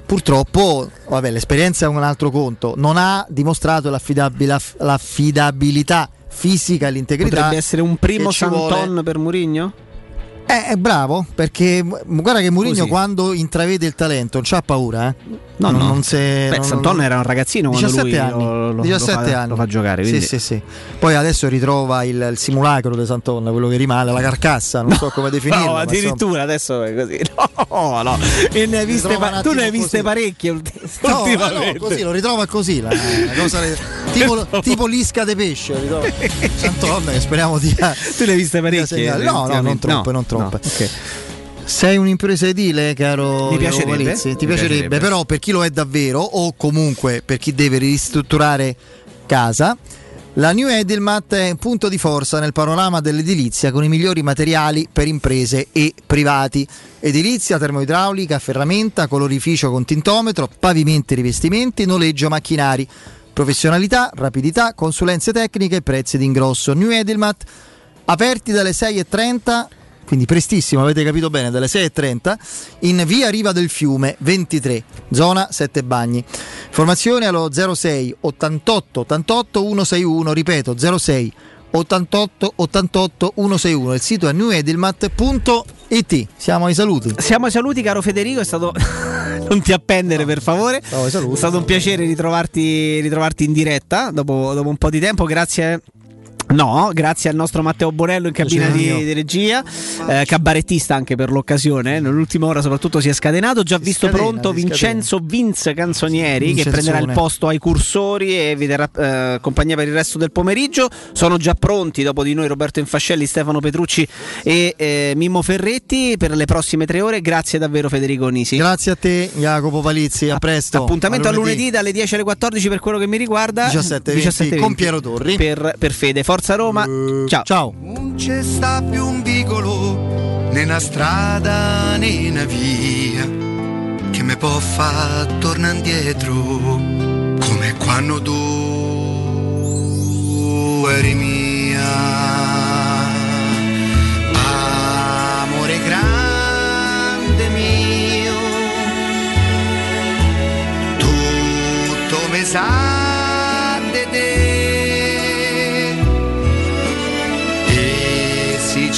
purtroppo vabbè, l'esperienza è un altro conto, non ha dimostrato l'affidabil- l'aff- l'affidabilità fisica e l'integrità. Potrebbe essere un primo. Santon per Murigno? Eh, è bravo, perché guarda che Mourinho quando intravede il talento non c'ha paura, eh. No, non, no. non se- Beh, non- Santon era un ragazzino quando 17 lui anni, lo- lo- 17 lo fa- anni. lo fa giocare, Sì, quindi- sì, sì. Poi adesso ritrova il, il simulacro di Santon, quello che rimane, la carcassa, non so come definirlo. No, addirittura adesso è così. [laughs] No, no. E ne hai viste pa- tu ne hai viste così. parecchie No, no, così lo ritrova così, la, la cosa [laughs] tipo, tipo l'isca de pesce, lo ritrova. Santon che speriamo di Tu ne hai viste parecchie? No, no, non troppe, No, non troppe. No, ok. Sei un'impresa edile, caro Mi piacerebbe. Ti Mi piacerebbe, piacerebbe. però per chi lo è davvero o comunque per chi deve ristrutturare casa, la New Edelmat è un punto di forza nel panorama dell'edilizia con i migliori materiali per imprese e privati. Edilizia, termoidraulica, ferramenta, colorificio con tintometro, pavimenti e rivestimenti, noleggio macchinari. Professionalità, rapidità, consulenze tecniche, prezzi d'ingrosso. New Edelmat aperti dalle 6.30 quindi prestissimo, avete capito bene, dalle 6.30 in via Riva del Fiume 23, zona 7 Bagni. Informazioni allo 06 88 88 161, ripeto 06 88 88 161, il sito è newedilmat.it. Siamo ai saluti. Siamo ai saluti, caro Federico. È stato. [laughs] non ti appendere, per favore. È stato un piacere ritrovarti, ritrovarti in diretta dopo, dopo un po' di tempo. Grazie. No, grazie al nostro Matteo Bonello in cabina di, di regia, eh, cabarettista anche per l'occasione. eh. Nell'ultima ora, soprattutto, si è scatenato. Già visto scatena, pronto si. Vincenzo Vince Canzonieri che Vincenzone. prenderà il posto ai cursori e vi terrà eh, compagnia per il resto del pomeriggio. Sono già pronti dopo di noi Roberto Infascelli, Stefano Petrucci e eh, Mimmo Ferretti per le prossime tre ore. Grazie davvero, Federico Nisi. Grazie a te, Jacopo Palizzi. A presto. Appuntamento a lunedì dalle 10 alle 14 per quello che mi riguarda. 17, 17 con Piero Torri. Per, per Fede. Forza Roma. Ciao. Ciao. Non c'è sta più un vicolo né una strada né una via che mi può far tornare indietro come quando tu eri mia. Amore grande mio, tutto mi sa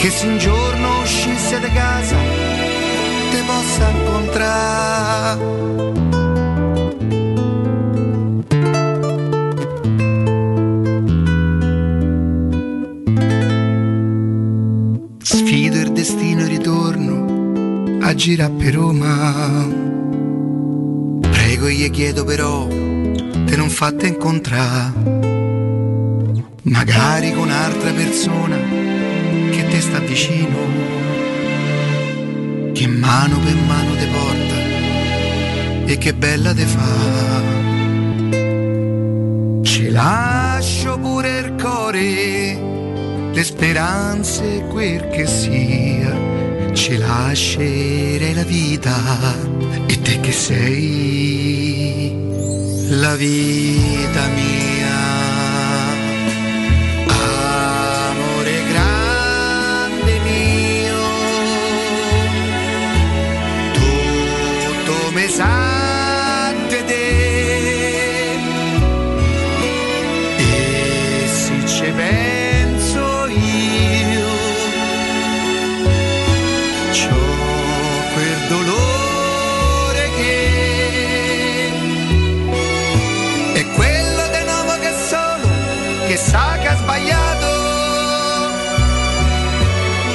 che se un giorno uscisse da casa te possa incontrare. Sfido il destino e ritorno a girare per Roma. Prego e gli chiedo però, te non fatte incontrare magari con un'altra persona sta vicino, che mano per mano te porta e che bella te fa. Ci lascio pure il cuore, le speranze, quel che sia, ci lascerei la vita e te che sei la vita mia.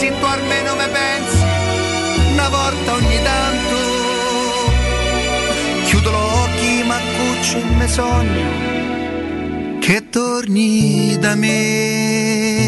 Se tu almeno me pensi, una volta ogni tanto. Chiudo l'occhio ma cuccio e me sogno che torni da me.